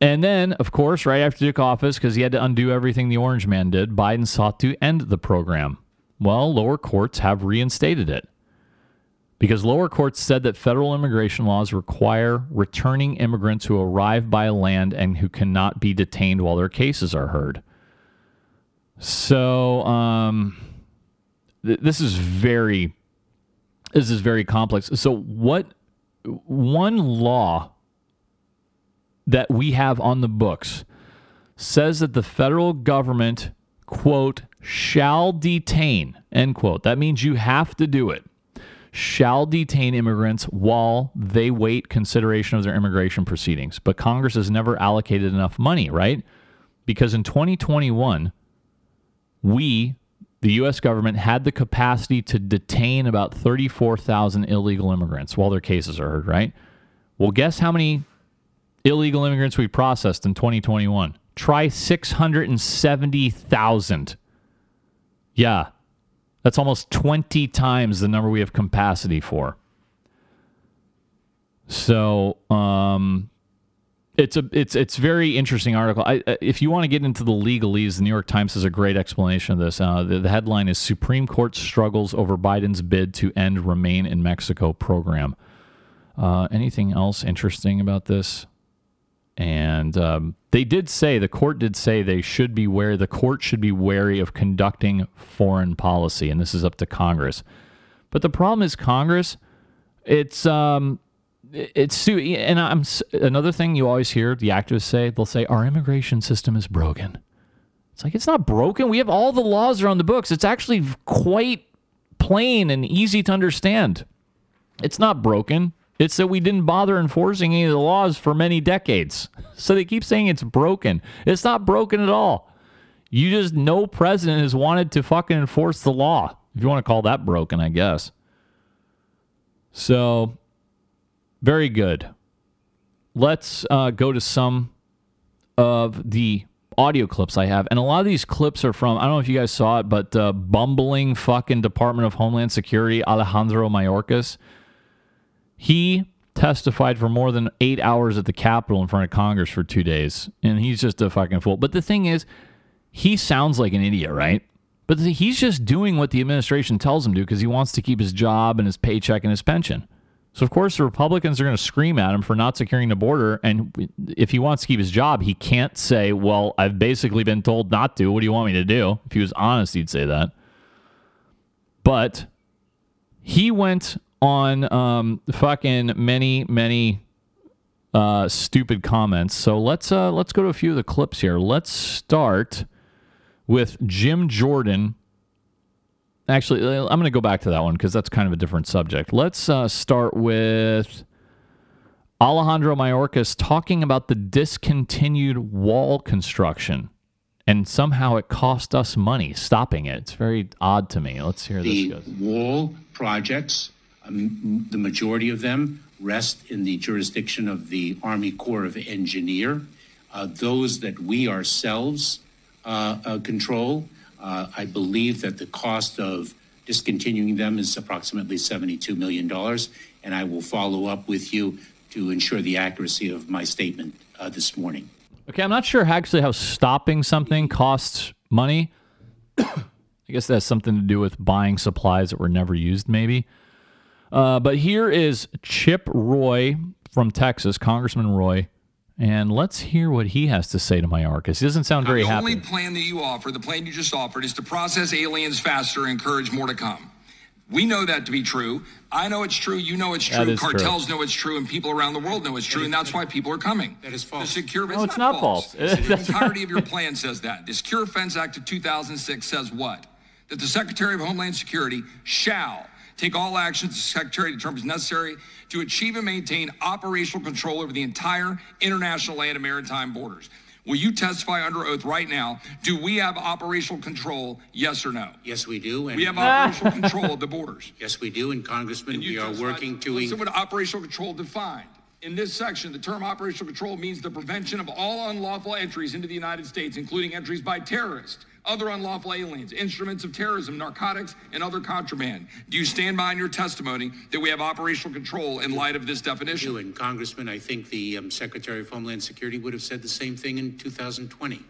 And then, of course, right after he took office, because he had to undo everything the Orange Man did, Biden sought to end the program. Well, lower courts have reinstated it because lower courts said that federal immigration laws require returning immigrants who arrive by land and who cannot be detained while their cases are heard. So, um, th- this is very, this is very complex. So, what one law that we have on the books says that the federal government, quote, shall detain, end quote. That means you have to do it. Shall detain immigrants while they wait consideration of their immigration proceedings. But Congress has never allocated enough money, right? Because in 2021, we, the U.S. government, had the capacity to detain about 34,000 illegal immigrants while their cases are heard, right? Well, guess how many illegal immigrants we processed in 2021? Try 670,000. Yeah, that's almost 20 times the number we have capacity for. So, um, it's a it's it's very interesting article. I, if you want to get into the legalese, the New York Times has a great explanation of this. Uh, the, the, headline is "Supreme Court struggles over Biden's bid to end Remain in Mexico program." Uh, anything else interesting about this? And um, they did say the court did say they should be wary. The court should be wary of conducting foreign policy, and this is up to Congress. But the problem is Congress. It's um, it's and I'm another thing you always hear the activists say. They'll say our immigration system is broken. It's like it's not broken. We have all the laws are on the books. It's actually quite plain and easy to understand. It's not broken. It's that we didn't bother enforcing any of the laws for many decades. So they keep saying it's broken. It's not broken at all. You just no president has wanted to fucking enforce the law. If you want to call that broken, I guess. So, very good. Let's uh, go to some of the audio clips I have. And a lot of these clips are from, I don't know if you guys saw it, but uh, bumbling fucking Department of Homeland Security, Alejandro Mayorkas he testified for more than eight hours at the Capitol in front of Congress for two days, and he's just a fucking fool. But the thing is, he sounds like an idiot, right? But he's just doing what the administration tells him to because he wants to keep his job and his paycheck and his pension. So of course the Republicans are going to scream at him for not securing the border, and if he wants to keep his job, he can't say, "Well, I've basically been told not to. What do you want me to do?" If he was honest, he'd say that. But he went on um, fucking many, many uh, stupid comments. So let's uh, let's go to a few of the clips here. Let's start with Jim Jordan. Actually, uh, I'm going to go back to that one because that's kind of a different subject. Let's uh, start with Alejandro Mayorkas talking about the discontinued wall construction. And somehow it cost us money stopping it. It's very odd to me. Let's hear the this. Goes. wall projects, the majority of them rest in the jurisdiction of the Army Corps of Engineer. Uh, those that we ourselves uh, uh, control, uh, I believe that the cost of discontinuing them is approximately $72 million. And I will follow up with you to ensure the accuracy of my statement uh, this morning. Okay, I'm not sure actually how stopping something costs money. *coughs* I guess that has something to do with buying supplies that were never used, maybe. Uh, but here is Chip Roy from Texas, Congressman Roy, and let's hear what he has to say to Mayorkas. He doesn't sound very the happy. The only plan that you offer, the plan you just offered, is to process aliens faster and encourage more to come. We know that to be true. I know it's true. You know it's true. Cartels true. know it's true, and people around the world know it's true, and that's why people are coming. That is false. The secure, no, it's, not, not false. false. *laughs* the entirety of your plan says that. The Secure Fence Act of 2006 says what? That the Secretary of Homeland Security shall take all actions the Secretary determines necessary to achieve and maintain operational control over the entire international land and maritime borders. Will you testify under oath right now? Do we have operational control? Yes or no? Yes, we do. And we have operational control of the borders. *laughs* Yes, we do. And Congressman, and we are working to. Listen what operational control defined. In this section, the term operational control means the prevention of all unlawful entries into the United States, including entries by terrorists, other unlawful aliens, instruments of terrorism, narcotics, and other contraband. Do you stand behind your testimony that we have operational control in light of this definition? And Congressman, I think the um, Secretary of Homeland Security would have said the same thing in 2020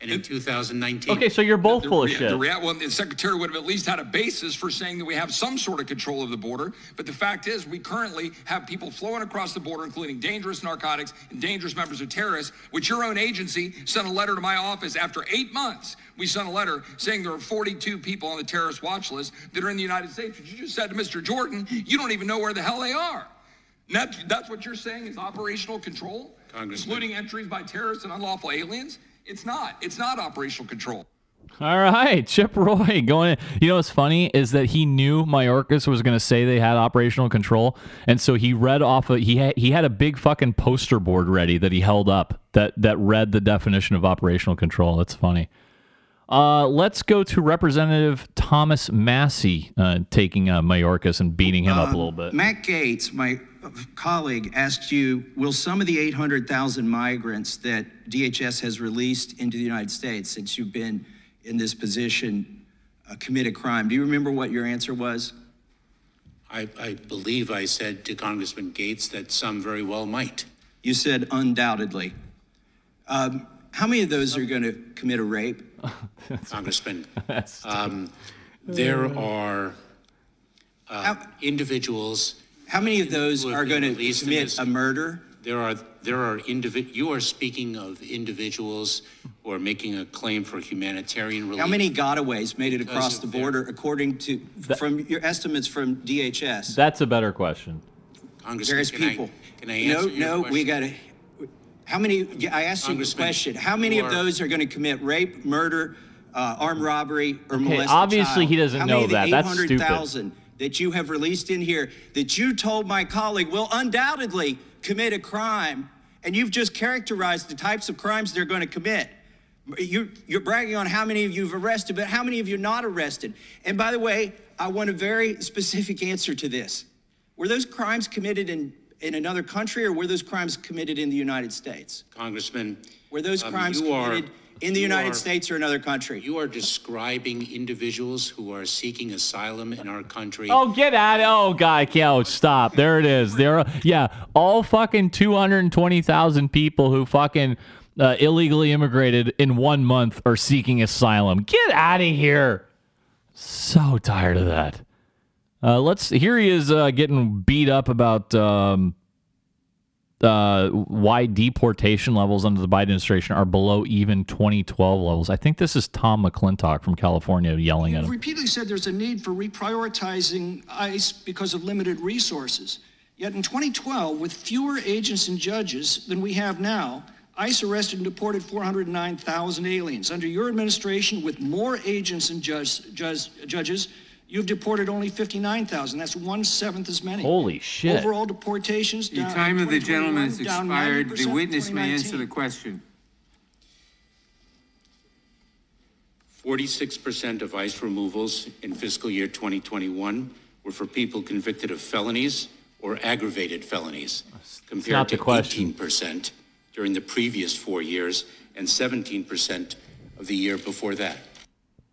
and in 2019. Okay, so you're both the, full of the, shit. The rea- well, the secretary would have at least had a basis for saying that we have some sort of control of the border. But the fact is, we currently have people flowing across the border, including dangerous narcotics and dangerous members of terrorists, which your own agency sent a letter to my office after eight months. We sent a letter saying there are 42 people on the terrorist watch list that are in the United States. You just said to Mr. Jordan, you don't even know where the hell they are. That, that's what you're saying is operational control, including entries by terrorists and unlawful aliens. It's not. It's not operational control. All right, Chip Roy going. You know what's funny is that he knew Mayorkas was going to say they had operational control, and so he read off. Of, he had, he had a big fucking poster board ready that he held up that that read the definition of operational control. That's funny. Uh, let's go to Representative Thomas Massie uh, taking uh, Mayorkas and beating him up a little bit. Matt Gaetz, my colleague, asked you Will some of the 800,000 migrants that DHS has released into the United States since you've been in this position uh, commit a crime? Do you remember what your answer was? I, I believe I said to Congressman Gaetz that some very well might. You said undoubtedly. Um, how many of those are going to commit a rape? *laughs* Congressman, *laughs* um, there are uh, How- individuals. How many of those who have are been going to released in commit this- a murder? There are there are individ. You are speaking of individuals who are making a claim for humanitarian relief. How many gotaways made it across of the their- border, according to from your estimates from DHS? That's a better question. Congressman, There's can people. I, can I no, answer your no, we question? got to. How many? yeah, I asked you this question. How many of those are going to commit rape, murder, uh, armed robbery, or molest obviously he doesn't How know many of the that. That's stupid. 800,000 that you have released in here that you told my colleague will undoubtedly commit a crime, and you've just characterized the types of crimes they're going to commit. You, you're bragging on how many of you've arrested, but how many of you not arrested? And by the way, I want a very specific answer to this. Were those crimes committed in, in another country, or were those crimes committed in the United States? Congressman, Were those um, crimes you are- committed in the United are- States or another country? You are describing individuals who are seeking asylum in our country. Oh, get out! Oh, guy, oh, stop! There it is. There, yeah, all fucking two hundred and twenty thousand people who fucking uh, illegally immigrated in one month are seeking asylum. Get out of here! So tired of that. Uh, let's. Here he is uh, getting beat up about um, uh, why deportation levels under the Biden administration are below even 2012 levels. I think this is Tom McClintock from California yelling at You've him. repeatedly said there's a need for reprioritizing ICE because of limited resources. Yet in 2012, with fewer agents and judges than we have now, ICE arrested and deported 409,000 aliens. Under your administration, with more agents and judge, judge, judges, you've deported only 59,000. That's one seventh as many. Holy shit. Overall deportations The down time of the gentleman has expired. The witness may answer the question. 46% of ICE removals in fiscal year 2021 were for people convicted of felonies or aggravated felonies, compared to question. 18% during the previous four years and 17% of the year before that.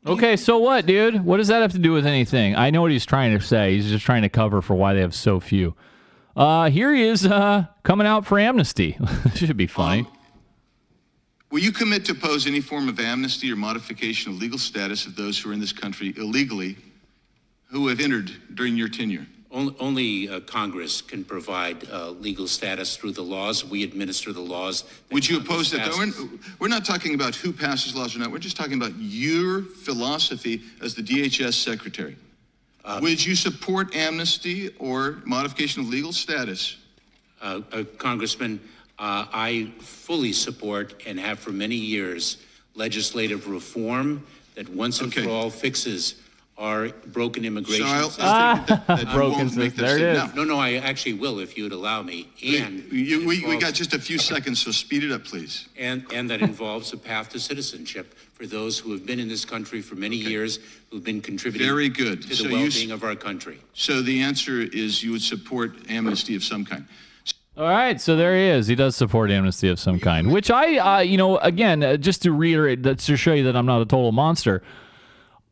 Okay, so what, dude? What does that have to do with anything? I know what he's trying to say. He's just trying to cover for why they have so few. Uh, here he is uh, coming out for amnesty. *laughs* this Should be funny. Will you commit to oppose any form of amnesty or modification of legal status of those who are in this country illegally who have entered during your tenure? Only, only uh, Congress can provide uh, legal status through the laws. We administer the laws. Would you Congress oppose that? though? We're, we're not talking about who passes laws or not. We're just talking about your philosophy as the DHS secretary. Would you support amnesty or modification of legal status? Uh, uh, Congressman, uh, I fully support and have for many years legislative reform that once and Okay. for all fixes our broken immigration I'll, system. I'll take it that, that *laughs* you Broken won't make system. that There it statement. No, no, I actually will if you would allow me. And you, we, we involves- got just a few seconds, so speed it up, please. and, and that involves a path to citizenship for those who have been in this country for many years, who've been contributing Very good. to the So you s- well-being of our country. So the answer is you would support amnesty of some kind. All right, so there he is. He does support amnesty of some kind, which I, uh, you know, again, uh, just to reiterate, that's to show you that I'm not a total monster.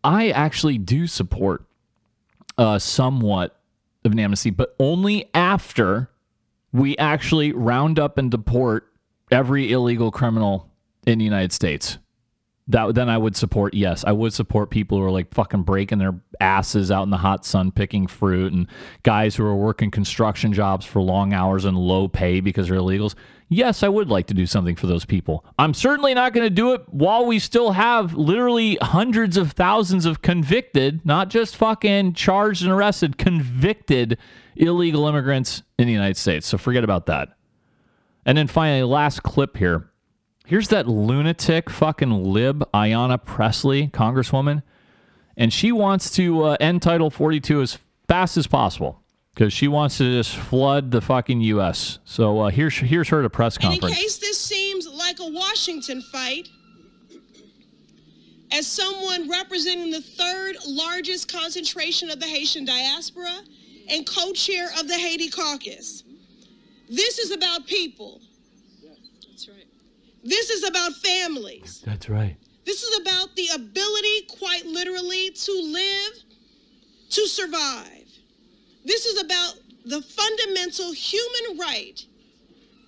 I actually do support uh, somewhat of an amnesty, but only after we actually round up and deport every illegal criminal in the United States. That then I would support. Yes, I would support people who are like fucking breaking their asses out in the hot sun picking fruit, and guys who are working construction jobs for long hours and low pay because they're illegals. Yes, I would like to do something for those people. I'm certainly not going to do it while we still have literally hundreds of thousands of convicted, not just fucking charged and arrested, convicted illegal immigrants in the United States. So forget about that. And then finally, last clip here. Here's that lunatic fucking lib, Ayanna Pressley, Congresswoman, and she wants to uh, end Title 42 as fast as possible because she wants to just flood the fucking U.S. So uh, here's here's her at a press And in case this seems like a Washington fight, as someone representing the third largest concentration of the Haitian diaspora and co chair of the Haiti caucus, this is about people. That's right. This is about families. That's right. This is about the ability, quite literally, to live, to survive. This is about the fundamental human right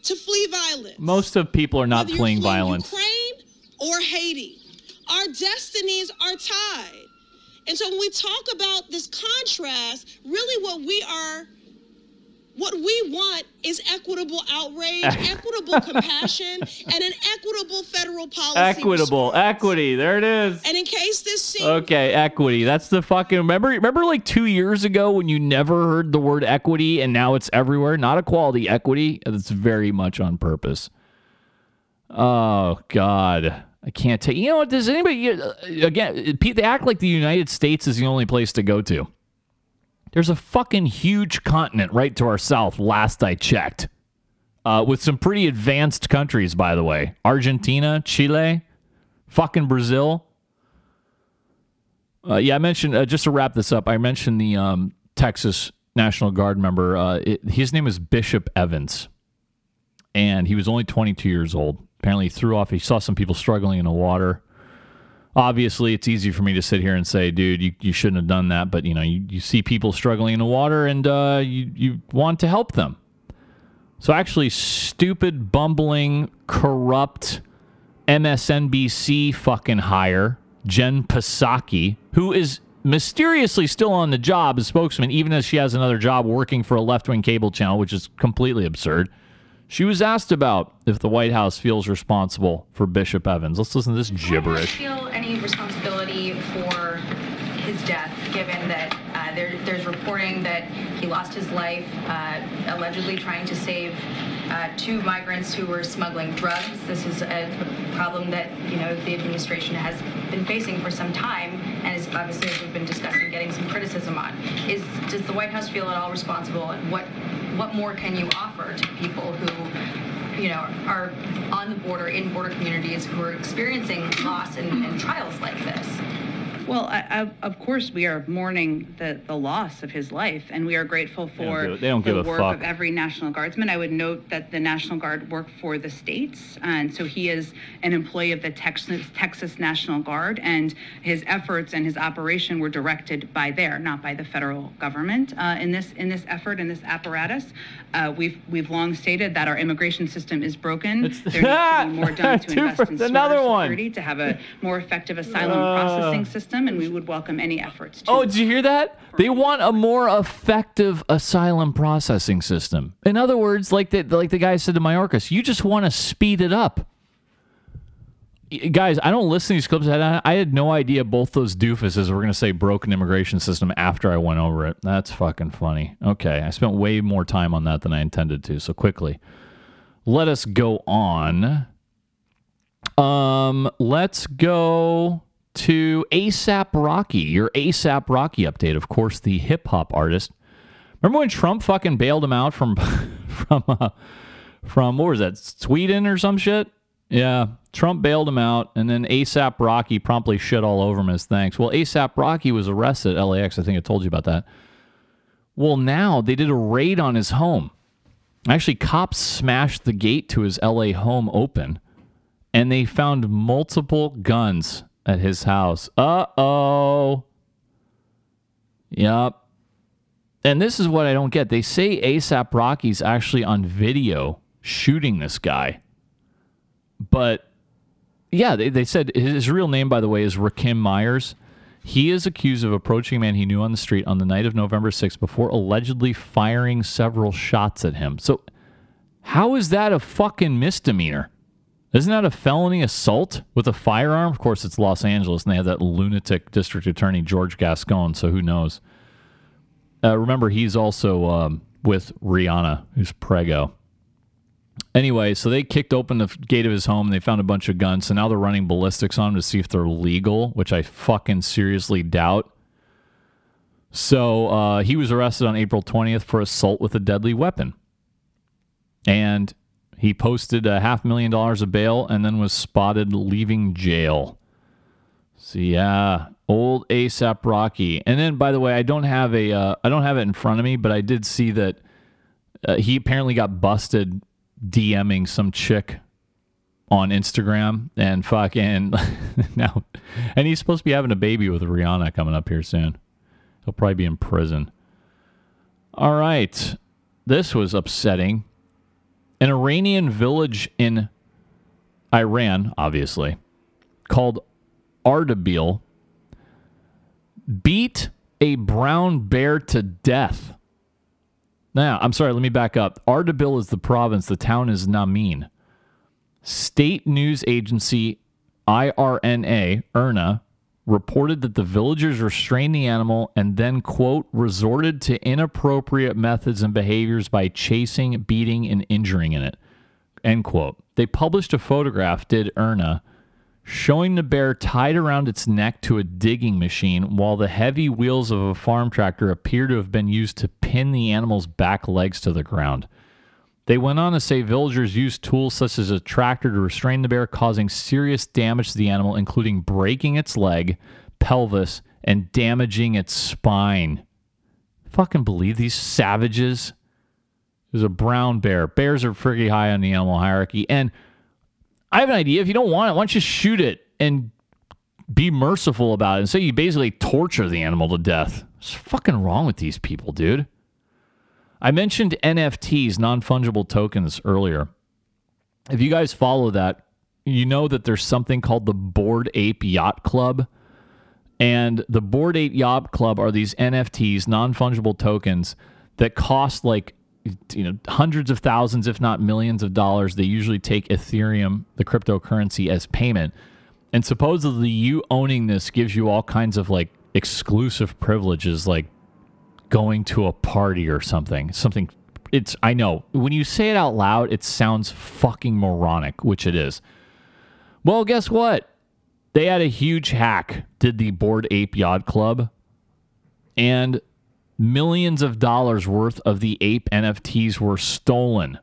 to flee violence. Most of people are not Whether you're fleeing fleeing violence. Ukraine or Haiti, our destinies are tied. And so when we talk about this contrast, really what we are, what we want is equitable outrage, *laughs* equitable compassion, and an equitable federal policy. Equitable, response. equity. There it is. And in case this seems Okay, equity. That's the fucking remember remember like 2 years ago when you never heard the word equity and now it's everywhere? Not equality, equity. It's very much on purpose. Oh god. I can't take. You know what? Does anybody uh, again? They act like the United States is the only place to go to. There's a fucking huge continent right to our south. Last I checked, uh, with some pretty advanced countries, by the way: Argentina, Chile, fucking Brazil. Uh, yeah, I mentioned uh, just to wrap this up. I mentioned the um, Texas National Guard member. Uh, it, his name is Bishop Evans, and he was only 22 years old. Apparently, he threw off. He saw some people struggling in the water. Obviously, it's easy for me to sit here and say, "Dude, you, you shouldn't have done that." But you know, you, you see people struggling in the water, and uh, you you want to help them. So actually, stupid, bumbling, corrupt MSNBC fucking hire Jen Psaki, who is mysteriously still on the job as spokesman, even as she has another job working for a left wing cable channel, which is completely absurd. She was asked about if the White House feels responsible for Bishop Evans. Let's listen to this gibberish. Do you feel any responsibility for his death, given that there, there's reporting that he lost his life uh, allegedly trying to save uh, two migrants who were smuggling drugs. This is a problem that you know the administration has been facing for some time, and is obviously as we've been discussing, getting some criticism on. Is does the White House feel at all responsible, and what what more can you offer to people who you know are on the border in border communities who are experiencing loss and, and trials like this? Well, I, I, of course, we are mourning the, the loss of his life, and we are grateful for give- they don't the give a work fuck. of every National Guardsman. I would note that the National Guard work for the states, and so he is an employee of the Texas, Texas National Guard, and his efforts and his operation were directed by there, not by the federal government. Uh, in this in this effort, in this apparatus, uh, we've we've long stated that our immigration system is broken. there needs to be more *laughs* done to invest in another smarter one. security, to have a more effective asylum processing system, and we would welcome any efforts to Oh, did you hear that? They want a more effective asylum processing system. In other words, like the like the guy said to Mayorkas, you just want to speed it up. Guys, I don't listen to these clips. I, I had no idea both those doofuses were going to say broken immigration system after I went over it. That's fucking funny. Okay, I spent way more time on that than I intended to. So quickly, let us go on. Um, let's go to ASAP Rocky, your ASAP Rocky update. Of course, the hip hop artist. Remember when Trump fucking bailed him out from *laughs* from uh, from what was that Sweden or some shit? Yeah, Trump bailed him out, and then ASAP Rocky promptly shit all over him as thanks. Well, ASAP Rocky was arrested at LAX. I think I told you about that. Well, now they did a raid on his home. Actually, cops smashed the gate to his LA home open and they found multiple guns at his house. Uh oh. Yep. And this is what I don't get. They say ASAP Rocky's actually on video shooting this guy. But yeah, they, they said his real name, by the way, is Rakim Myers. He is accused of approaching a man he knew on the street on the night of November 6th before allegedly firing several shots at him. So, how is that a fucking misdemeanor? Isn't that a felony assault with a firearm? Of course, it's Los Angeles, and they have that lunatic district attorney, George Gascon, so who knows? Uh, remember, he's also um, with Rihanna, who's prego. Anyway, so they kicked open the gate of his home and they found a bunch of guns. So now they're running ballistics on him to see if they're legal, which I fucking seriously doubt. So uh, he was arrested on April 20th for assault with a deadly weapon. And he posted a half million dollars of bail and then was spotted leaving jail. So yeah, old ASAP Rocky. And then, by the way, I don't have a, uh, I don't have it in front of me, but I did see that uh, he apparently got busted DMing some chick on Instagram and fucking *laughs* now, and he's supposed to be having a baby with Rihanna coming up here soon. He'll probably be in prison. All right, this was upsetting. An Iranian village in Iran, obviously, called Ardabil, beat a brown bear to death. Now, I'm sorry, let me back up. Ardabil is the province, the town is Namin. State news agency IRNA, IRNA, reported that the villagers restrained the animal and then, quote, resorted to inappropriate methods and behaviors by chasing, beating, and injuring in it, end quote. They published a photograph, did IRNA, showing the bear tied around its neck to a digging machine while the heavy wheels of a farm tractor appear to have been used to pin the animal's back legs to the ground. They went on to say villagers used tools such as a tractor to restrain the bear, causing serious damage to the animal, including breaking its leg, pelvis, and damaging its spine. Fucking believe these savages? There's a brown bear. Bears are pretty high on the animal hierarchy. And I have an idea. If you don't want it, why don't you shoot it and be merciful about it and say you basically torture the animal to death? What's fucking wrong with these people, dude? I mentioned NFTs, non fungible tokens, earlier. If you guys follow that, you know that there's something called the Bored Ape Yacht Club. And the Bored Ape Yacht Club are these NFTs, non fungible tokens, that cost like you know hundreds of thousands, if not millions of dollars. They usually take Ethereum, the cryptocurrency, as payment. And supposedly, you owning this gives you all kinds of like exclusive privileges, like going to a party or something. Something. It's. I know when you say it out loud, it sounds fucking moronic, which it is. Well, guess what? They had a huge hack. Did the Bored Ape Yacht Club, and millions of dollars worth of the ape NFTs were stolen.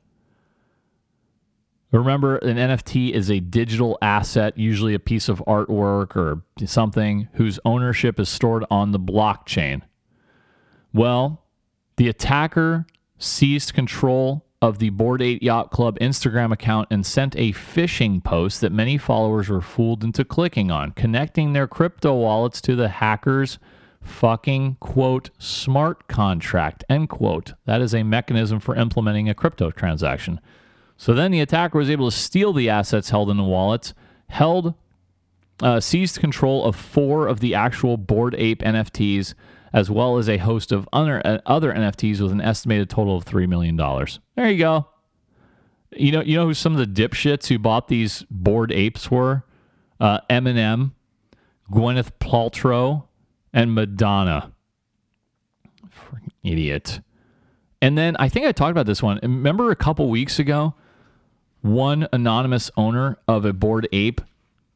Remember, an NFT is a digital asset, usually a piece of artwork or something whose ownership is stored on the blockchain. Well, the attacker seized control of the Bored Ape Yacht Club Instagram account and sent a phishing post that many followers were fooled into clicking on, connecting their crypto wallets to the hackers' fucking quote smart contract end quote. That is a mechanism for implementing a crypto transaction. So then the attacker was able to steal the assets held in the wallets, held, uh, seized control of four of the actual Bored Ape NFTs, as well as a host of other, uh, other NFTs with an estimated total of $3 million. There you go. You know, you know who some of the dipshits who bought these Bored Apes were? Uh, Eminem, Gwyneth Paltrow, and Madonna. Freaking idiot. And then I think I talked about this one. Remember a couple weeks ago one anonymous owner of a bored ape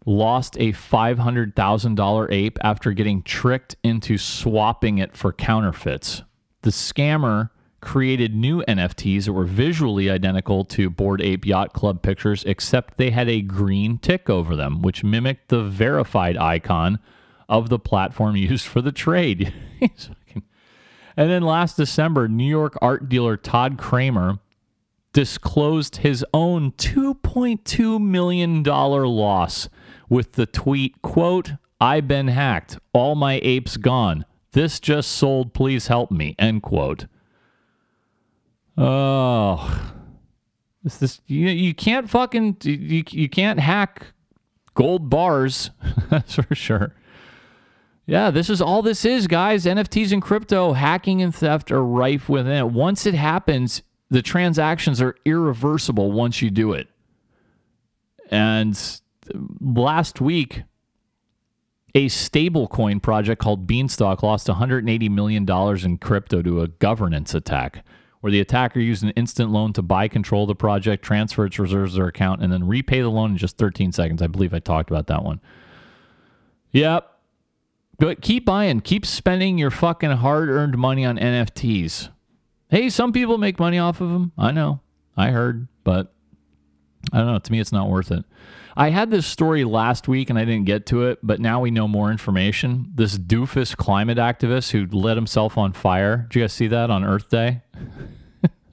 lost a $500,000 ape after getting tricked into swapping it for counterfeits. The scammer created new NFTs that were visually identical to Bored Ape Yacht Club pictures, except they had a green tick over them, which mimicked the verified icon of the platform *laughs* used for the trade. *laughs* and then last December, New York art dealer Todd Kramer disclosed his own $2.2 million loss with the tweet, quote, I've been hacked. All my apes gone. This just sold. Please help me. End quote. Oh, this, this you, you can't fucking you, you can't hack gold bars. *laughs* That's for sure. Yeah, this is all this is, guys. NFTs and crypto, hacking and theft are rife within it. Once it happens, the transactions are irreversible once you do it. And last week, a stablecoin project called Beanstalk lost $180 million in crypto to a governance attack, where the attacker used an instant loan to buy control of the project, transfer its reserves to their account, and then repay the loan in just 13 seconds. I believe I talked about that one. Yep. But keep buying, keep spending your fucking hard earned money on NFTs. Hey, some people make money off of them. I know. I heard, but I don't know. To me, it's not worth it. I had this story last week and I didn't get to it, but now we know more information. This doofus climate activist who lit himself on fire. Did you guys see that on Earth Day? *laughs*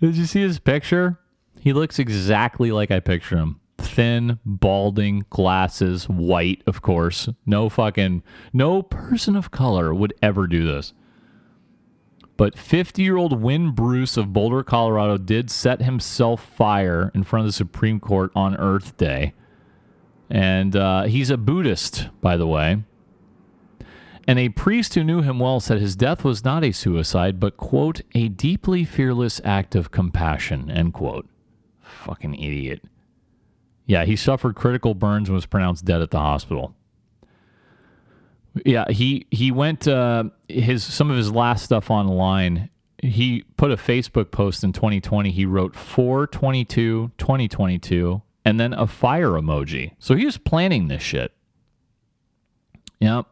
did you see his picture? He looks exactly like I picture him. Thin, balding, glasses, white, of course. No fucking, no person of color would ever do this. But 50 year old Wynn Bruce of Boulder, Colorado did set himself fire in front of the Supreme Court on Earth Day. And uh, he's a Buddhist, by the way. And a priest who knew him well said his death was not a suicide, but, quote, a deeply fearless act of compassion, end quote. Fucking idiot. Yeah, he suffered critical burns and was pronounced dead at the hospital. Yeah, he he went uh, his some of his last stuff online. He put a Facebook post in 2020. He wrote 422 2022 and then a fire emoji. So he was planning this shit. Yep.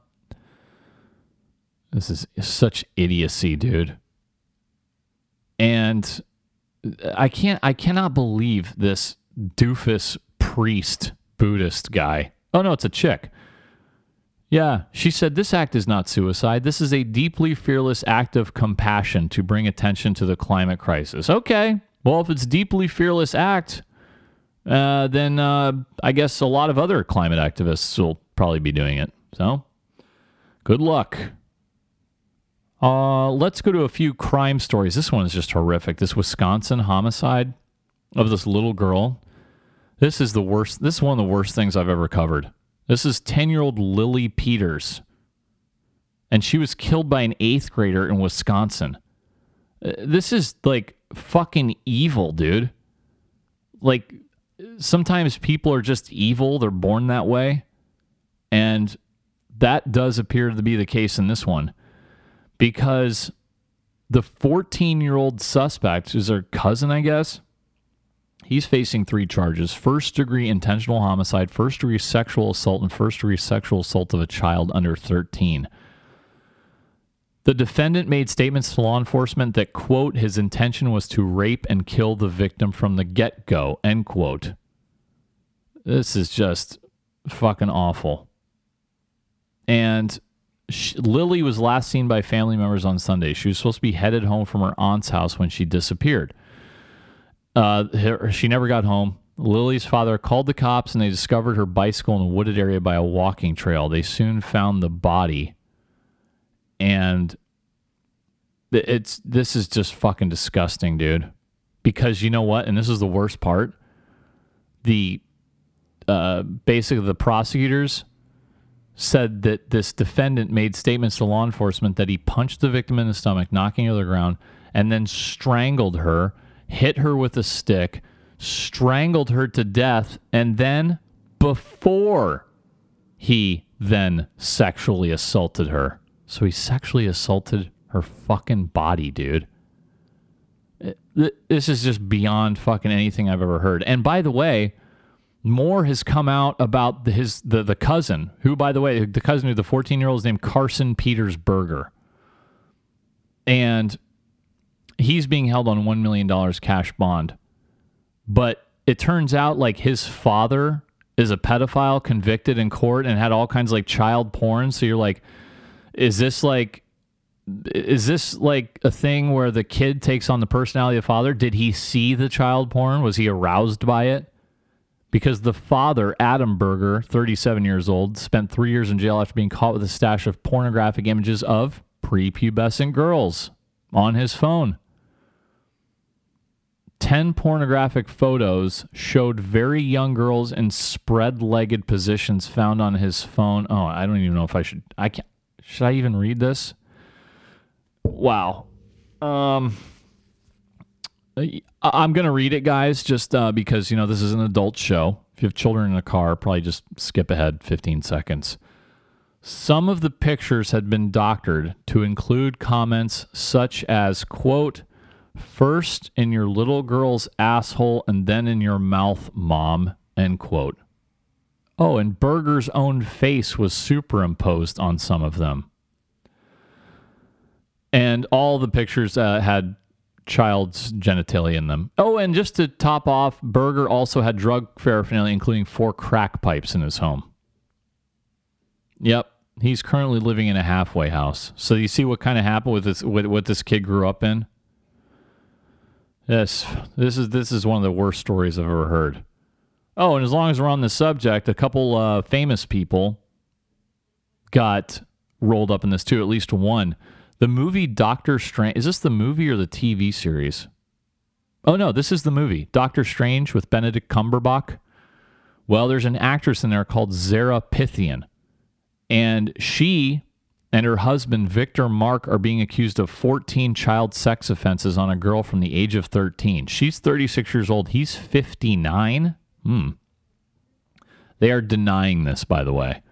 This is such idiocy, dude. And I can't I cannot believe this doofus priest Buddhist guy. Oh no, it's a chick. Yeah, she said this act is not suicide. This is a deeply fearless act of compassion to bring attention to the climate crisis. Okay, well, if it's a deeply fearless act, uh, then uh, I guess a lot of other climate activists will probably be doing it. So, good luck. Uh, let's go to a few crime stories. This one is just horrific. This Wisconsin homicide of this little girl. This is the worst. This is one of the worst things I've ever covered. This is 10 year old Lily Peters. And she was killed by an eighth grader in Wisconsin. Uh, This is like fucking evil, dude. Like, sometimes people are just evil. They're born that way. And that does appear to be the case in this one because the 14 year old suspect is her cousin, I guess. He's facing three charges first degree intentional homicide, first degree sexual assault, and first degree sexual assault of a child under 13. The defendant made statements to law enforcement that, quote, his intention was to rape and kill the victim from the get go, end quote. This is just fucking awful. And sh Lily was last seen by family members on Sunday. She was supposed to be headed home from her aunt's house when she disappeared. Uh, she never got home. Lily's father called the cops and they discovered her bicycle in a wooded area by a walking trail. They soon found the body. And it's this is just fucking disgusting, dude. Because you know what? And this is the worst part. The uh, basically the prosecutors said that this defendant made statements to law enforcement that he punched the victim in the stomach, knocking her to the ground, and then strangled her, hit her with a stick, strangled her to death, and then before he then sexually assaulted her. So he sexually assaulted her fucking body, dude. This is just beyond fucking anything I've ever heard. And by the way, more has come out about his the the cousin, who by the way, the cousin of the 14 year old is named Carson Peters Berger, and he's being held on one million dollars cash bond. But it turns out like his father is a pedophile convicted in court and had all kinds of like child porn. So you're like, is this like is this like a thing where the kid takes on the personality of the father? Did he see the child porn? Was he aroused by it? Because the father, Adam Berger, 37 years old, spent three years in jail after being caught with a stash of pornographic images of prepubescent girls on his phone. 10 pornographic photos showed very young girls in spread legged positions found on his phone. Oh, I don't even know if I should. I can't. Should I even read this? Wow. Um, I'm going to read it, guys, just uh, because, you know, this is an adult show. If you have children in a car, probably just skip ahead 15 seconds. Some of the pictures had been doctored to include comments such as, quote, first in your little girl's asshole and then in your mouth, mom, end quote. Oh, and Berger's own face was superimposed on some of them. And all the pictures uh, had child's genitalia in them. Oh, and just to top off, Berger also had drug paraphernalia, including four crack pipes in his home. Yep, he's currently living in a halfway house. So you see what kind of happened with this, with what this kid grew up in. Yes, this is this is one of the worst stories I've ever heard. Oh, and as long as we're on the subject, a couple uh, famous people got rolled up in this too. At least one. The movie Doctor Strange. Is this the movie or the TV series? Oh no, this is the movie Doctor Strange with Benedict Cumberbatch. Well, there's an actress in there called Zara Pythian, and she and her husband Victor Marke are being accused of 14 child sex offenses on a girl from the age of 13. She's 36 years old. He's 59. Hmm. They are denying this, by the way.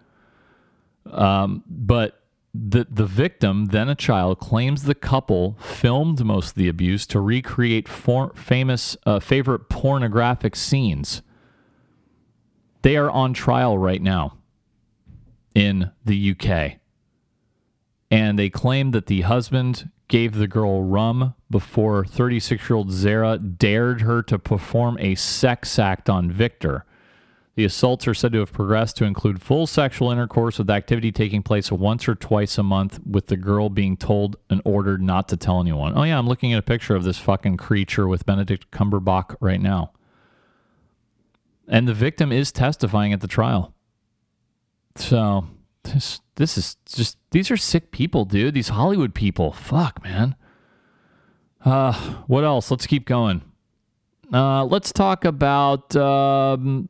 Um, but the the victim, then a child, claims the couple filmed most of the abuse to recreate for, famous uh, favorite pornographic scenes. They are on trial right now in the UK. And they claim that the husband gave the girl rum before 36 year old Zara dared her to perform a sex act on Victor. The assaults are said to have progressed to include full sexual intercourse with activity taking place once or twice a month, with the girl being told and ordered not to tell anyone. Oh, yeah, I'm looking at a picture of this fucking creature with Benedict Cumberbatch right now. And the victim is testifying at the trial. So, this, this is just, these are sick people, dude. These Hollywood people. Fuck, man. Uh, what else? Let's keep going. Uh, let's talk about um,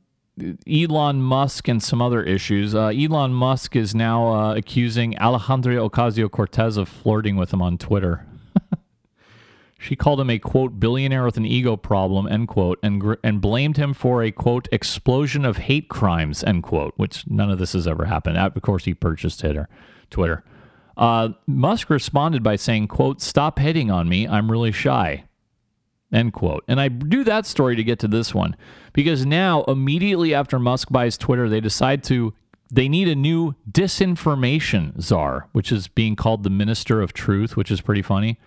Elon Musk and some other issues. Uh, Elon Musk is now uh, accusing Alejandra Ocasio Cortez of flirting with him on Twitter. *laughs* she called him a quote billionaire with an ego problem end quote and gr- and blamed him for a quote explosion of hate crimes end quote. Which none of this has ever happened. Of course, he purchased Twitter. Twitter. Uh, Musk responded by saying, quote, stop hitting on me. I'm really shy. End quote. And I do that story to get to this one because now, immediately after Musk buys Twitter, they decide to, they need a new disinformation czar, which is being called the Minister of Truth, which is pretty funny.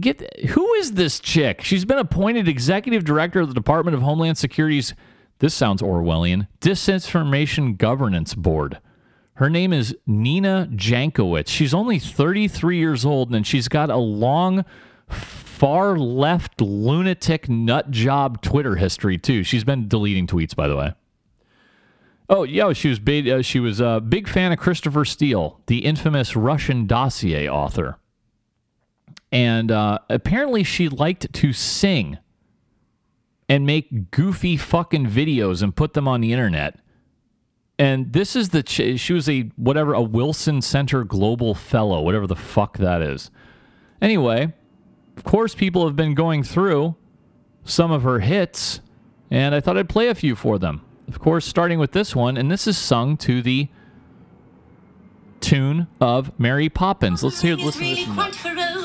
Get who is this chick? She's been appointed executive director of the Department of Homeland Security's, this sounds Orwellian, Disinformation Governance Board. Her name is Nina Jankowicz. She's only 33 years old and she's got a long, far left lunatic nut job Twitter history too. She's been deleting tweets, by the way. Oh yeah, she was big. Uh, she was a big fan of Christopher Steele, the infamous Russian dossier author, and uh, apparently she liked to sing and make goofy fucking videos and put them on the internet. And this is the ch- she was a whatever a Wilson Center Global Fellow, whatever the fuck that is. Anyway, of course, people have been going through some of her hits, and I thought I'd play a few for them. Of course, starting with this one, and this is sung to the tune of Mary Poppins. Let's hear. Listen really to this.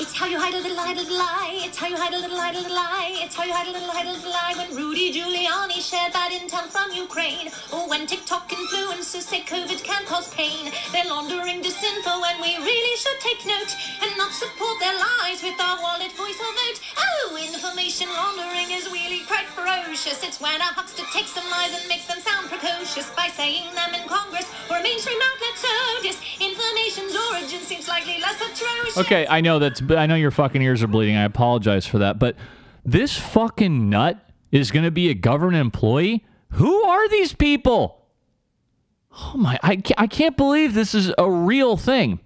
It's how you hide a little, hide a little lie. It's how you hide a little, hide a little lie. It's how you hide a little, hide a little lie. When Rudy Giuliani shared bad intel from Ukraine, or when TikTok influencers say COVID can cause pain, they're laundering disinfo, and we really should take note and not support their lies with our wallet, voice, or vote. Oh, information laundering is really quite ferocious. It's when a huckster takes some lies and makes them sound precocious by saying them in Congress or a mainstream outlet. So disinformation's origin seems slightly less atrocious. Okay, I know that's. I know your fucking ears are bleeding. I apologize for that, but this fucking nut is going to be a government employee. Who are these people? Oh my! I ca- I can't believe this is a real thing.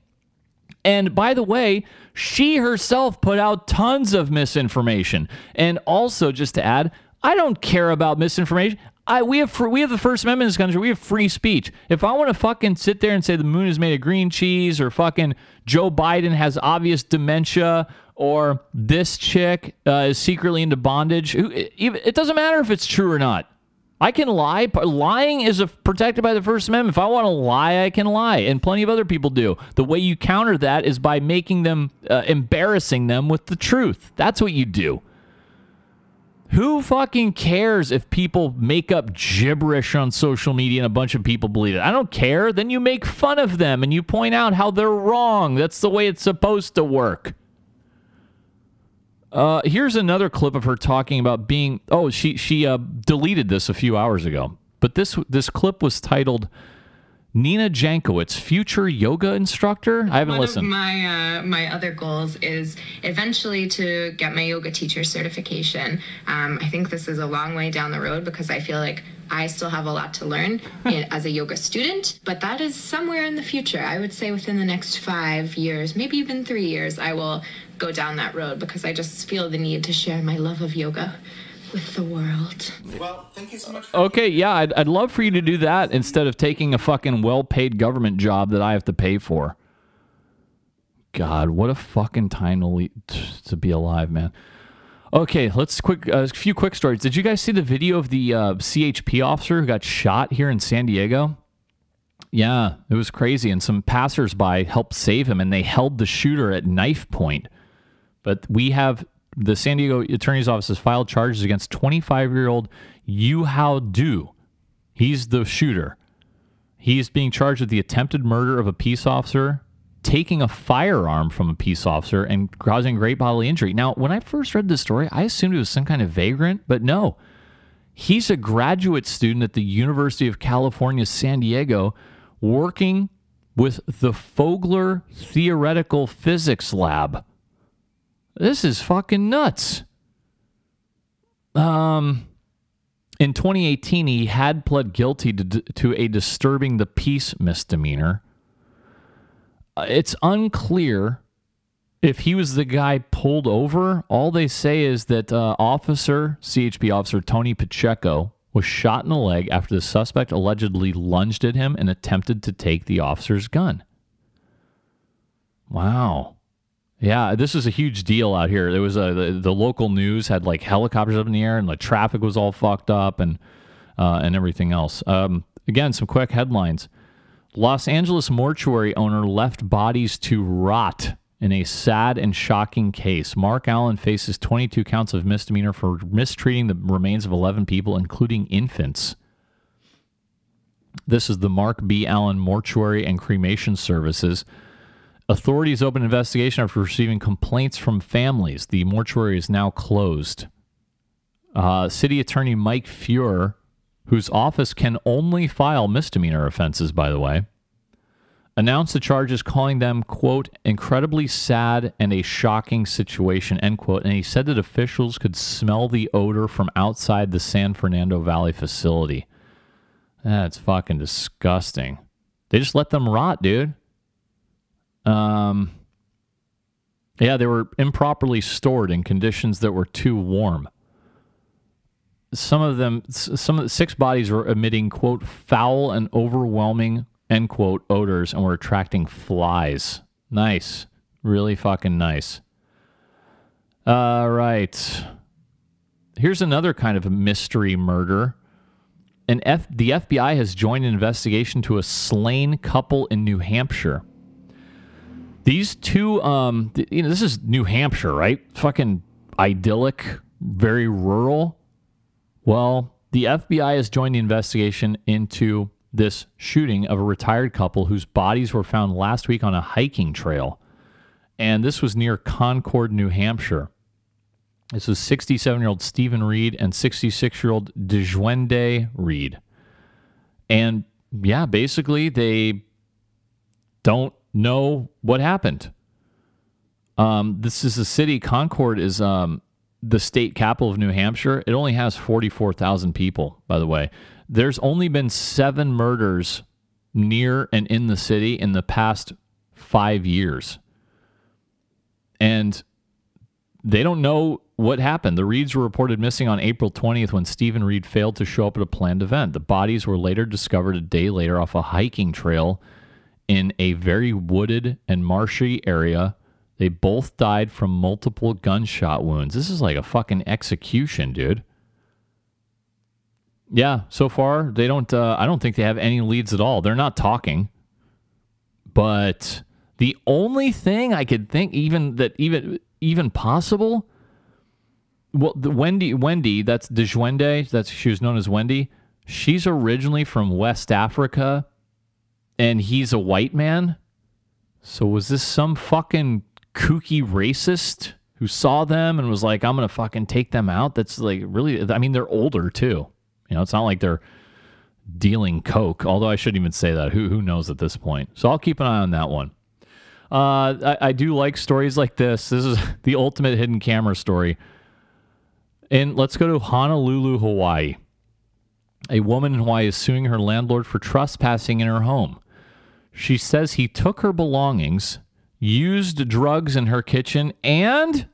And by the way, she herself put out tons of misinformation. And also, just to add, I don't care about misinformation. I we have we have the First Amendment in this country. We have free speech. If I want to fucking sit there and say the moon is made of green cheese, or fucking Joe Biden has obvious dementia, or this chick uh, is secretly into bondage, it doesn't matter if it's true or not. I can lie. Lying is a, protected by the First Amendment. If I want to lie, I can lie, and plenty of other people do. The way you counter that is by making them, uh, embarrassing them with the truth. That's what you do. Who fucking cares if people make up gibberish on social media and a bunch of people believe it? I don't care. Then you make fun of them and you point out how they're wrong. That's the way it's supposed to work. Uh, here's another clip of her talking about being. Oh, she she uh, deleted this a few hours ago, but this this clip was titled "Nina Jankowicz, future yoga instructor." I haven't One listened. of my uh, my other goals is eventually to get my yoga teacher certification. Um, I think this is a long way down the road because I feel like I still have a lot to learn *laughs* as a yoga student. But that is somewhere in the future. I would say within the next five years, maybe even three years, I will go down that road because I just feel the need to share my love of yoga with the world. Well, thank you so much. Okay, yeah, I'd, I'd love for you to do that instead of taking a fucking well paid government job that I have to pay for. God, what a fucking time to, le- to be alive, man. Okay, let's quick uh, a few quick stories. Did you guys see the video of the uh, CHP officer who got shot here in San Diego? Yeah, it was crazy, and some passersby helped save him, and they held the shooter at knife point. But we have the San Diego Attorney's Office has filed charges against 25 year old Yu Hao Du. He's the shooter. He's being charged with the attempted murder of a peace officer, taking a firearm from a peace officer, and causing great bodily injury. Now, when I first read this story, I assumed it was some kind of vagrant, but no. He's a graduate student at the University of California, San Diego, working with the Fogler Theoretical Physics Lab. This is fucking nuts. Um, In 2018, he had pled guilty to, to a disturbing the peace misdemeanor. Uh, it's unclear if he was the guy pulled over. All they say is that uh, officer, CHP officer Tony Pacheco, was shot in the leg after the suspect allegedly lunged at him and attempted to take the officer's gun. Wow. Yeah, this is a huge deal out here. There was a the, the, local news had like helicopters up in the air, and the traffic was all fucked up, and uh, and everything else. Um, again, some quick headlines: Los Angeles mortuary owner left bodies to rot in a sad and shocking case. Mark Allen faces 22 counts of misdemeanor for mistreating the remains of 11 people, including infants. This is the Mark B. Allen Mortuary and Cremation Services. Authorities open investigation after receiving complaints from families. The mortuary is now closed. Uh, City Attorney Mike Feuer, whose office can only file misdemeanor offenses, by the way, announced the charges, calling them, quote, incredibly sad and a shocking situation, end quote. And he said that officials could smell the odor from outside the San Fernando Valley facility. That's fucking disgusting. They just let them rot, dude. Um, yeah, they were improperly stored in conditions that were too warm. Some of them, some of the six bodies were emitting quote foul and overwhelming end quote odors and were attracting flies. Nice, really fucking nice. All right. Here's another kind of mystery murder. An F- the FBI has joined an investigation to a slain couple in New Hampshire. These two, um, th- you know, this is New Hampshire, right? Fucking idyllic, very rural. Well, the FBI has joined the investigation into this shooting of a retired couple whose bodies were found last week on a hiking trail. And this was near Concord, New Hampshire. This was 67 year old Stephen Reid and 66 year old Djeswende Reid. And yeah, basically, they don't know what happened. Um, this is a city. Concord is um, the state capital of New Hampshire. It only has 44,000 people, by the way. There's only been seven murders near and in the city in the past five years. And they don't know what happened. The Reids were reported missing on April 20th when Stephen Reid failed to show up at a planned event. The bodies were later discovered a day later off a hiking trail in a very wooded and marshy area. They both died from multiple gunshot wounds. This is like a fucking execution, dude. Yeah, so far they don't. Uh, I don't think they have any leads at all. They're not talking. But the only thing I could think, even that, even even possible, well, the Wendy, Wendy, that's Djeswende. That's she was known as Wendy. She's originally from West Africa and he's a white man. So was this some fucking kooky racist who saw them and was like, I'm gonna fucking take them out? That's like really. I mean, they're older too. You know, it's not like they're dealing coke. Although I shouldn't even say that. Who who knows at this point? So I'll keep an eye on that one. Uh, I, I do like stories like this. This is *laughs* the ultimate hidden camera story. And let's go to Honolulu, Hawaii. A woman in Hawaii is suing her landlord for trespassing in her home. She says he took her belongings, used drugs in her kitchen, and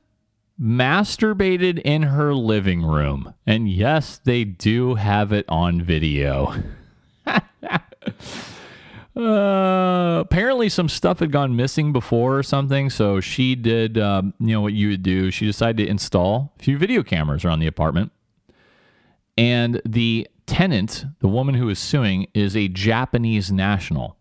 masturbated in her living room. And yes, they do have it on video. *laughs* uh, apparently, some stuff had gone missing before or something. So she did, um, you know, what you would do. She decided to install a few video cameras around the apartment. And the tenant, the woman who is suing, is a Japanese national.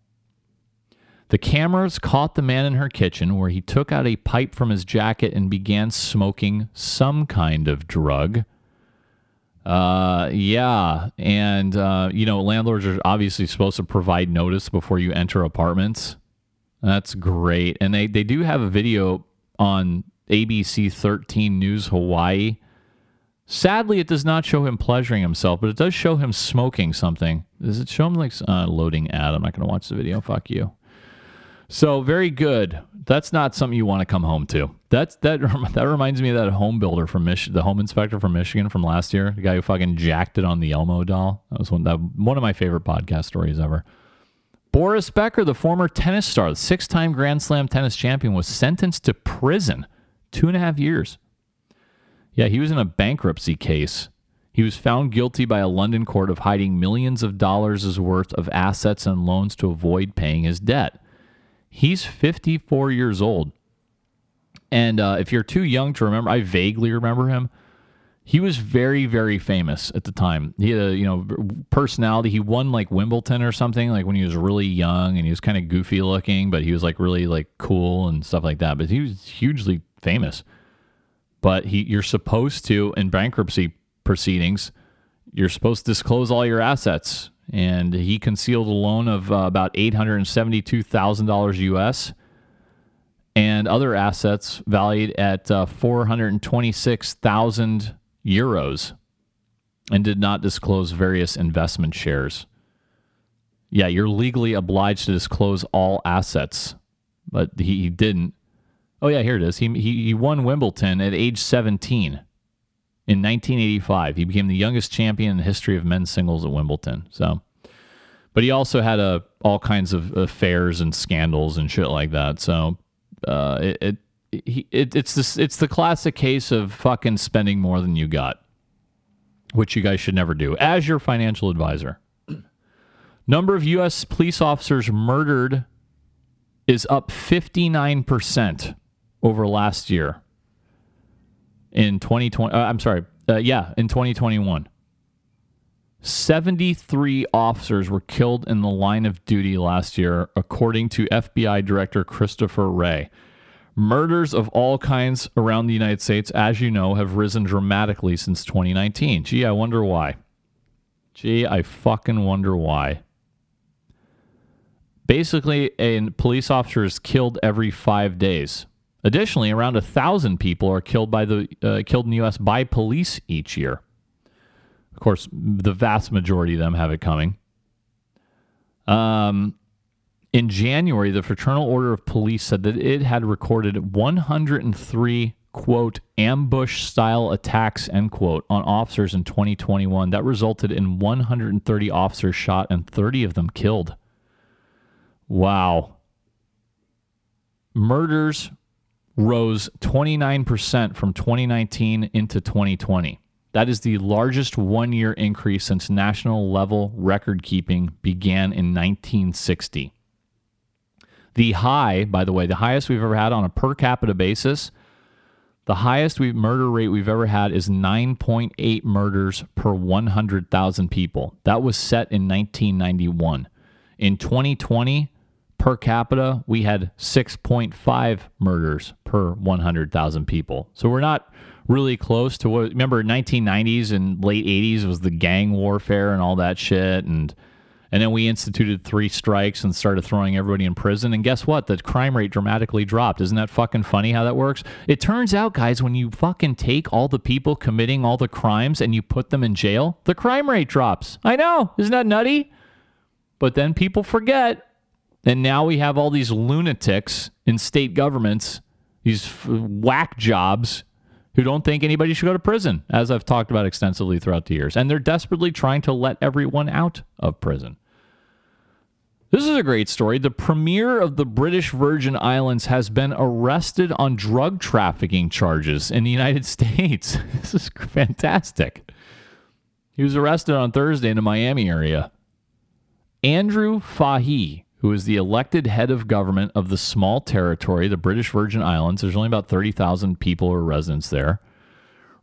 The cameras caught the man in her kitchen where he took out a pipe from his jacket and began smoking some kind of drug. Uh, yeah. And, uh, you know, landlords are obviously supposed to provide notice before you enter apartments. That's great. And they, they do have a video on ABC 13 News Hawaii. Sadly, it does not show him pleasuring himself, but it does show him smoking something. Does it show him like uh, loading ad? I'm not going to watch the video. Fuck you. So very good. That's not something you want to come home to. That's that. *laughs* That reminds me of that home builder from Mich- the home inspector from Michigan from last year. The guy who fucking jacked it on the Elmo doll. That was one that one of my favorite podcast stories ever. Boris Becker, the former tennis star, the six-time Grand Slam tennis champion, was sentenced to prison, two and a half years. Yeah, he was in a bankruptcy case. He was found guilty by a London court of hiding millions of dollars' worth of assets and loans to avoid paying his debt. He's 54 years old. And uh, if you're too young to remember, I vaguely remember him. He was very, very famous at the time. He had a you know personality. He won like Wimbledon or something like when he was really young, and he was kind of goofy looking, but he was like really like cool and stuff like that. But he was hugely famous. But he, you're supposed to in bankruptcy proceedings, you're supposed to disclose all your assets. And he concealed a loan of uh, about eight hundred and seventy-two thousand dollars U.S and other assets valued at uh, 426,000 euros and did not disclose various investment shares. Yeah, you're legally obliged to disclose all assets, but he, he didn't. Oh, yeah, here it is. He, he, he won Wimbledon at age 17 in 1985. He became the youngest champion in the history of men's singles at Wimbledon. So, but he also had a, uh, all kinds of affairs and scandals and shit like that. So, uh, it, it, it it's this it's the classic case of fucking spending more than you got, which you guys should never do as your financial advisor. *clears throat* Number of U.S. police officers murdered is up 59% over last year in 2020. Uh, I'm sorry. Uh, yeah, in 2021. 73 officers were killed in the line of duty last year, according to FBI Director Christopher Wray. Murders of all kinds around the United States, as you know, have risen dramatically since 2019. Gee, I wonder why. Gee, I fucking wonder why. Basically, a police officer is killed every five days. Additionally, around a thousand people are killed by the uh, killed in the U.S. by police each year. Of course, the vast majority of them have it coming. Um, in January, the Fraternal Order of Police said that it had recorded 103 quote ambush style attacks end quote on officers in 2021 that resulted in 130 officers shot and 30 of them killed wow murders rose 29% from 2019 into 2020 that is the largest one year increase since national level record keeping began in 1960. The high, by the way, the highest we've ever had on a per capita basis, the highest we murder rate we've ever had is 9.8 murders per 100,000 people. That was set in 1991. In 2020, per capita, we had 6.5 murders per 100,000 people. So we're not really close to what remember 1990s and late 80s was the gang warfare and all that shit and and then we instituted three strikes and started throwing everybody in prison. And guess what? The crime rate dramatically dropped. Isn't that fucking funny how that works? It turns out guys when you fucking take all the people committing all the crimes and you put them in jail the crime rate drops. I know. Isn't that nutty? But then people forget and now we have all these lunatics in state governments these whack jobs who don't think anybody should go to prison, as I've talked about extensively throughout the years. And they're desperately trying to let everyone out of prison. This is a great story. The premier of the British Virgin Islands has been arrested on drug trafficking charges in the United *laughs* States. This is fantastic. He was arrested on Thursday in the Miami area. Andrew Fahie who is the elected head of government of the small territory, the British Virgin Islands, there's only about 30,000 people or residents there,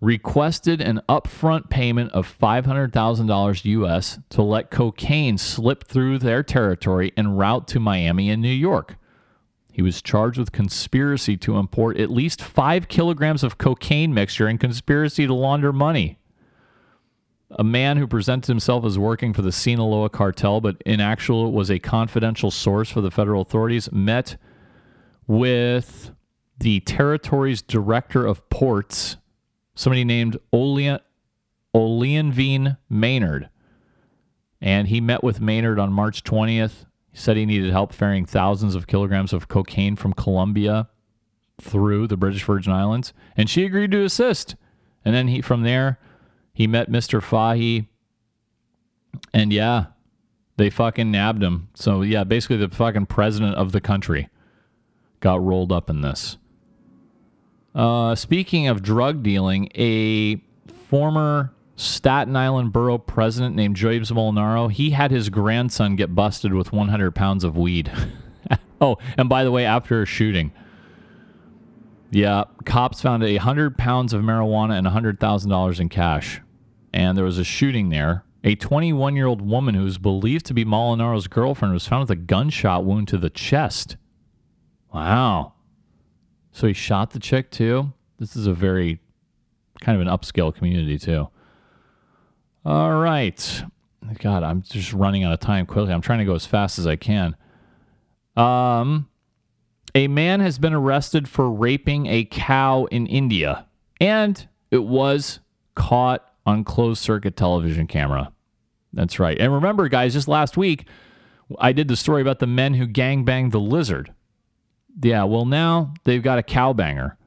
requested an upfront payment of $500,000 US to let cocaine slip through their territory en route to Miami and New York. He was charged with conspiracy to import at least five kilograms of cocaine mixture and conspiracy to launder money a man who presented himself as working for the Sinaloa cartel, but in actual was a confidential source for the federal authorities, met with the territory's director of ports, somebody named Olean, Maynard. And he met with Maynard on March 20th. He said he needed help ferrying thousands of kilograms of cocaine from Colombia through the British Virgin Islands, and she agreed to assist. And then he from there, he met Mr. Fahie, and yeah, they fucking nabbed him. So yeah, basically the fucking president of the country got rolled up in this. Uh, speaking of drug dealing, a former Staten Island borough president named James Molinaro, he had his grandson get busted with 100 pounds of weed. *laughs* oh, and by the way, after a shooting, yeah, cops found a 100 pounds of marijuana and $100,000 in cash. And there was a shooting there. A 21 year old woman who was believed to be Molinaro's girlfriend was found with a gunshot wound to the chest. Wow. So he shot the chick too? This is a very kind of an upscale community too. All right. God, I'm just running out of time quickly. I'm trying to go as fast as I can. Um, a man has been arrested for raping a cow in India, and it was caught on closed circuit television camera. That's right. And remember, guys, just last week, I did the story about the men who gang banged the lizard. Yeah, well, now they've got a cow banger.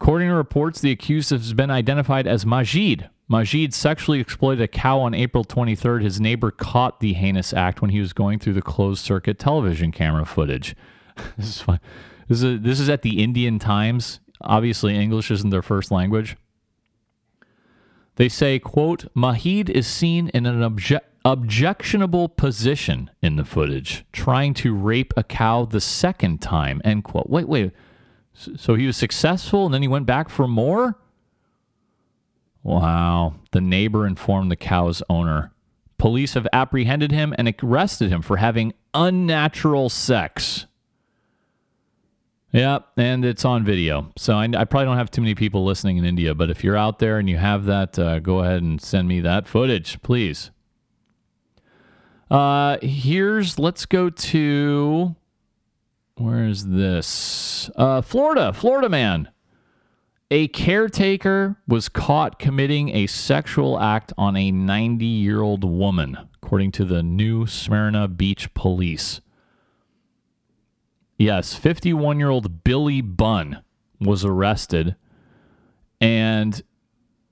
According to reports, the accused has been identified as Majid. Majid sexually exploited a cow on April 23rd. His neighbor caught the heinous act when he was going through the closed circuit television camera footage. *laughs* this is fun. This is, a, this is at the Indian Times. Obviously, English isn't their first language. They say, quote, Mahid is seen in an obje- objectionable position in the footage, trying to rape a cow the second time, end quote. Wait, wait. So he was successful and then he went back for more? Wow. The neighbor informed the cow's owner. Police have apprehended him and arrested him for having unnatural sex. Yep, and it's on video. So I, I, probably don't have too many people listening in India, but if you're out there and you have that, uh, go ahead and send me that footage, please. Uh, here's, let's go to, where is this? Uh, Florida, Florida man. A caretaker was caught committing a sexual act on a 90 year old woman, according to the New Smyrna Beach Police. Yes, 51 year old Billy Bunn was arrested and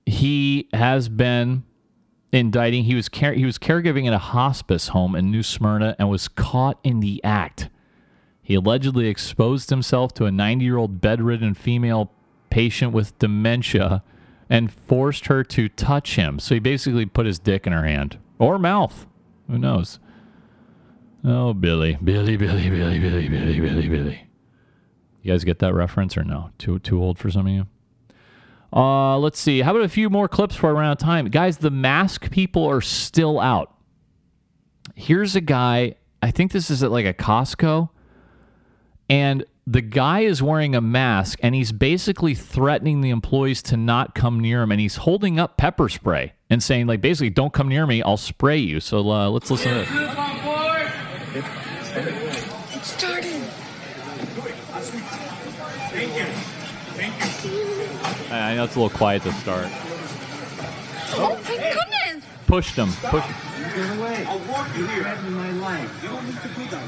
he has been indicting. He was care, he was caregiving at a hospice home in New Smyrna and was caught in the act. He allegedly exposed himself to a 90 year old bedridden female patient with dementia and forced her to touch him. So he basically put his dick in her hand or mouth. Who knows? Oh, Billy, Billy, Billy, Billy, Billy, Billy, Billy, Billy. You guys get that reference or no? Too too old for some of you. Uh, let's see. How about a few more clips for around time, guys? The mask people are still out. Here's a guy. I think this is at like a Costco, and the guy is wearing a mask and he's basically threatening the employees to not come near him and he's holding up pepper spray and saying like basically don't come near me i'll spray you so uh, let's listen to It started. Thank you. Thank you. I know it's a little quiet to start. Oh my goodness! Pushed him. Push. Get away. I'll walk you here. You're my life. You don't need to do that.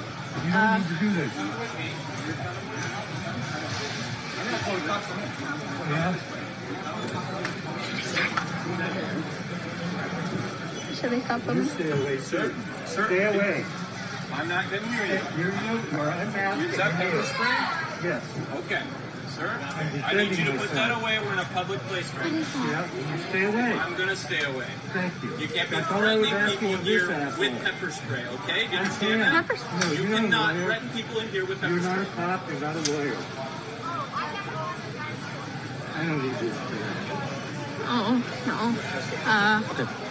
You don't need to do this. I'm not going to talk to him. Uh, yeah? Should they stop them? You stay away, sir. Sir, stay away. I'm not going to hear you. You're you. You're unmasked. Is that pepper spray? Yes. Okay. Sir, I need you to put that away. We're in a public place right now. Yeah, you stay away. I'm going to stay away. Thank you. You can't be That's all I was threatening people of this here with pepper spray, okay? Do you understand can't. that? No, you you're not a cannot threaten people in here with pepper spray. You're not a cop. You're not a lawyer. I don't need this. Oh, no. Uh,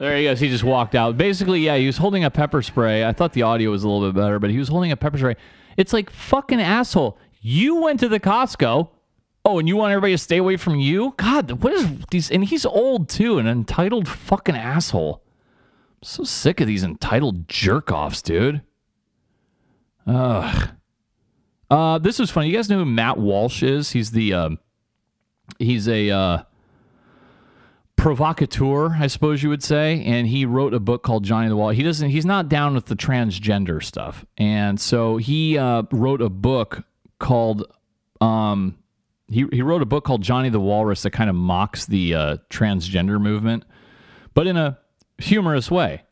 There he goes. He just walked out. Basically, yeah, he was holding a pepper spray. I thought the audio was a little bit better, but he was holding a pepper spray. It's like fucking asshole. You went to the Costco. Oh, and you want everybody to stay away from you? God, what is these? And he's old too, an entitled fucking asshole. I'm so sick of these entitled jerk offs, dude. Ugh. Uh, this was funny. You guys know who Matt Walsh is? He's the um, he's a uh, provocateur, I suppose you would say, and he wrote a book called Johnny the Wall. He doesn't. He's not down with the transgender stuff, and so he uh, wrote a book called um, he he wrote a book called Johnny the Walrus that kind of mocks the uh, transgender movement, but in a humorous way.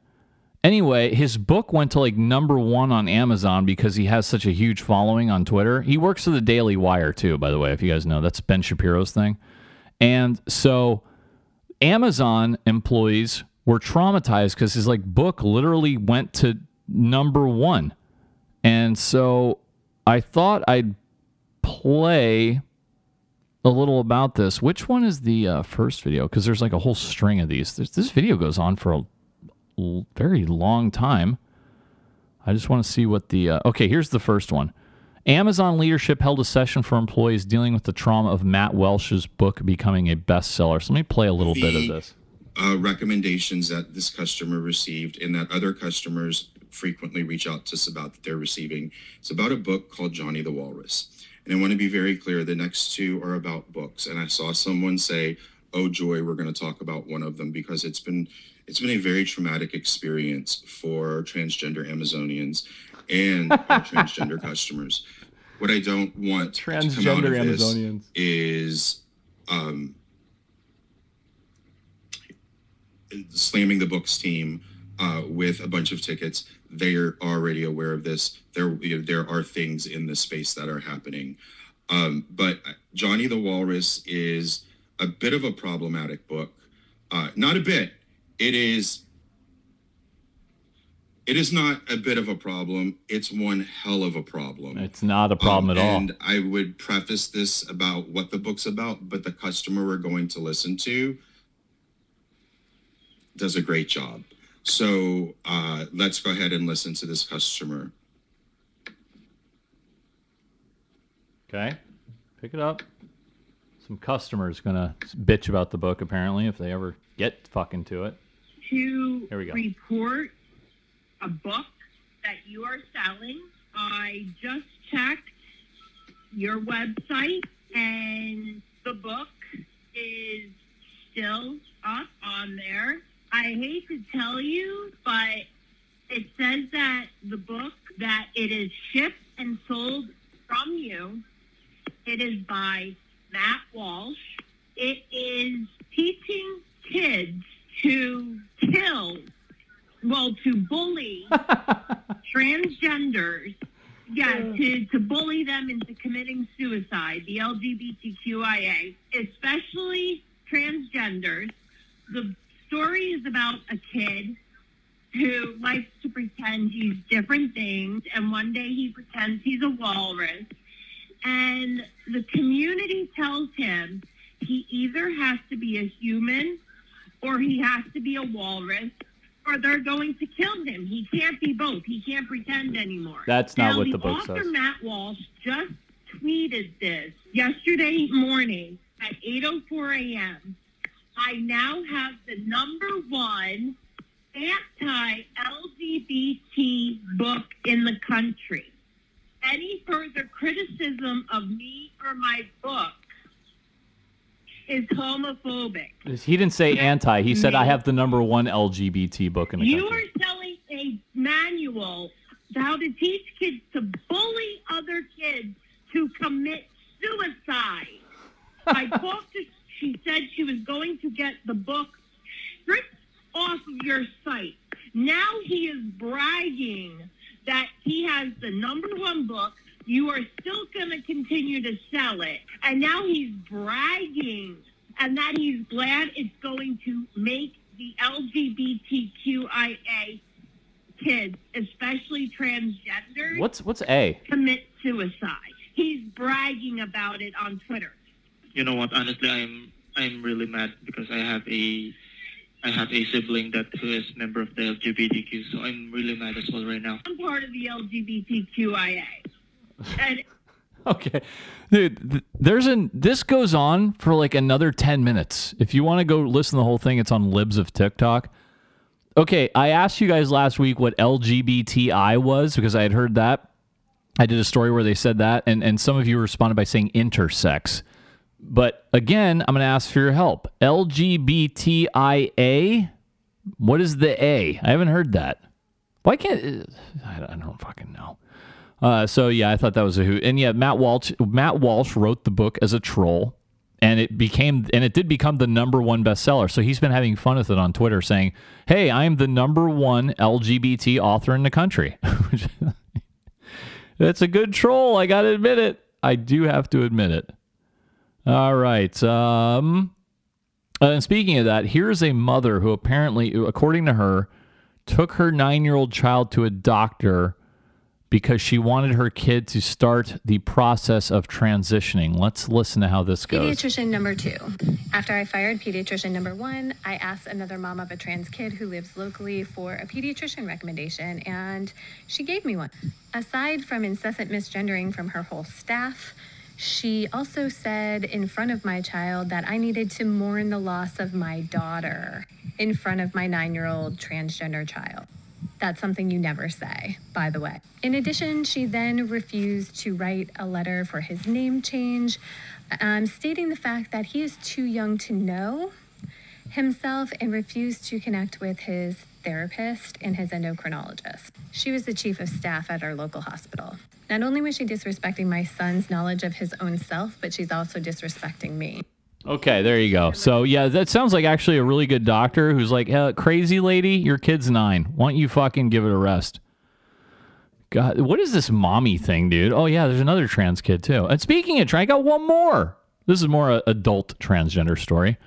Anyway, his book went to like number one on Amazon because he has such a huge following on Twitter. He works for the Daily Wire too, by the way, if you guys know. That's Ben Shapiro's thing. And so Amazon employees were traumatized because his like book literally went to number one. And so I thought I'd play a little about this. Which one is the uh, first video? Because there's like a whole string of these. There's, this video goes on for a l- very long time. I just want to see what the. Uh, okay, here's the first one. Amazon leadership held a session for employees dealing with the trauma of Matt Walsh's book becoming a bestseller. So let me play a little bit of this. uh, recommendations that this customer received and that other customers frequently reach out to us about that they're receiving. It's about a book called Johnny the Walrus. And I want to be very clear the next two are about books. And I saw someone say, Oh joy, we're going to talk about one of them because it's been it's been a very traumatic experience for transgender Amazonians and *laughs* transgender customers. What I don't want to come out Transgender Amazonians. is um, slamming the books team uh, with a bunch of tickets. They're already aware of this. There, you know, there are things in this space that are happening. Um, but Johnny the Walrus is a bit of a problematic book. Uh, not a bit. It is. It is not a bit of a problem. It's one hell of a problem. It's not a problem Um, at all. And I would preface this about what the book's about, but the customer we're going to listen to does a great job. So uh, let's go ahead and listen to this customer. Okay. Pick it up. Some customers gonna bitch about the book apparently if they ever get fucking to it. to Here we go. report a book that you are selling. I just checked your website and the book is still up on there. I hate to tell you, but it says that the book that it is shipped and sold from you, it is by Matt Walsh. It is teaching kids to kill, well, to bully *laughs* transgenders. Yeah, to, to bully them into committing suicide, the LGBTQIA, especially transgenders. The story is about a kid who likes to pretend he's different things, and one day he pretends he's a walrus. And the community tells him he either has to be a human or he has to be a walrus or they're going to kill him. He can't be both. He can't pretend anymore. That's not now, what the book author says. Matt Walsh just tweeted this yesterday morning at 8:04 a.m. I now have the number one anti-LGBT book in the country. Any further criticism of me or my book is homophobic. He didn't say anti. He said I have the number one LGBT book in the You country. are selling a manual to how to teach kids to bully other kids to commit suicide. *laughs* I talked to, she said she was going to get the book stripped off of your site. Now he is bragging that he has the number one book. You are still going to continue to sell it. And now he's bragging and that he's glad it's going to make the LGBTQIA kids, especially transgenders, What's what's A? commit suicide. He's bragging about it on Twitter. you know what honestly i'm i'm really mad because i have a i have a sibling that who is member of the lgbtq so i'm really mad as well right now I'm part of the LGBTQIA. *laughs* Okay, dude. Th- there's an this goes on for like another ten minutes. If you want to go listen to the whole thing, it's on Libs of TikTok. Okay, I asked you guys last week what LGBTI was because I had heard that. I did a story where they said that, and and some of you responded by saying intersex. But again, I'm going to ask for your help. LGBTIA. What is the A? I haven't heard that. Why can't uh, I I don't fucking know. Uh, so yeah, I thought that was a hoot. And yeah, Matt Walsh Matt Walsh wrote the book as a troll, and it became and it did become the number one bestseller. So he's been having fun with it on Twitter, saying, "Hey, I am the number one LGBT author in the country." *laughs* That's a good troll. I got to admit it. I do have to admit it. All right. Um, and speaking of that, here's a mother who apparently, according to her, took her nine year old child to a doctor because she wanted her kid to start the process of transitioning. Let's listen to how this goes. Pediatrician number two. After I fired pediatrician number one, I asked another mom of a trans kid who lives locally for a pediatrician recommendation, and she gave me one. Aside from incessant misgendering from her whole staff, she also said in front of my child that I needed to mourn the loss of my daughter in front of my nine year old transgender child. That's something you never say, by the way. In addition, she then refused to write a letter for his name change, um, stating the fact that he is too young to know himself and refused to connect with his therapist and his endocrinologist. She was the chief of staff at our local hospital. Not only was she disrespecting my son's knowledge of his own self, but she's also disrespecting me. Okay, there you go. So yeah, that sounds like actually a really good doctor who's like, hey, crazy lady, your kid's nine. Why don't you fucking give it a rest? God, what is this mommy thing, dude? Oh yeah, there's another trans kid too. And speaking of trans, I got one more. This is more a adult transgender story.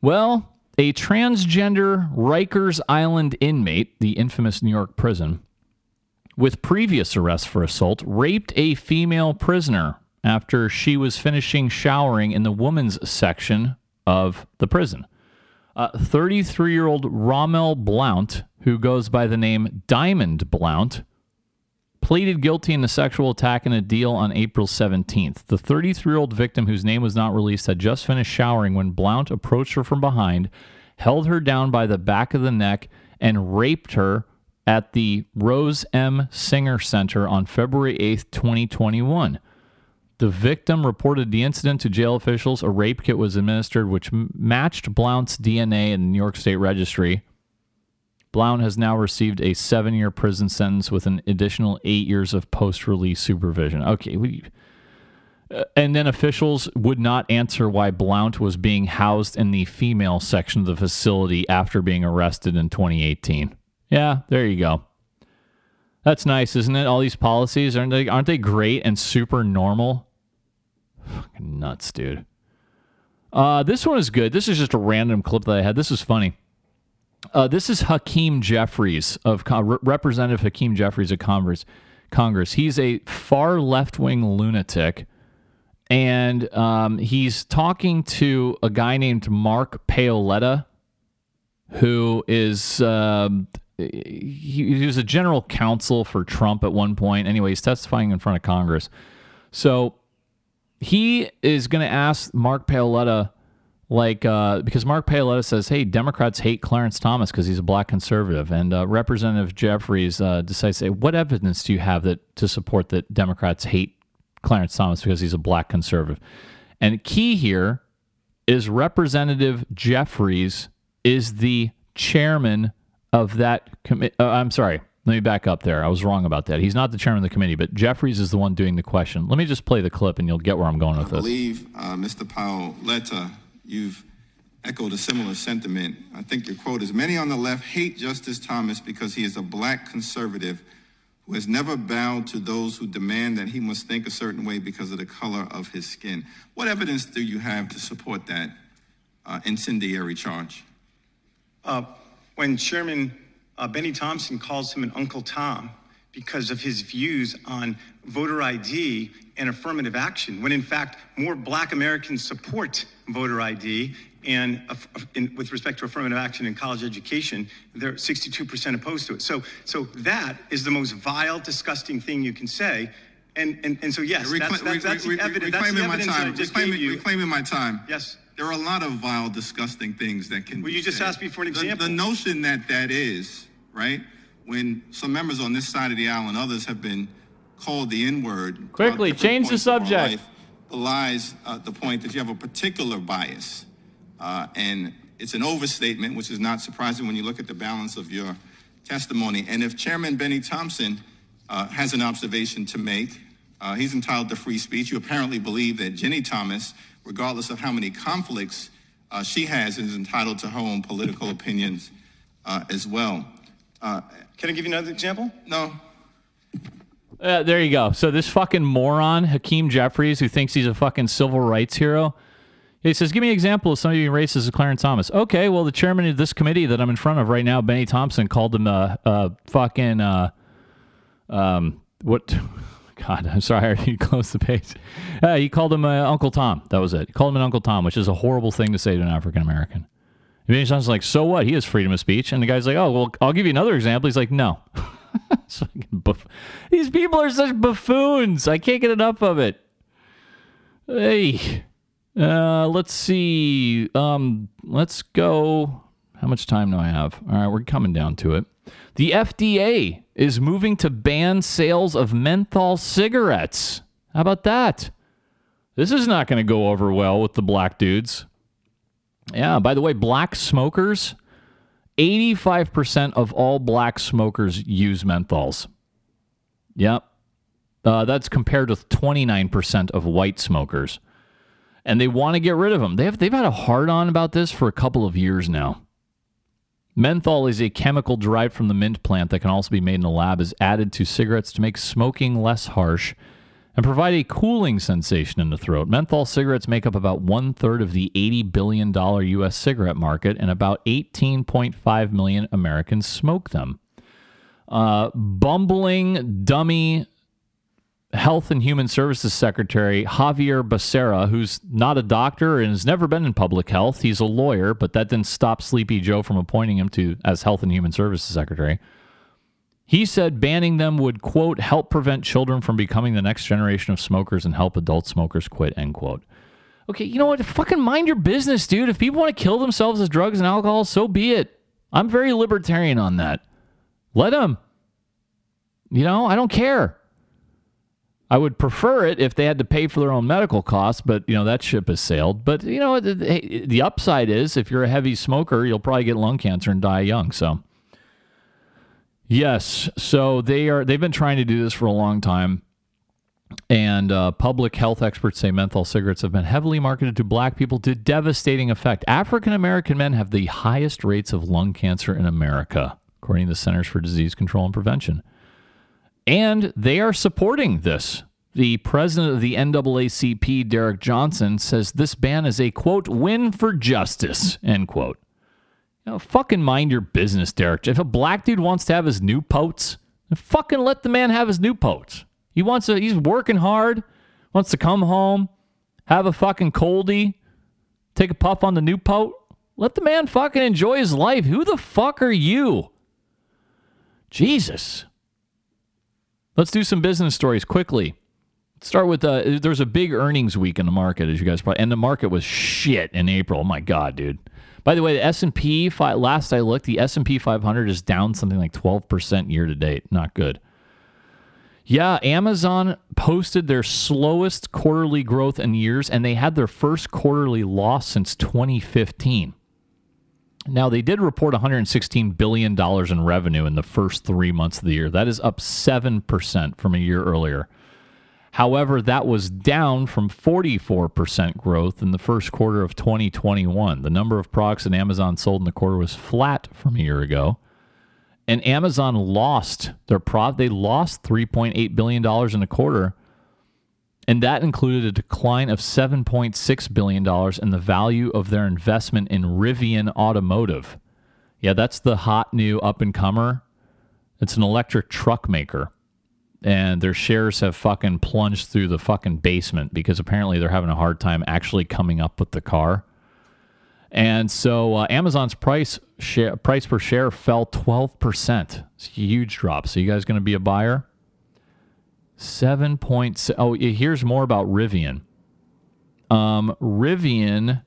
Well, a transgender Rikers Island inmate, the infamous New York prison, with previous arrests for assault, raped a female prisoner after she was finishing showering in the women's section of the prison. 33 uh, year old Rommel Blount, who goes by the name Diamond Blount, pleaded guilty in the sexual attack in a deal on April 17th. The 33 year old victim, whose name was not released, had just finished showering when Blount approached her from behind, held her down by the back of the neck, and raped her at the Rose M. Singer Center on February 8th, 2021. The victim reported the incident to jail officials. A rape kit was administered, which m- matched Blount's DNA in the New York State Registry. Blount has now received a seven year prison sentence with an additional eight years of post release supervision. Okay. We, uh, and then officials would not answer why Blount was being housed in the female section of the facility after being arrested in 2018. Yeah, there you go. That's nice, isn't it? All these policies aren't they aren't they great and super normal? Fucking nuts, dude. Uh, this one is good. This is just a random clip that I had. This is funny. Uh, this is Hakeem Jeffries of Representative Hakeem Jeffries of Congress. Congress. He's a far left wing lunatic, and um, he's talking to a guy named Mark Paoletta, who is um, he, he was a general counsel for Trump at one point. Anyway, he's testifying in front of Congress. So he is going to ask Mark Paoletta, like, uh, because Mark Paoletta says, hey, Democrats hate Clarence Thomas because he's a black conservative. And uh, Representative Jeffries uh, decides say, what evidence do you have that to support that Democrats hate Clarence Thomas because he's a black conservative? And key here is Representative Jeffries is the chairman of that committee. Uh, I'm sorry, let me back up there. I was wrong about that. He's not the chairman of the committee, but Jeffries is the one doing the question. Let me just play the clip and you'll get where I'm going with I this. I believe, uh, Mr. Paoletta, you've echoed a similar sentiment. I think your quote is Many on the left hate Justice Thomas because he is a black conservative who has never bowed to those who demand that he must think a certain way because of the color of his skin. What evidence do you have to support that uh, incendiary charge? Uh, when Chairman uh, Bennie Thompson calls him an Uncle Tom because of his views on voter ID and affirmative action, when in fact more black Americans support voter ID and uh, in, with respect to affirmative action in college education, they're 62% opposed to it. So, so that is the most vile, disgusting thing you can say. And, and, and so, yes, that's, that's, that's the evidence. That's the evidence I just reclaiming, gave you. Reclaiming my time. Yes. There are a lot of vile, disgusting things that can. Well, you just said. asked me for an the, example. The notion that that is right when some members on this side of the aisle and others have been called the N word. Quickly, change the subject. Life, belies uh, the point that you have a particular bias, uh, and it's an overstatement, which is not surprising when you look at the balance of your testimony. And if Chairman Bennie Thompson uh, has an observation to make. Uh, he's entitled to free speech. You apparently believe that Ginni Thomas, regardless of how many conflicts uh, she has, is entitled to her own political opinions uh, as well. Uh, Can I give you another example? No. Uh, there you go. So this fucking moron, Hakeem Jeffries, who thinks he's a fucking civil rights hero, he says, "Give me an example of somebody being racist as Clarence Thomas." Okay, well, the chairman of this committee that I'm in front of right now, Bennie Thompson, called him a, a fucking uh, um, what? *laughs* God, I'm sorry, *laughs* I already closed the page. Uh, he called him uh, Uncle Tom. That was it. He called him an Uncle Tom, which is a horrible thing to say to an African American. Bennie Thompson's like, "So what? He has freedom of speech." And the guy's like, "Oh, well, I'll give you another example." He's like, "No." *laughs* Fucking buff- These people are such buffoons. I can't get enough of it. Hey, uh, let's see. Um, let's go. How much time do I have? All right, we're coming down to it. The FDA is moving to ban sales of menthol cigarettes. How about that? This is not going to go over well with the black dudes. Yeah, by the way, black smokers 85% of all black smokers use menthols. Yep. Uh, that's compared with 29% of white smokers. And they want to get rid of them. They have, they've had a hard on about this for a couple of years now. Menthol is a chemical derived from the mint plant that can also be made in a lab, is added to cigarettes to make smoking less harsh and provide a cooling sensation in the throat. Menthol cigarettes make up about one third of the $80 billion U.S. cigarette market, and about 18.5 million Americans smoke them. Uh, bumbling, dummy Health and Human Services Secretary Xavier Becerra, who's not a doctor and has never been in public health. He's a lawyer, but that didn't stop Sleepy Joe from appointing him to as Health and Human Services Secretary. He said banning them would, quote, help prevent children from becoming the next generation of smokers and help adult smokers quit, end quote. Okay, you know what? Fucking mind your business, dude. If people want to kill themselves with drugs and alcohol, so be it. I'm very libertarian on that. Let them. You know, I don't care. I would prefer it if they had to pay for their own medical costs, but you know that ship has sailed. But you know the, the upside is if you're a heavy smoker, you'll probably get lung cancer and die young. So Yes. So they are they've been trying to do this for a long time. And uh, public health experts say menthol cigarettes have been heavily marketed to black people to devastating effect. African American men have the highest rates of lung cancer in America, according to the Centers for Disease Control and Prevention. And they are supporting this. The president of the NAACP, Derek Johnson, says this ban is a quote win for justice, end quote. You know, fucking mind your business, Derek. If a black dude wants to have his new then fucking let the man have his Newports. He wants to, he's working hard, wants to come home, have a fucking coldie, take a puff on the Newport. Let the man fucking enjoy his life. Who the fuck are you? Jesus. Let's do some business stories quickly. Start with uh, there's a big earnings week in the market, as you guys probably, and the market was shit in April. Oh my god, dude. By the way, the S and P last I looked, the S and P 500 is down something like 12 percent year to date. Not good. Yeah, Amazon posted their slowest quarterly growth in years, and they had their first quarterly loss since 2015. Now, they did report $116 billion in revenue in the first three months of the year. That is up 7% from a year earlier. However, that was down from 44% growth in the first quarter of 2021. The number of products that Amazon sold in the quarter was flat from a year ago. And Amazon lost their prop. They lost $3.8 billion in the quarter. And that included a decline of $7.6 billion in the value of their investment in Rivian Automotive. Yeah, that's the hot new up and comer. It's an electric truck maker. And their shares have fucking plunged through the fucking basement because apparently they're having a hard time actually coming up with the car. And so uh, Amazon's price share, price per share fell 12%. It's a huge drop. So you guys going to be a buyer? Seven points. Oh, here's more about Rivian. Um, Rivian.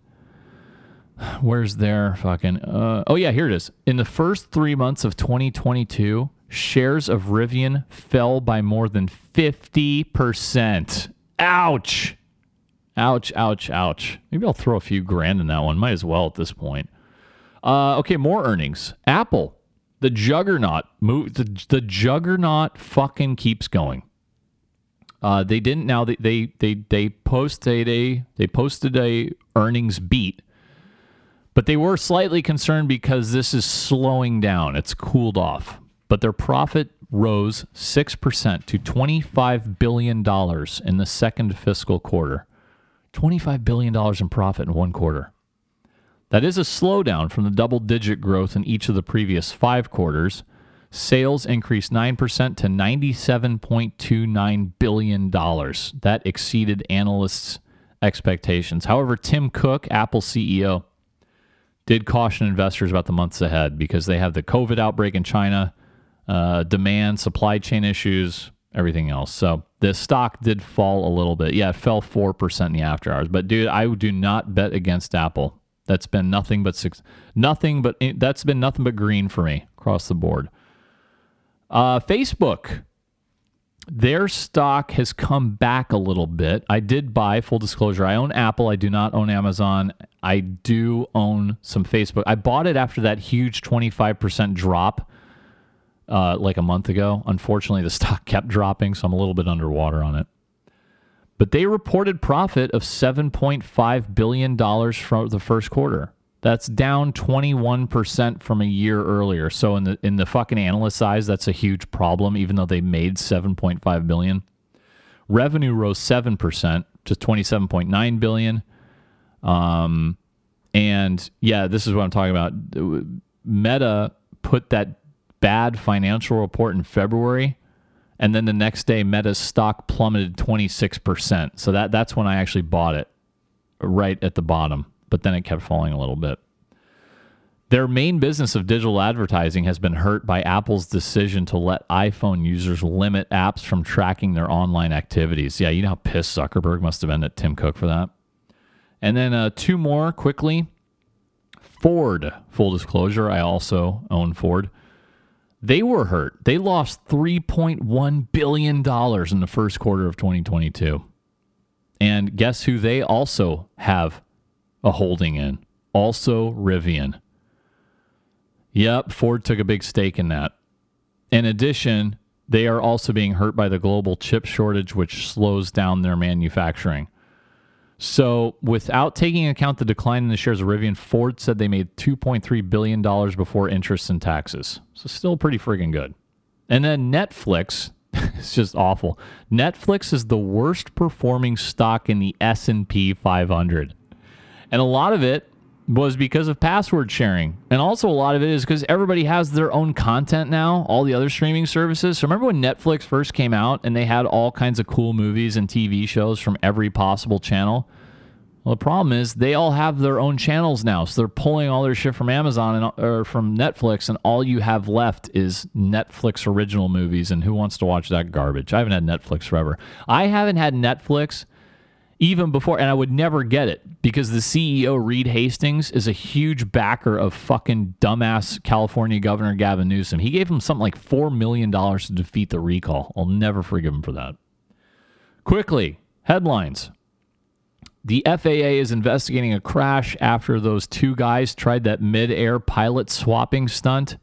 Where's their fucking? Uh, oh yeah, here it is. In the first three months of 2022, shares of Rivian fell by more than 50 percent. Ouch! Ouch! Ouch! Ouch! Maybe I'll throw a few grand in that one. Might as well at this point. Uh, okay, more earnings. Apple The juggernaut move the, the juggernaut fucking keeps going. Uh, they didn't now they they they, they posted a they posted a earnings beat, but they were slightly concerned because this is slowing down. It's cooled off, but their profit rose six percent to twenty five billion dollars in the second fiscal quarter. Twenty five billion dollars in profit in one quarter. That is a slowdown from the double digit growth in each of the previous five quarters. Sales increased 9% to $97.29 billion. That exceeded analysts' expectations. However, Tim Cook, Apple CEO, did caution investors about the months ahead because they have the COVID outbreak in China, uh, demand, supply chain issues, everything else. So the stock did fall a little bit. Yeah, it fell 4% in the after hours. But dude, I do not bet against Apple. That's been nothing but six, nothing but that's been nothing but green for me across the board. Uh, Facebook, their stock has come back a little bit. I did buy full disclosure. I own Apple. I do not own Amazon. I do own some Facebook. I bought it after that huge twenty five percent drop. Uh, like a month ago. Unfortunately, the *laughs* stock kept dropping, so I'm a little bit underwater on it but they reported profit of $7.5 billion for the first quarter. That's down 21% from a year earlier. So in the in the fucking analyst eyes, that's a huge problem, even though they made 7.5 billion. Revenue rose 7% to 27.9 billion. Um, and yeah, this is what I'm talking about. Meta put that bad financial report in February and then the next day Meta's stock plummeted 26%. So that that's when I actually bought it right at the bottom, but then it kept falling a little bit. Their main business of digital advertising has been hurt by Apple's decision to let iPhone users limit apps from tracking their online activities. Yeah, you know how pissed Zuckerberg must have been at Tim Cook for that. And then uh, two more quickly. Ford, full disclosure, I also own Ford. They were hurt. They lost $3.1 billion in the first quarter of 2022. And guess who they also have a holding in? Also Rivian. Yep, Ford took a big stake in that. In addition, they are also being hurt by the global chip shortage, which slows down their manufacturing. So, without taking account the decline in the shares of Rivian, Ford said they made $2.3 billion before interest and taxes. So, still pretty friggin' good. And then Netflix, *laughs* it's just awful. Netflix is the worst performing stock in the S&P 500. And a lot of it was because of password sharing. And also a lot of it is because everybody has their own content now, all the other streaming services. So remember when Netflix first came out and they had all kinds of cool movies and TV shows from every possible channel? Well, the problem is they all have their own channels now. So they're pulling all their shit from Amazon and or from Netflix and all you have left is Netflix original movies and who wants to watch that garbage? I haven't had Netflix forever. I haven't had Netflix even before, and I would never get it because the CEO, Reed Hastings, is a huge backer of fucking dumbass California Governor Gavin Newsom. He gave him something like $4 million to defeat the recall. I'll never forgive him for that. Quickly, headlines. The FAA is investigating a crash after those two guys tried that mid air pilot swapping stunt.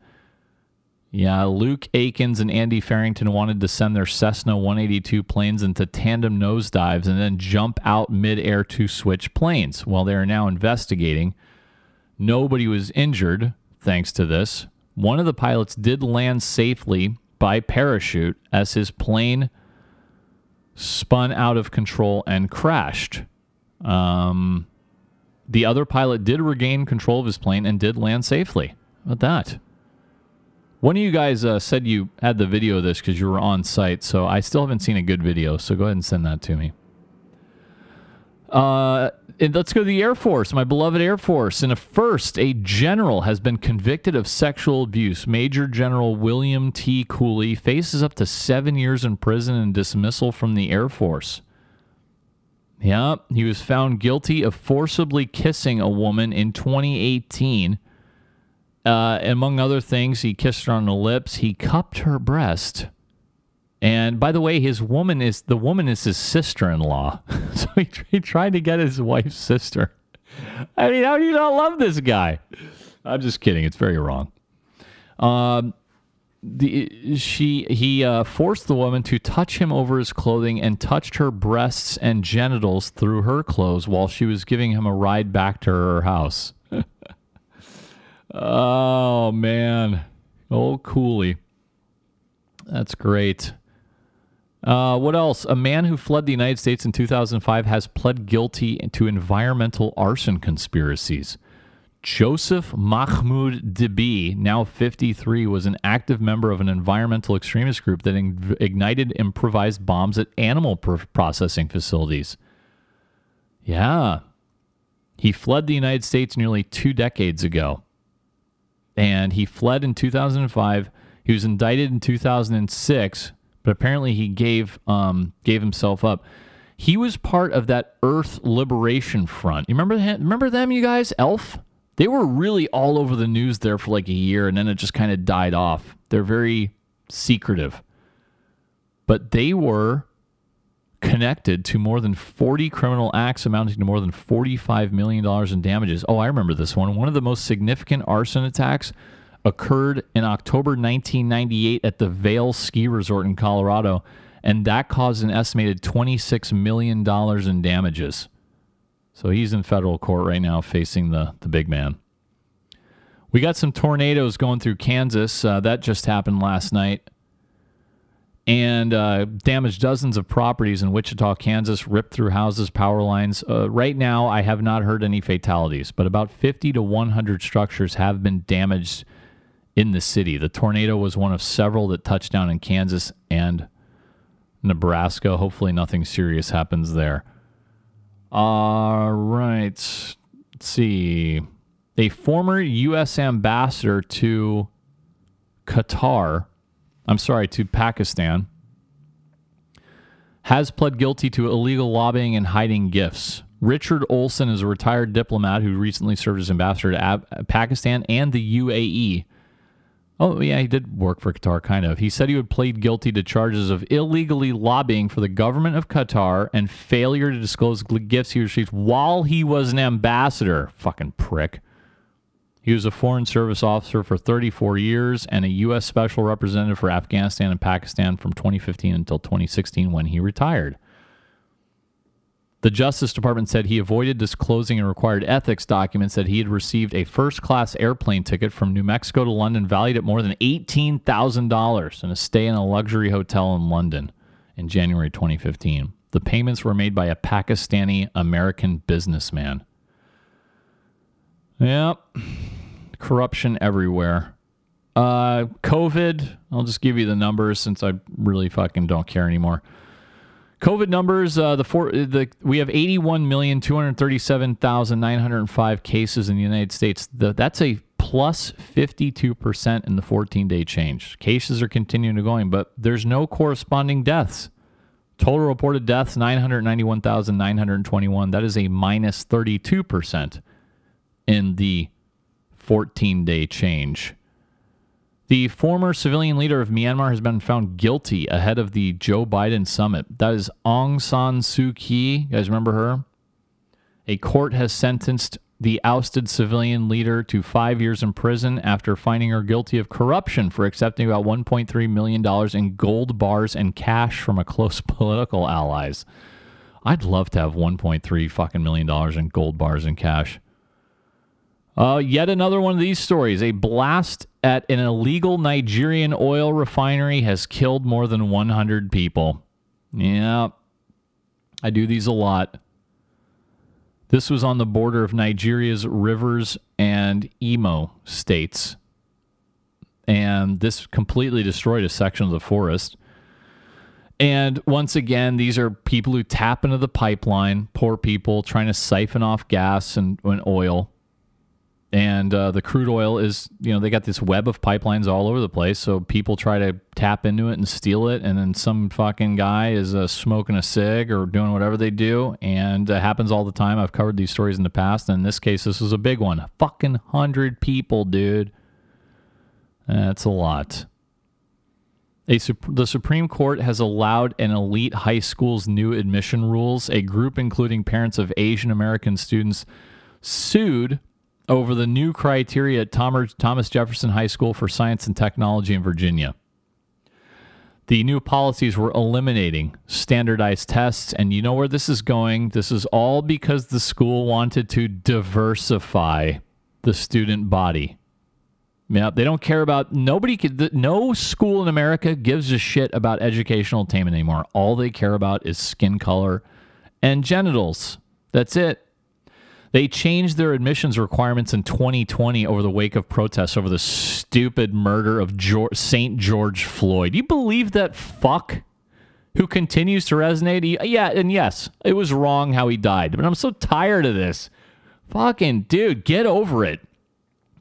Yeah, Luke Aikins and Andy Farrington wanted to send their Cessna 182 planes into tandem nosedives and then jump out midair to switch planes. Well, they are now investigating. Nobody was injured thanks to this. One of the pilots did land safely by parachute as his plane spun out of control and crashed. Um, the other pilot did regain control of his plane and did land safely. How about that? One of you guys uh, said you had the video of this because you were on site, so I still haven't seen a good video. So go ahead and send that to me. Uh, let's go to the Air Force, my beloved Air Force. In a first, a general has been convicted of sexual abuse. Major General William T. Cooley faces up to seven years in prison and dismissal from the Air Force. Yeah, he was found guilty of forcibly kissing a woman in 2018 uh, among other things, he kissed her on the lips. He cupped her breast. And by the way, his woman is the woman is his sister-in-law. *laughs* so he, he tried to get his wife's sister. I mean, how do you not love this guy? I'm just kidding. It's very wrong. Um, the she he uh, forced the woman to touch him over his clothing and touched her breasts and genitals through her clothes while she was giving him a ride back to her house. Oh man, oh Cooley, that's great. Uh, what else? A man who fled the United States in 2005 has pled guilty to environmental arson conspiracies. Joseph Mahmoud Dibee, now 53, was an active member of an environmental extremist group that in- ignited improvised bombs at animal pr- processing facilities. Yeah. He fled the United States nearly two decades ago. And he fled in 2005. He was indicted in 2006, but apparently he gave um, gave himself up. He was part of that Earth Liberation Front. You remember remember them, you guys? Elf. They were really all over the news there for like a year, and then it just kind of died off. They're very secretive, but they were connected to more than 40 criminal acts amounting to more than $45 million in damages. Oh, I remember this one. One of the most significant arson attacks occurred in October 1998 at the Vail Ski Resort in Colorado, and that caused an estimated $26 million in damages. So he's in federal court right now facing the, the big man. We got some tornadoes going through Kansas. Uh, that just happened last night. And uh, damaged dozens of properties in Wichita, Kansas, ripped through houses, power lines. Uh, right now, I have not heard any fatalities, but about 50 to 100 structures have been damaged in the city. The tornado was one of several that touched down in Kansas and Nebraska. Hopefully, nothing serious happens there. All right. Let's see. A former U.S. ambassador to Qatar, I'm sorry, to Pakistan, has pled guilty to illegal lobbying and hiding gifts. Richard Olson is a retired diplomat who recently served as ambassador to Ab- Pakistan and the UAE. Oh, yeah, he did work for Qatar, kind of. He said he would plead guilty to charges of illegally lobbying for the government of Qatar and failure to disclose gifts he received while he was an ambassador. Fucking prick. He was a Foreign Service officer for 34 years and a U.S. Special Representative for Afghanistan and Pakistan from 2015 until 2016 when he retired. The Justice Department said he avoided disclosing in required ethics documents that he had received a first class airplane ticket from New Mexico to London valued at more than $18,000 and a stay in a luxury hotel in London in January 2015. The payments were made by a Pakistani American businessman. Yep. Corruption everywhere. Uh, COVID, I'll just give you the numbers since I really fucking don't care anymore. COVID numbers: uh, the four, the we have eighty one million two hundred thirty seven thousand nine hundred five cases in the United States. The, that's a plus plus fifty two percent in the fourteen day change. Cases are continuing to going, but there's no corresponding deaths. Total reported deaths nine hundred ninety one thousand nine hundred twenty one. That is a minus minus thirty two percent in the fourteen day change. The former civilian leader of Myanmar has been found guilty ahead of the Joe Biden summit. That is Aung San Suu Kyi. You guys remember her? A court has sentenced the ousted civilian leader to five years in prison after finding her guilty of corruption for accepting about $1.3 million in gold bars and cash from a close *laughs* political allies. I'd love to have 1.3 fucking million dollars in gold bars and cash. Uh, yet another one of these stories. A blast at an illegal Nigerian oil refinery has killed more than 100 people. Yeah, I do these a lot. This was on the border of Nigeria's Rivers and Imo states. And this completely destroyed a section of the forest. And once again, these are people who tap into the pipeline, poor people trying to siphon off gas and, and oil and uh, the crude oil is you know they got this web of pipelines all over the place. So people try to tap into it and steal it. And then some fucking guy is uh, smoking a cig or doing whatever they do. And it happens all the time. I've covered these stories in the past. And in this case this was a big one. Fucking 100 people dude. That's a lot. A, the Supreme Court has allowed an elite high school's new admission rules. A group including parents of Asian American students sued over the new criteria at Thomas Jefferson High School for Science and Technology in Virginia. The new policies were eliminating standardized tests, and you know where this is going? This is all because the school wanted to diversify the student body. Yeah, they don't care about nobody. No school in America gives a shit about educational attainment anymore. All they care about is skin color and genitals. That's it. They changed their admissions requirements in 2020 over the wake of protests over the stupid murder of George, St. George Floyd. You believe that fuck who continues to resonate? Yeah, and yes, it was wrong how he died, but I'm so tired of this. Fucking dude, get over it.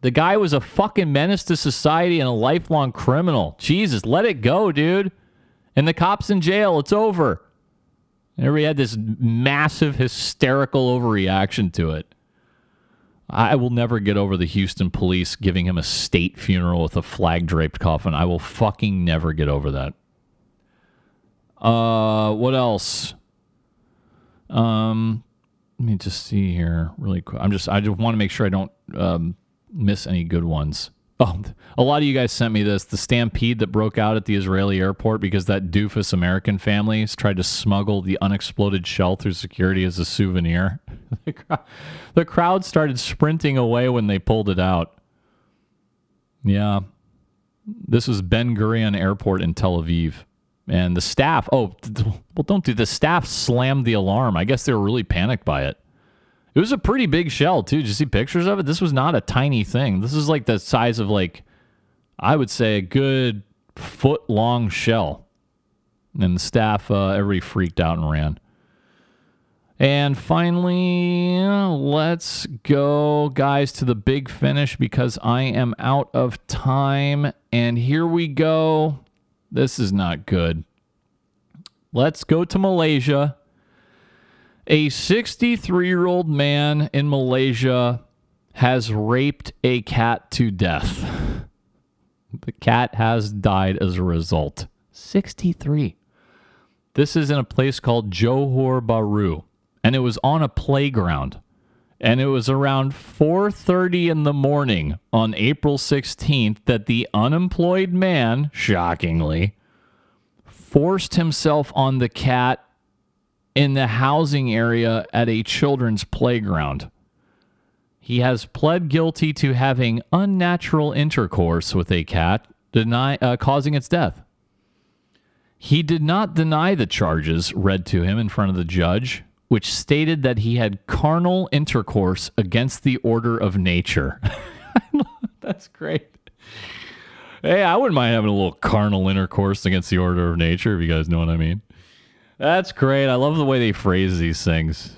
The guy was a fucking menace to society and a lifelong criminal. Jesus, let it go, dude. And the cops in jail. It's over. And everybody had this massive hysterical overreaction to it. I will never get over the Houston police giving him a state funeral with a flag draped coffin. I will fucking never get over that. Uh, what else? Um, let me just see here really quick. I'm just I just want to make sure I don't um, miss any good ones. Oh, a lot of you guys sent me this the stampede that broke out at the Israeli airport because that doofus American family tried to smuggle the unexploded shell through security as a souvenir. *laughs* the, crowd, started sprinting away when they pulled it out. Yeah. This was Ben Gurion Airport in Tel Aviv. And the staff, oh, *laughs* well, don't do the staff slammed the alarm. I guess they were really panicked by it. It was a pretty big shell, too. Did you see pictures of it? This was not a tiny thing. This is like the size of, like, I would say a good foot long shell. And the staff, uh, everybody freaked out and ran. And finally, let's go, guys, to the big finish because I am out of time. And here we go. This is not good. Let's go to Malaysia. A 63 year old man in Malaysia has raped a cat to death. The cat has died as a result. 63. This is in a place called Johor Bahru, and it was on a playground. And it was around 4:30 in the morning on April 16th that the unemployed man, shockingly, forced himself on the cat in the housing area at a children's playground. He has pled guilty to having unnatural intercourse with a cat, deny, uh, causing its death. He did not deny the charges read to him in front of the judge, which stated that he had carnal intercourse against the order of nature. *laughs* That's great. Hey, I wouldn't mind having a little carnal intercourse against the order of nature, if you guys know what I mean. That's great. I love the way they phrase these things.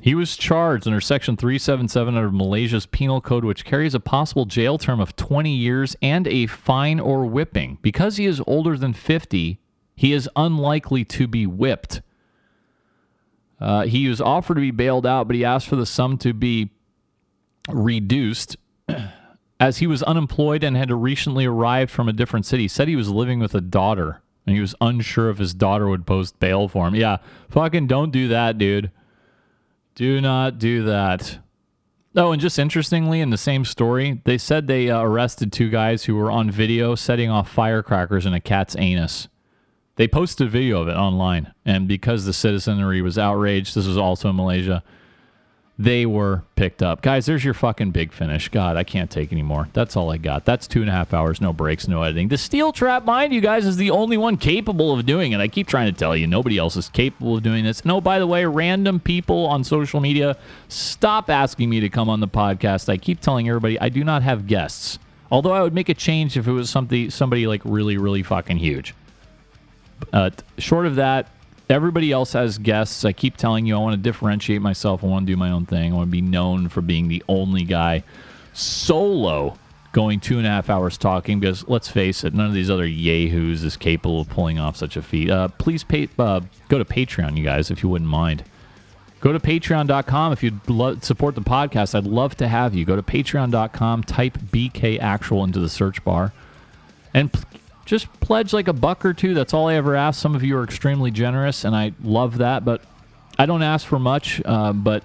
He was charged under Section 377 of Malaysia's Penal Code, which carries a possible jail term of 20 years and a fine or whipping. Because he is older than 50, he is unlikely to be whipped. Uh, he was offered to be bailed out, but he asked for the sum to be reduced *clears throat* as he was unemployed and had recently arrived from a different city. Said he was living with a daughter and he was unsure if his daughter would post bail for him. Yeah, fucking don't do that, dude. Do not do that. Oh, and just interestingly, in the same story, they said they uh, arrested two guys who were on video setting off firecrackers in a cat's anus. They posted a video of it online, and because the citizenry was outraged, this was also in Malaysia, they were picked up. Guys, there's your fucking big finish. God, I can't take anymore. That's all I got. That's two and a half hours, no breaks, no editing. The Steel Trap Mind, you guys, is the only one capable of doing it. I keep trying to tell you, nobody else is capable of doing this. No, by the way, random people on social media, stop asking me to come on the podcast. I keep telling everybody I do not have guests. Although I would make a change if it was something somebody like really, really fucking huge. Uh, short of that, everybody else has guests. I keep telling you, I want to differentiate myself. I want to do my own thing. I want to be known for being the only guy solo going two and a half hours talking because let's face it, none of these other yahoos is capable of pulling off such a feat. Uh, please pay, uh, go to Patreon, you guys, if you wouldn't mind. Go to patreon.com if you'd lo- support the podcast. I'd love to have you. Go to patreon.com, type BK Actual into the search bar, and just pledge like a buck or two. That's all I ever ask. Some of you are extremely generous, and I love that, but I don't ask for much. Uh, but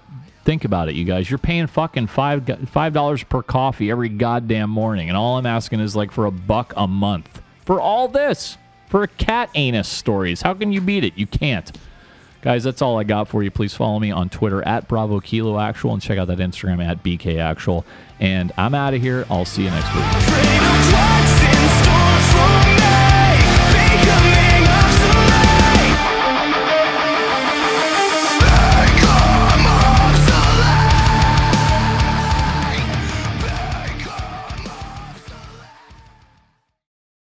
Think about it, you guys. You're paying fucking five five dollars per coffee every goddamn morning, and all I'm asking is like for a buck a month for all this for cat anus stories. How can you beat it? You can't. Guys, that's all I got for you. Please follow me on Twitter at Bravo Kilo Actual and check out that Instagram at BK Actual. And I'm out of here. I'll see you next week.